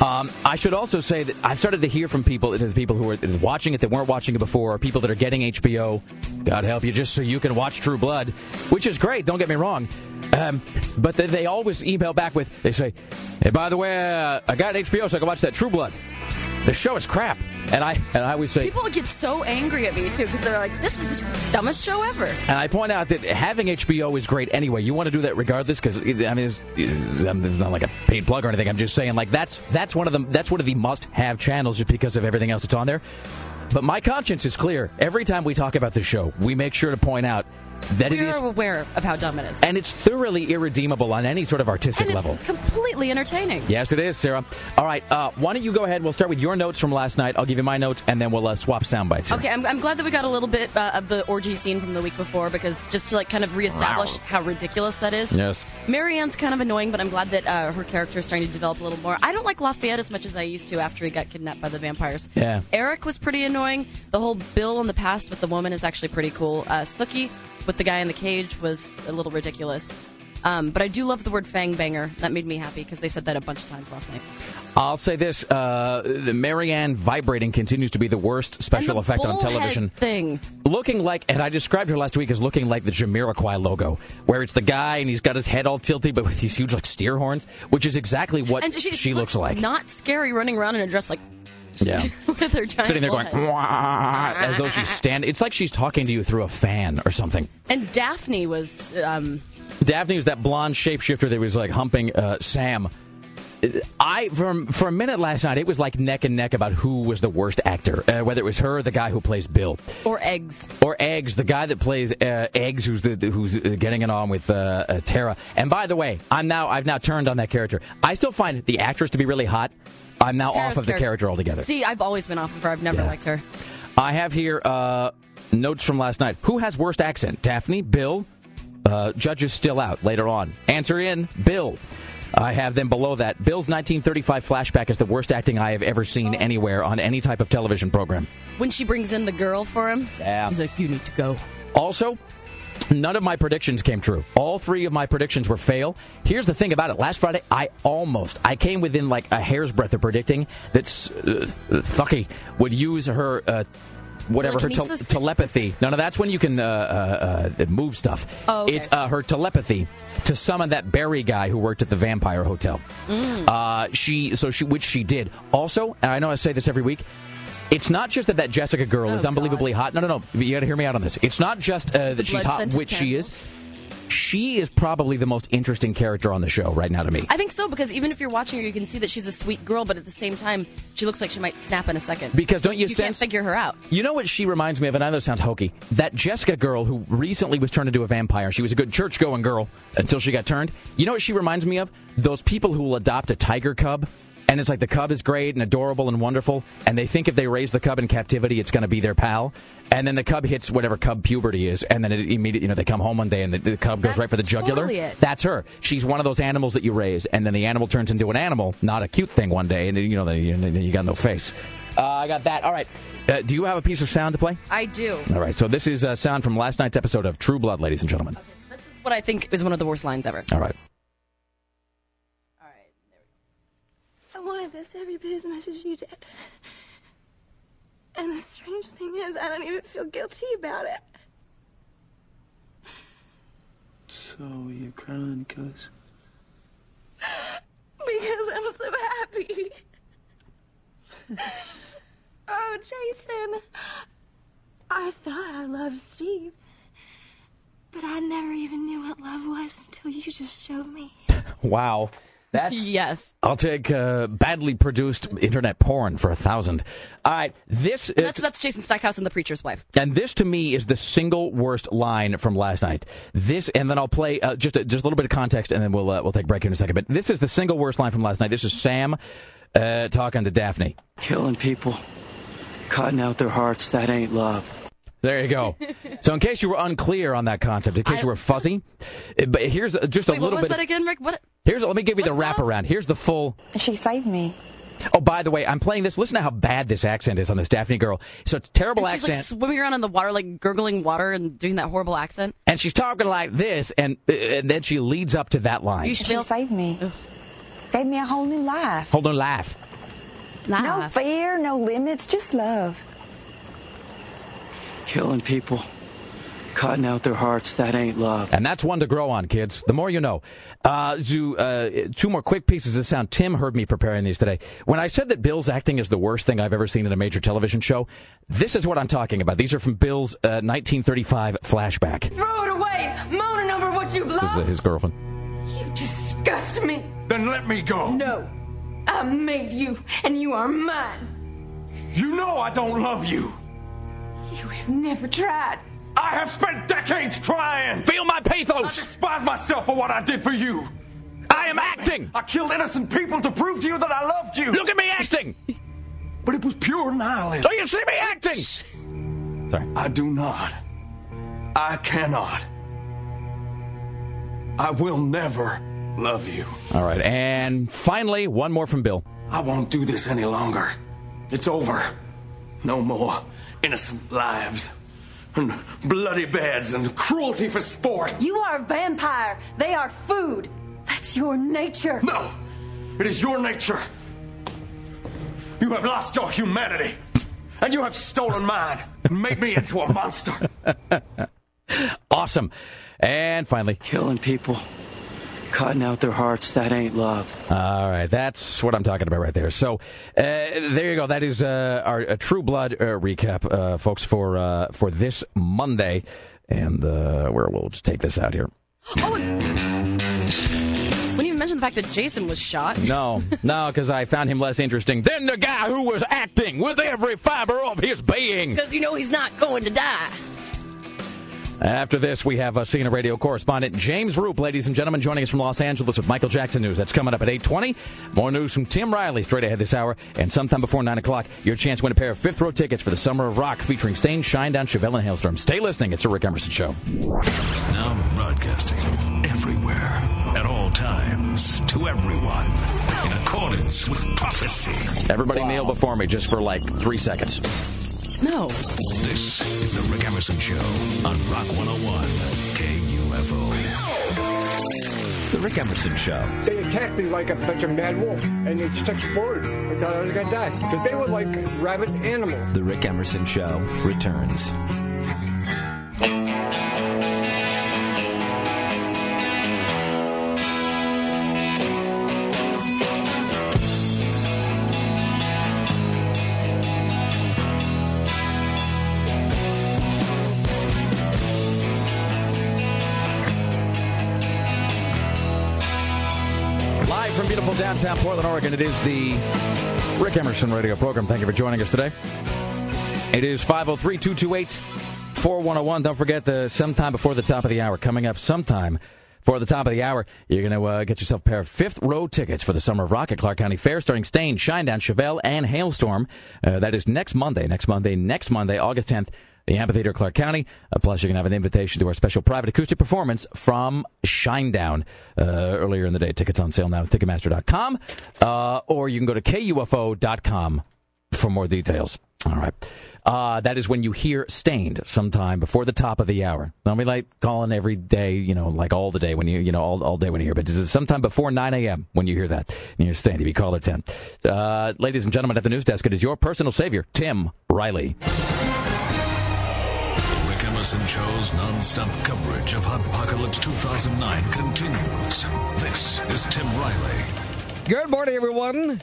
D: Um, I should also say that I've started to hear from people, the people who are watching it that weren't watching it before, or people that are getting HBO. God help you, just so you can watch True Blood, which is great. Don't get me wrong. Um, but they, they always email back with, they say, "Hey, by the way, uh, I got HBO, so I can watch that True Blood." The show is crap, and I and I always say,
E: People get so angry at me too because they're like, "This is the dumbest show ever."
D: And I point out that having HBO is great anyway. You want to do that regardless because I mean, it's, it's not like a paid plug or anything. I'm just saying, like that's that's one of the that's one of the must-have channels just because of everything else that's on there. But my conscience is clear. Every time we talk about the show, we make sure to point out that
E: We
D: it is,
E: are aware of how dumb it is,
D: and it's thoroughly irredeemable on any sort of artistic
E: and it's
D: level.
E: completely entertaining.
D: Yes, it is, Sarah. All right, uh, why don't you go ahead? We'll start with your notes from last night. I'll give you my notes, and then we'll uh, swap sound bites. here.
E: Okay, I'm, I'm glad that we got a little bit uh, of the orgy scene from the week before because just to like kind of reestablish how ridiculous that is.
D: Yes.
E: Maryann's kind of annoying, but I'm glad that uh, her character is starting to develop a little more. I don't like Lafayette as much as I used to after he got kidnapped by the vampires.
D: Yeah.
E: Eric was pretty annoying. The whole Bill in the past with the woman is actually pretty cool. Uh, Sookie with the guy in the cage was a little ridiculous. Um, but I do love the word fang banger. That made me happy because they said that a bunch of times last night.
D: I'll say this: uh, the Maryann vibrating continues to be the worst special
E: the
D: effect on television.
E: Thing.
D: Looking like, and I described her last week as looking like the Jamiroquai logo, where it's the guy and he's got his head all tilted, but with these huge like steer horns, which is exactly what
E: and she,
D: she looks like.
E: Not scary running around in a dress like
D: Yeah. [LAUGHS]
E: with her giant
D: Sitting there going, as though she's standing. It's like she's talking to you through a fan or something.
E: And Daphne was um,
D: Daphne was that blonde shapeshifter that was like humping uh, Sam. I for for a minute last night, it was like neck and neck about who was the worst actor, uh, whether it was her, or the guy who plays Bill,
E: or eggs.
D: or Eggs, the guy that plays uh, Eggs, who's the who's uh, getting it on with uh, uh, Tara. And by the way, I'm now I've now turned on that character. I still find the actress to be really hot. I'm now
E: Tara's
D: off of the character altogether.
E: See, I've always been off of her. I've never liked her.
D: I have here uh, notes from last night. Who has worst accent? Daphne, Bill. Uh, judge is still out later on. Answer in, Bill. I have them below that. Bill's 1935 flashback is the worst acting I have ever seen
E: Oh.
D: anywhere on any type of television program.
E: When she brings in the girl for him,
D: Yeah.
E: he's like, "You need to go."
D: Also, [LAUGHS] none of my predictions came true. All three of my predictions were fail. Here's the thing about it. Last Friday, I almost, I came within like a hair's breadth of predicting that uh, Sookie would use her. Uh, Whatever her
E: Telekinesis?
D: telepathy. No, no, that's when you can uh, uh, uh, move stuff.
E: Oh, okay.
D: It's uh, her telepathy to summon that Barry guy who worked at the Vampire Hotel.
E: Mm.
D: Uh, she so she which she did. Also, and I know I say this every week. It's not just that that Jessica girl
E: Oh,
D: is unbelievably hot. No, no, no. You got to hear me out on this. It's not just uh, that she's hot, which she is. She is probably the most interesting character on the show right now to me.
E: I think so because even if you're watching her, you can see that she's a sweet girl, but at the same time, she looks like she might snap in a second.
D: Because don't you
E: you can't figure her out?
D: You know what she reminds me of, and I know this sounds hokey. That Jessica girl who recently was turned into a vampire. She was a good church going girl until she got turned. You know what she reminds me of? Those people who will adopt a tiger cub. And it's like the cub is great and adorable and wonderful, and they think if they raise the cub in captivity, it's going to be their pal. And then the cub hits whatever cub puberty is, and then it immediately, you know, they come home one day and the, the cub goes right for the jugular.
E: totally it.
D: That's her. She's one of those animals that you raise, and then the animal turns into an animal, not a cute thing one day, and you know, then you, you got no face. Uh, I got that. All right. Uh, do you have a piece of sound to play?
E: I do.
D: All right. So this is uh, sound from last night's episode of True Blood, ladies and gentlemen. Okay.
E: This is what I think is one of the worst lines ever.
D: All right.
Q: I wanted this every bit as much as you did. And the strange thing is, I don't even feel guilty about it.
R: So you're crying because
Q: Because I'm so happy. oh, Jason. I thought I loved Steve. But I never even knew what love was until you just showed me.
D: Wow. That's
E: yes.
D: I'll take uh, badly produced internet porn for a thousand. All right. This uh,
E: That's that's Jason Stackhouse and the preacher's wife.
D: and this to me is the single worst line from last night. This, and then I'll play uh, just a, just a little bit of context, and then we'll uh, we'll take a break here in a second. But this is the single worst line from last night. This is Sam uh, talking to Daphne.
R: killing people, cutting out their hearts, that ain't love.
D: There you go. [LAUGHS] so, in case you were unclear on that concept, in case you were fuzzy, uh, but here's just a
E: Wait, what
D: little
E: was
D: bit.
E: that again, Rick? What?
D: Here's let me give you the
E: What's
D: wraparound. Here's the full.
S: She saved me.
D: Oh, by the way, I'm playing this. Listen to how bad this accent is on this Daphne girl. So it's a terrible
E: And she's
D: accent.
E: like swimming around in the water, like gurgling water and doing that horrible accent.
D: and she's talking like this, and uh, and then she leads up to that line.
E: You should feel
S: saved me. Gave me a whole new life.
D: Hold on, laugh.
S: No fear, no limits, just love.
R: Killing people, cutting out their hearts, that ain't love.
D: And that's one to grow on, kids. The more you know. Uh, Zoo, uh, two more quick pieces of sound. Tim heard me preparing these today. When I said that Bill's acting is the worst thing I've ever seen in a major television show, this is what I'm talking about. These are from Bill's uh, 1935 flashback.
Q: Throw it away, moaning over what you
D: This is his girlfriend.
Q: You disgust me.
T: Then let me go.
Q: No. I made you, and you are mine.
T: You know I don't love you.
Q: You have never tried.
T: I have spent decades trying.
D: Feel my pathos.
T: I despise myself for what I did for you.
D: I am acting.
T: I killed innocent people to prove to you that I loved you.
D: Look at me acting. [LAUGHS]
T: But it was pure nihilism.
D: Do you see me acting? Sorry.
T: I do not. I cannot. I will never love you.
D: All right. And finally, one more from Bill.
T: I won't do this any longer. It's over. No more innocent lives. And bloody beds and cruelty for sport.
Q: You are a vampire. They are food. That's your nature.
T: No! It is your nature. You have lost your humanity. And you have stolen mine and made me into a monster. [LAUGHS]
D: Awesome. And finally,
R: Killing people, cutting out their hearts, that ain't love.
D: All right, that's what I'm talking about right there. So uh, there you go. That is uh, our True Blood uh, recap, uh, folks, for uh, for this Monday. And uh, where we'll just take this out here. [GASPS]
E: Oh, and when you mentioned the fact that Jason was shot.
D: No, no, because I found him less interesting than the guy who was acting with every fiber of his being. [LAUGHS]
E: Because you know he's not going to die.
D: After this, we have uh, CNN radio correspondent James Roope, ladies and gentlemen, joining us from Los Angeles with Michael Jackson News. That's coming up at 8.20. More news from Tim Riley straight ahead this hour. And sometime before 9 o'clock, your chance to win a pair of fifth row tickets for the Summer of Rock featuring Staind, Shinedown, Chevelle, and Halestorm. Stay listening. It's the Rick Emerson Show.
A: Now broadcasting everywhere, at all times, to everyone, in accordance with prophecy.
D: Everybody kneel before me just for like three seconds.
E: No.
A: This is the Rick Emerson Show on Rock 101 KUFO.
O: The Rick Emerson Show.
U: They attacked me like a bunch of mad wolves, and they just took forward. I thought I was going to die because they were like rabid animals.
O: The Rick Emerson Show returns.
D: Downtown Portland, Oregon, it is the Rick Emerson radio program. Thank you for joining us today. It is 503 228 4101. Don't forget the sometime before the top of the hour. Coming up sometime for the top of the hour, you're going to uh, get yourself a pair of fifth row tickets for the Summer of Rock at Clark County Fair, starring Staind, Shinedown, Chevelle, and Halestorm. Uh, that is next Monday, next Monday, next Monday, August 10th. The Amphitheater, Clark County. Uh, plus, you're going to have an invitation to our special private acoustic performance from Shinedown uh, earlier in the day. Tickets on sale now at Ticketmaster.com, uh, or you can go to KUFO.com for more details. All right. Uh, that is when you hear Staind sometime before the top of the hour. Don't be like calling every day, you know, like all the day when you, you know, all, all day when you hear, but this is sometime before 9 a.m. when you hear that. And you're Stained. You be at 10. Uh, ladies and gentlemen at the news desk, it is your personal savior, Tim Riley.
A: Rick Emerson Show's non-stop coverage of Hot Apocalypse 2009 continues. This is Tim Riley.
G: Good morning, everyone.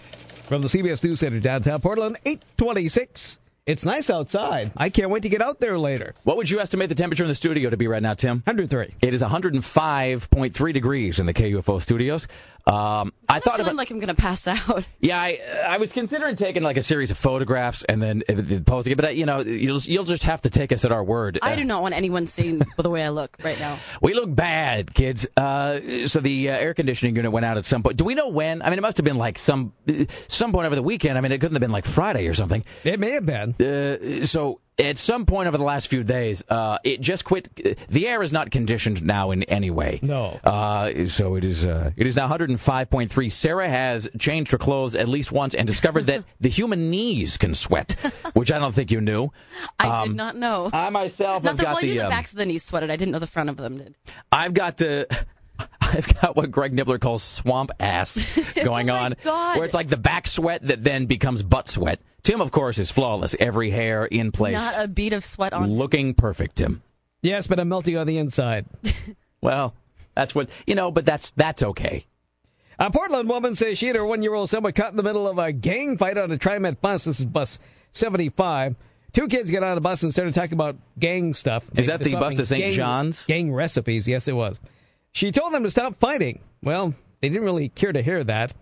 G: From the CBS News Center, downtown Portland, 826. It's nice outside. I can't wait to get out there later.
D: What would you estimate the temperature in the studio to be right now, Tim?
G: 103.
D: It is 105.3 degrees in the KUFO studios. Um, I thought
E: feeling
D: about
E: like I'm going to pass out. [LAUGHS]
D: Yeah, I, I was considering taking like a series of photographs and then posting it, but uh, you know, you'll you'll just have to take us at our word.
E: I
D: Uh,
E: do not want anyone seeing [LAUGHS] the way I look right now.
D: we look bad, kids. Uh, so the uh, air conditioning unit went out at some point. Do we know when? I mean, it must have been like some some point over the weekend. I mean, it couldn't have been like Friday or something.
G: It may have been.
D: Uh, so at some point over the last few days, uh, it just quit. The air is not conditioned now in any way.
G: No.
D: Uh, so it is. Uh, it is now 105.3. Sarah has changed her clothes at least once and discovered that [LAUGHS] the human knees can sweat, which I don't think you knew.
E: I
D: Um,
E: did not know.
D: I myself
E: Not
D: have
E: the,
D: got
E: well, I knew
D: the,
E: the
D: um,
E: backs of the knees sweated. I didn't know the front of them did.
D: I've got the. [LAUGHS] I've got what Greg Nibbler calls swamp ass [LAUGHS] oh going
E: Oh
D: on,
E: God.
D: where it's like the back sweat that then becomes butt sweat. Tim, of course, is flawless. Every hair in place,
E: Not a bead of sweat on.
D: looking perfect. Tim.
G: Yes, but I'm melting on the inside. [LAUGHS]
D: Well, that's what you know, but that's that's okay.
G: A Portland woman says she and her one-year-old son were caught in the middle of a gang fight on a TriMet bus. This is bus 75. Two kids got on the bus and started talking about gang stuff.
D: Is that the bus to St.
G: Gang-
D: John's?
G: Gang recipes. Yes, it was. She told them to stop fighting. Well, they didn't really care to hear that.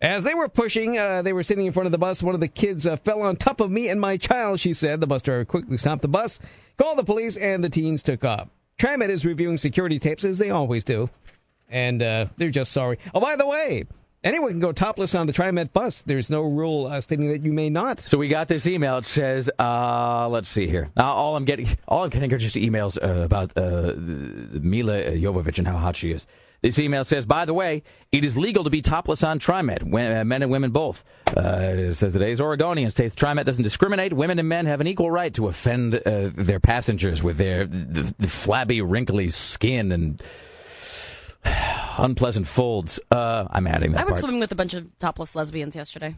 G: As they were pushing, uh, they were sitting in front of the bus. One of the kids uh, fell on top of me and my child, she said. The bus driver quickly stopped the bus, called the police, and the teens took off. TriMet is reviewing security tapes, as they always do. And uh, they're just sorry. Oh, by the way, anyone can go topless on the TriMet bus. There's no rule uh, stating that you may not.
D: So we got this email. It says, uh, let's see here. Now, all I'm getting, all I'm getting are just emails uh, about uh, Milla Jovovich and how hot she is. This email says, by the way, it is legal to be topless on TriMet, uh, men and women both. Uh, it says today's Oregonian states TriMet doesn't discriminate. Women and men have an equal right to offend uh, their passengers with their the, the flabby, wrinkly skin and unpleasant folds. Uh, I'm adding that
E: I went
D: part.
E: swimming with a bunch of topless lesbians yesterday.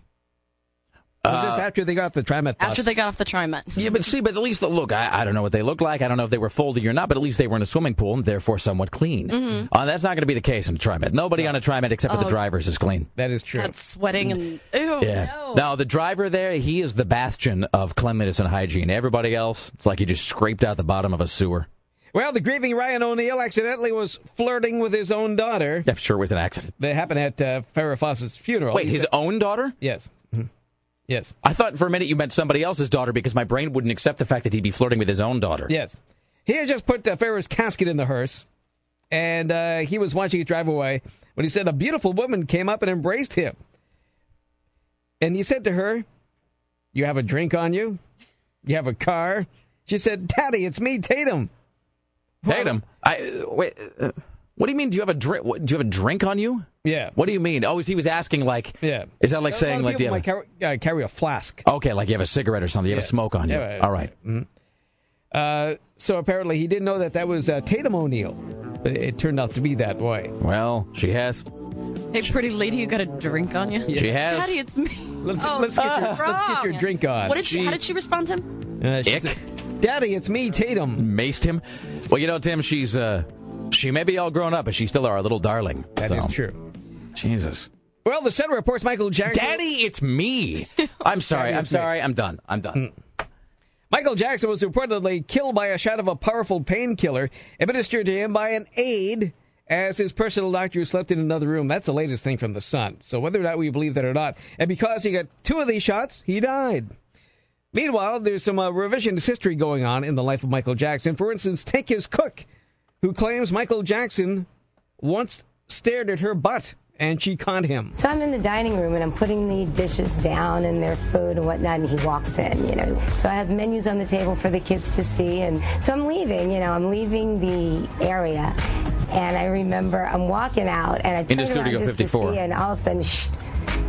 G: Was this after they got off the TriMet bus?
E: After they got off the TriMet.
D: Yeah, but see, but at least look, I, I don't know what they look like. I don't know if they were foldy or not, but at least they were in a swimming pool and therefore somewhat clean.
E: Mhm.
D: Uh, that's not going to be the case in a TriMet. Nobody on a TriMet except for the
E: Oh.
D: drivers is clean.
G: That is true.
E: Got sweating and ew,
D: Yeah.
E: no.
D: the driver there, he is the bastion of cleanliness and hygiene. Everybody else, it's like he just scraped out the bottom of a sewer.
G: Well, the grieving Ryan O'Neal accidentally was flirting with his own daughter.
D: I'm sure it was an accident.
G: That happened at uh, Farrah Fawcett's funeral.
D: Wait,
G: He
D: his
G: said-
D: own daughter?
G: Yes. Mhm. Yes.
D: I thought for a minute you meant somebody else's daughter because my brain wouldn't accept the fact that he'd be flirting with his own daughter.
G: Yes. He had just put uh, Farrah's casket in the hearse, and uh, he was watching it drive away when he said a beautiful woman came up and embraced him. And he said to her, You have a drink on you? You have a car? She said, Daddy, it's me, Tatum.
D: Tatum, I wait. Uh, what do you mean? Do you have a drink? Do you have a drink on you?
G: Yeah.
D: What do you mean? Oh, he was asking like.
G: Yeah.
D: Is that like
G: A
D: saying like do you have?
G: might carry, uh, carry a flask.
D: Okay, like you have a cigarette or something. You have a smoke on you.
G: Yeah,
D: All right.
G: Mhm. Uh, so apparently he didn't know that that was uh, Tatum O'Neal. But it turned out to be that way.
D: Well, she has.
E: Hey, pretty lady, you got a drink on you?
D: She has.
E: Daddy, it's me.
G: Let's,
E: Oh,
G: let's, get your, let's get your drink on.
E: What did she, how did she respond to him?
G: Uh, she
D: Ick.
G: said, Daddy, it's me, Tatum.
D: Maced him. Well, you know, Tim, she's uh, she may be all grown up, but she's still our little darling.
G: That
D: so.
G: is true.
D: Jesus.
G: Well, the Sun reports Michael Jackson.
D: Daddy, it's me. [LAUGHS] I'm sorry.
G: Daddy,
D: I'm
G: it's me.
D: sorry. I'm done. I'm done.
G: Michael Jackson was reportedly killed by a shot of a powerful painkiller administered to him by an aide as his personal doctor slept in another room. That's the latest thing from The Sun. So whether or not we believe that or not, and because he got two of these shots, he died. Meanwhile, there's some uh, revisionist history going on in the life of Michael Jackson. For instance, take his cook, who claims Michael Jackson once stared at her butt and she caught him.
V: So I'm in the dining room and I'm putting the dishes down and their food and whatnot, and he walks in, you know. So I have menus on the table for the kids to see, and so I'm leaving, you know, I'm leaving the area, and I remember I'm walking out and I turn
D: Into Studio
V: around just
D: 54.
V: to see, and all of a sudden, shh,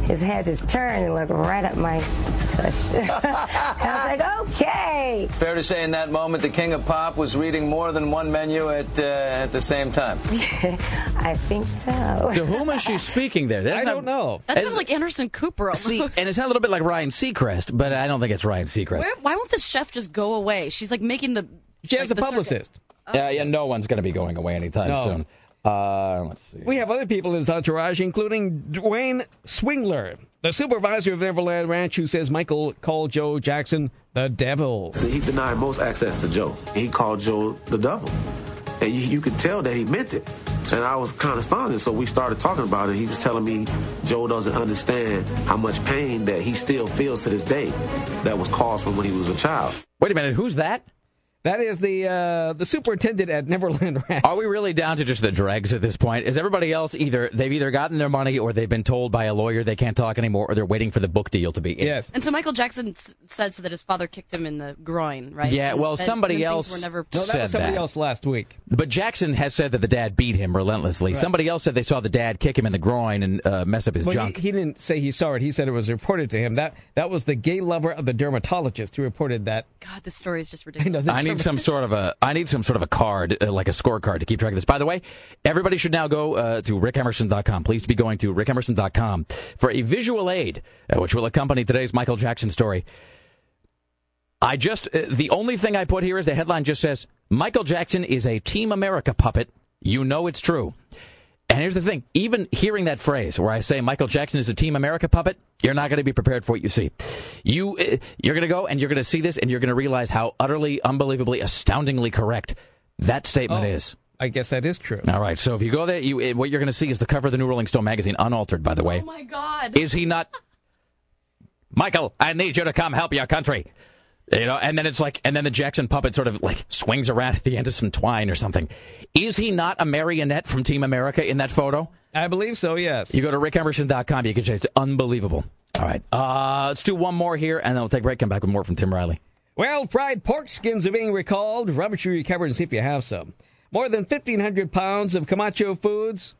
V: his head just turned and looked right at my tush. [LAUGHS] I was like, okay.
W: Fair to say, in that moment, the king of pop was reading more than one menu at uh, at the same time. [LAUGHS]
V: I think so.
D: To whom is she speaking there? That's
G: I
D: not-
G: don't know.
E: That sounds like Anderson Cooper almost.
D: See, and it's a little bit like Ryan Seacrest, but I don't think it's Ryan Seacrest.
E: Where, why won't this chef just go away? She's like making the.
G: She has
E: like,
G: a
E: the
G: publicist.
D: Yeah, yeah, no one's going to be going away anytime
G: No.
D: soon. Uh, let's see.
G: We have other people in his entourage, including Dwayne Swingler, the supervisor of Neverland Ranch, who says Michael called Joe Jackson the devil.
X: He denied most access to Joe. He called Joe the devil. And you, you could tell that he meant it. And I was kind of stunned. So we started talking about it. He was telling me Joe doesn't understand how much pain that he still feels to this day that was caused from when he was a child.
D: Wait a minute, who's that?
G: That is the uh, the superintendent at Neverland Ranch.
D: Are we really down to just the dregs at this point? Is everybody else either they've either gotten their money or they've been told by a lawyer they can't talk anymore or they're waiting for the book deal to be in?
G: Yes.
E: And so Michael Jackson s- says that his father kicked him in the groin, right?
D: Yeah,
E: And
D: well,
E: that-
D: somebody else
E: Were never
G: No, that
D: said
G: was somebody
D: that.
G: else last week.
D: But Jackson has said that the dad beat him relentlessly.
G: Right.
D: Somebody else said they saw the dad kick him in the groin and uh, mess up his
G: Well,
D: junk.
G: he, he didn't say he saw it. He said it was reported to him. That that was the gay lover of the dermatologist who reported that.
E: God, this story is just
G: I
E: ridiculous.
G: know, the
D: I need some sort of a I need some sort of a card, uh, like a scorecard, to keep track of this. By the way, everybody should now go uh, to rickemerson.com. Please be going to rickemerson.com for a visual aid, uh, which will accompany today's Michael Jackson story. I just uh, the only thing I put here is the headline just says Michael Jackson is a Team America puppet. You know it's true. And here's the thing: even hearing that phrase where I say Michael Jackson is a Team America puppet, you're not going to be prepared for what you see. You uh, you're going to go and you're going to see this, and you're going to realize how utterly, unbelievably, astoundingly correct that statement
G: Oh,
D: is.
G: I guess that is true.
D: All right, so if you go there, you what you're going to see is the cover of the New Rolling Stone magazine, unaltered, by the way.
E: Oh my God.
D: Is he not? Michael, I need you to come help your country. You know, and then it's like, and then the Jackson puppet sort of like swings around at the end of some twine or something. Is he not a marionette from Team America in that photo?
G: I believe so. Yes.
D: You go to rickemerson.com, you can check. It's unbelievable. All right, uh, let's do one more here, and then we'll take a break. Come back with more from Tim Riley.
G: Well, fried pork skins are being recalled. Robert should recover and see if you have some. More than 1,500 pounds of Camacho Foods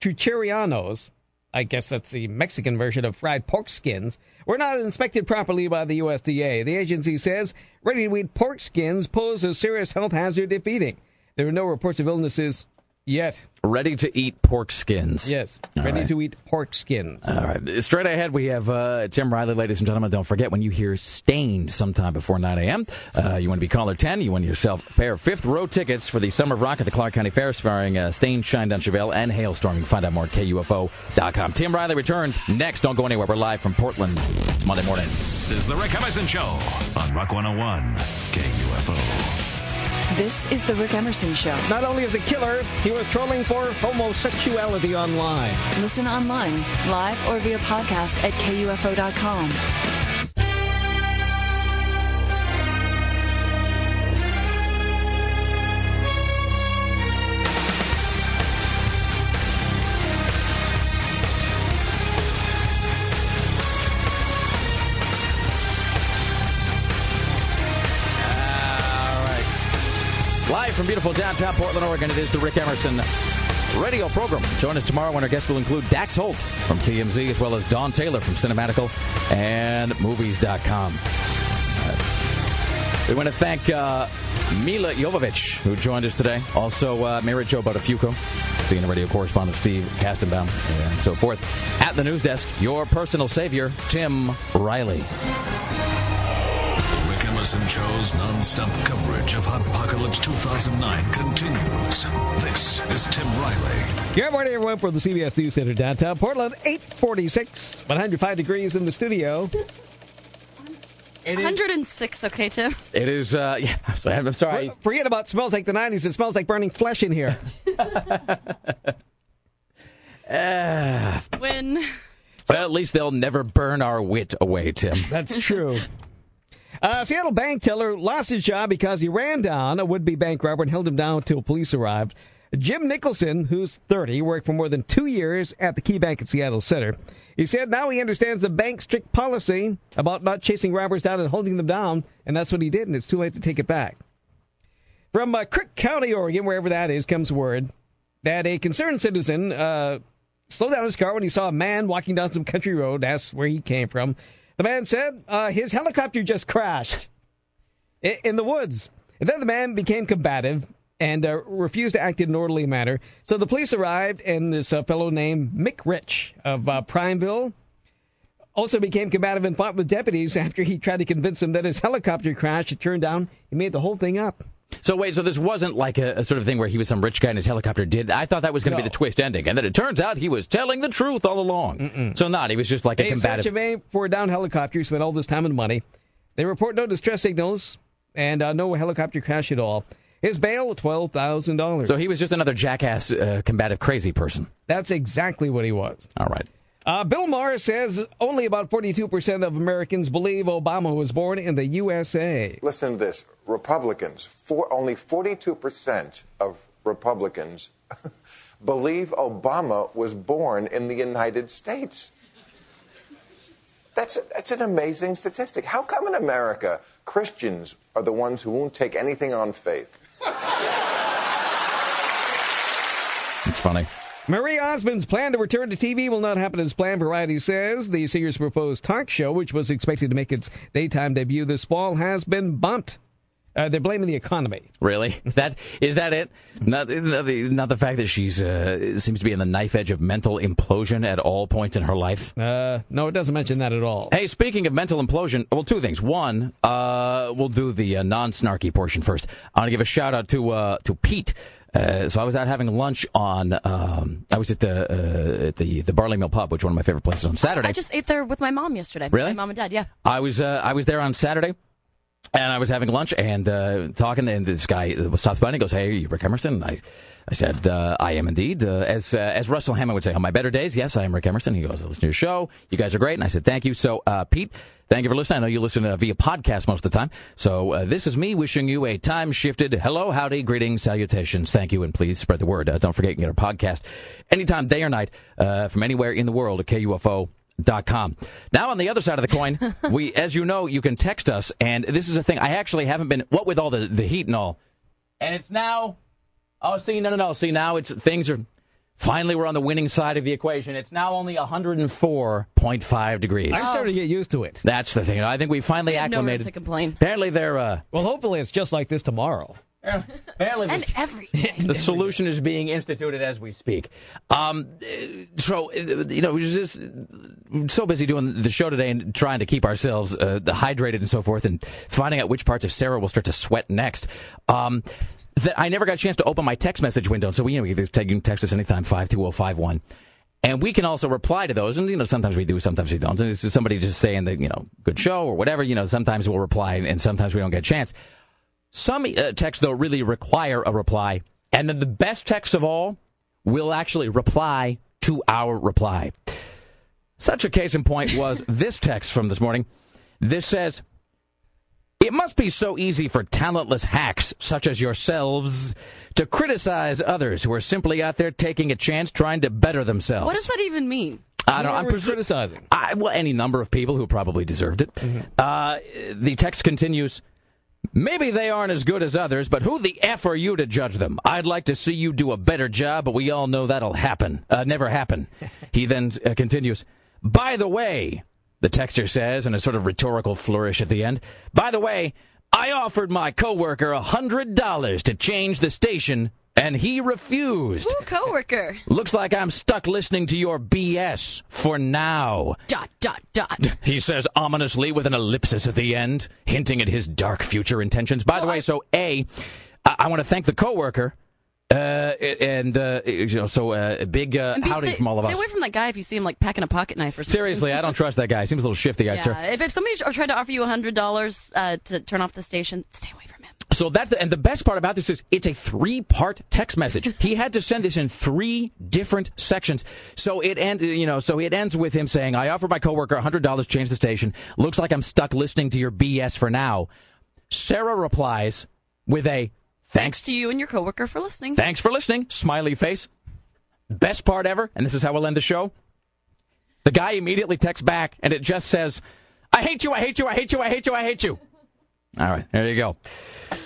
G: Chucherianos, I guess that's the Mexican version of fried pork skins, were not inspected properly by the USDA. The agency says ready to eat pork skins pose a serious health hazard if eating. There are no reports of illnesses yet.
D: Ready to eat pork skins.
G: Yes,
D: All
G: ready
D: right.
G: to eat pork skins.
D: All right. Straight ahead, we have uh, Tim Riley, ladies and gentlemen. Don't forget when you hear Staind sometime before 9 a.m., uh, you want to be caller 10. You win yourself a pair of fifth row tickets for the Summer of Rock at the Clark County Fair, starring uh, Staind, Shine Down Chevelle, and Halestorm. You can find out more at KUFO.com. Tim Riley returns next. Don't go anywhere. We're live from Portland. It's Monday morning.
A: This is the Rick Emerson Show on Rock 101 KUFO.
C: This is The Rick Emerson Show.
G: Not only is a killer, he was trolling for homosexuality online.
C: Listen online, live or via podcast at KUFO.com.
D: from beautiful downtown Portland, Oregon, it is the Rick Emerson radio program. Join us tomorrow when our guests will include Dax Holt from TMZ as well as Don Taylor from Cinematical and Movies.com. Uh, we want to thank uh, Milla Jovovich, who joined us today. Also, uh, Mary Jo Buttafuoco, being the radio correspondent Steve Kastenbaum, and so forth. At the news desk, your personal savior, Tim Riley.
A: Rick Emerson Show's non-stop coverage of Hot Apocalypse 2009 continues. This is Tim Riley.
G: Good morning, everyone, from the CBS News Center downtown Portland. 846, 105 degrees in the studio.
E: 106, okay, Tim?
D: It is, uh, [LAUGHS] yeah, I'm sorry.
G: Forget about smells like the 90s. It smells like burning flesh in here. [LAUGHS] [LAUGHS]
D: Uh,
E: When
D: well, at least they'll never burn our wit away, Tim.
G: That's true. Uh, Seattle bank teller lost his job because he ran down a would-be bank robber and held him down until police arrived. Jim Nicholson, who's 30, worked for more than two years at the Key Bank at Seattle Center. He said now he understands the bank's strict policy about not chasing robbers down and holding them down, and that's what he did, and it's too late to take it back. From uh, Crook County, Oregon, wherever that is, comes word that a concerned citizen uh, slowed down his car when he saw a man walking down some country road. That's where he came from. The man said uh, his helicopter just crashed in the woods. And then the man became combative and uh, refused to act in an orderly manner. So the police arrived, and this uh, fellow named Mick Rich of uh, Prineville also became combative and fought with deputies after he tried to convince them that his helicopter crashed. had turned down. He made the whole thing up.
D: So wait, so this wasn't like a, a sort of thing where he was some rich guy and his helicopter did. I thought that was going to
G: No.
D: be the twist ending, and then it turns out he was telling the truth all along. So not, he was just like a
G: They search
D: combative.
G: aim for a down helicopter. He spent all this time and money. They report no distress signals and uh, no helicopter crash at all. His bail twelve thousand dollars.
D: So he was just another jackass, uh, combative, crazy person.
G: That's exactly what he was.
D: All right.
G: Uh, Bill Maher says only about 42% of Americans believe Obama was born in the USA.
Y: Listen to this Republicans, for, only 42% of Republicans [LAUGHS] believe Obama was born in the United States. That's, that's an amazing statistic. How come in America Christians are the ones who won't take anything on faith?
D: It's funny.
G: Marie Osmond's plan to return to TV will not happen as planned, Variety says. The singer's proposed talk show, which was expected to make its daytime debut this fall, has been bumped. Uh, they're blaming the economy.
D: Really? Is that is that it? Not, not, the, not the fact that she's uh, seems to be on the knife edge of mental implosion at all points in her life.
G: Uh, no, it doesn't mention that at all.
D: Hey, speaking of mental implosion, well, two things. One, uh, we'll do the uh, non-snarky portion first. I want to give a shout out to uh, to Pete. Uh, so I was out having lunch on. Um, I was at the uh, at the the Barley Mill Pub, which is one of my favorite places on Saturday.
E: I just ate there with my mom yesterday.
D: Really?
E: My mom and dad, yeah.
D: I was uh, I was there on Saturday, and I was having lunch and uh, talking, and this guy stops by and he goes, "Hey, you Rick Emerson?" And I, I said, uh, "I am indeed." Uh, as uh, as Russell Hammond would say, "On my better days, yes, I am Rick Emerson." He goes, "I listen to your show. You guys are great." And I said, "Thank you." So, uh, Pete. Thank you for listening. I know you listen uh, via podcast most of the time. So uh, this is me wishing you a time-shifted hello, howdy, greetings, salutations. Thank you, and please spread the word. Uh, don't forget you can get our podcast anytime, day or night, uh, from anywhere in the world at KUFO dot com. Now on the other side of the coin, [LAUGHS] we, as you know, you can text us, and this is a thing I actually haven't been. What with all the the heat and all, and it's now. Oh, see, no, no, no. See, now it's things are. Finally, we're on the winning side of the equation. It's now only 104.5 degrees.
G: I'm starting to get used to it.
D: That's the thing. I think we finally
E: No room
D: acclimated.
E: to complain.
D: Apparently, they're. Uh,
G: Well, hopefully it's just like this tomorrow.
D: apparently,
E: And every [LAUGHS] day.
D: the solution is being instituted as we speak. Um, so, you know, we're just so busy doing the show today and trying to keep ourselves uh, hydrated and so forth, and finding out which parts of Sarah will start to sweat next. Um, that I never got a chance to open my text message window. So, we, you know, you can text us anytime, 52051. And we can also reply to those. And, you know, sometimes we do, sometimes we don't. And it's just somebody just saying that, you know, good show or whatever, you know, sometimes we'll reply and sometimes we don't get a chance. Some uh, texts, though, really require a reply. And then the best text of all will actually reply to our reply. Such a case in point was this text from this morning. This says, It must be so easy for talentless hacks such as yourselves to criticize others who are simply out there taking a chance trying to better themselves.
E: What does that even mean?
D: I don't know. I'm
G: we
D: presu-
G: criticizing.
D: I, well, any number of people who probably deserved it. Uh, the text continues Maybe they aren't as good as others, but who the F are you to judge them? I'd like to see you do a better job, but we all know that'll happen. Uh, never happen. [LAUGHS] He then uh, continues, By the way, the texter says in a sort of rhetorical flourish at the end, By the way, I offered my coworker a $100 to change the station, and he refused.
E: Ooh, coworker.
D: Looks like I'm stuck listening to your BS for now.
E: Dot, dot, dot.
D: He says ominously with an ellipsis at the end, hinting at his dark future intentions. By the way, so A, I, I want to thank the coworker. Uh, and uh, you know, so uh, big uh, howdy
E: stay,
D: from all of
E: stay
D: us.
E: Stay away from that guy if you see him like packing a pocket knife or something.
D: Seriously, I don't [LAUGHS] trust that guy. Seems a little shifty, I'd
E: Yeah,
D: say.
E: if, if somebody tried to offer you hundred dollars uh, to turn off the station, stay away from him.
D: So that's the, and the best part about this is it's a three-part text message. [LAUGHS] he had to send this in three different sections. So it end, you know, so it ends with him saying, "I offered my coworker hundred dollars to change the station. Looks like I'm stuck listening to your BS for now." Sarah replies with a
E: Thanks to you and your coworker for listening.
D: Thanks for listening. Smiley face. Best part ever, and this is how we'll end the show. The guy immediately texts back, and it just says, I hate you, I hate you, I hate you, I hate you, I hate you. All right, there you go.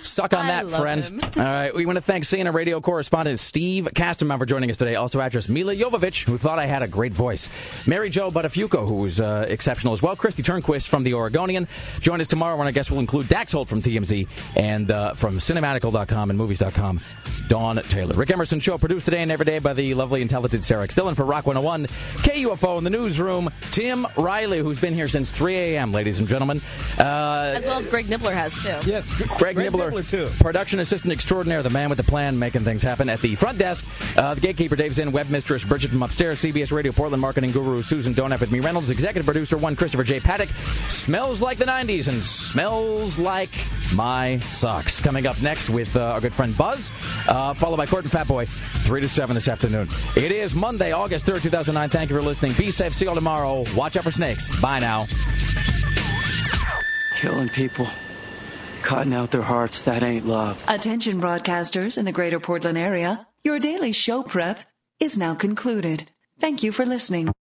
D: Suck on that, friend.
E: him.
D: All right, we want to thank CNN radio correspondent Steve Kastenman for joining us today. Also, actress Milla Jovovich, who thought I had a great voice. Mary Jo Buttafuoco, who was uh, exceptional as well. Kristi Turnquist from The Oregonian. Join us tomorrow when I guess we'll include Dax Holt from TMZ and uh, from Cinematical.com and Movies.com, Dawn Taylor. Rick Emerson Show produced today and every day by the lovely and talented Sarah Dillon for Rock 101. KUFO in the newsroom, Tim Riley, who's been here since 3 a.m., ladies and gentlemen. Uh,
E: As well as Greg Nibbler has too.
G: Yes,
D: Greg, Nibbler,
G: too.
D: production assistant extraordinaire, the man with the plan, making things happen at the front desk. Uh, the gatekeeper, Dave Zinn, web mistress, Bridget from upstairs, CBS Radio Portland marketing guru, Susan Donaf with me, Reynolds, executive producer, one, Christopher J. Paddock. Smells like the 90s and smells like my socks. Coming up next with uh, our good friend Buzz, uh, followed by Court and Fat Boy, 3 to 7 this afternoon. It is Monday, August 3rd, 2009. Thank you for listening. Be safe. See you all tomorrow. Watch out for snakes. Bye now.
R: Killing people, cutting out their hearts, that ain't love.
C: Attention broadcasters in the greater Portland area. Your daily show prep is now concluded. Thank you for listening.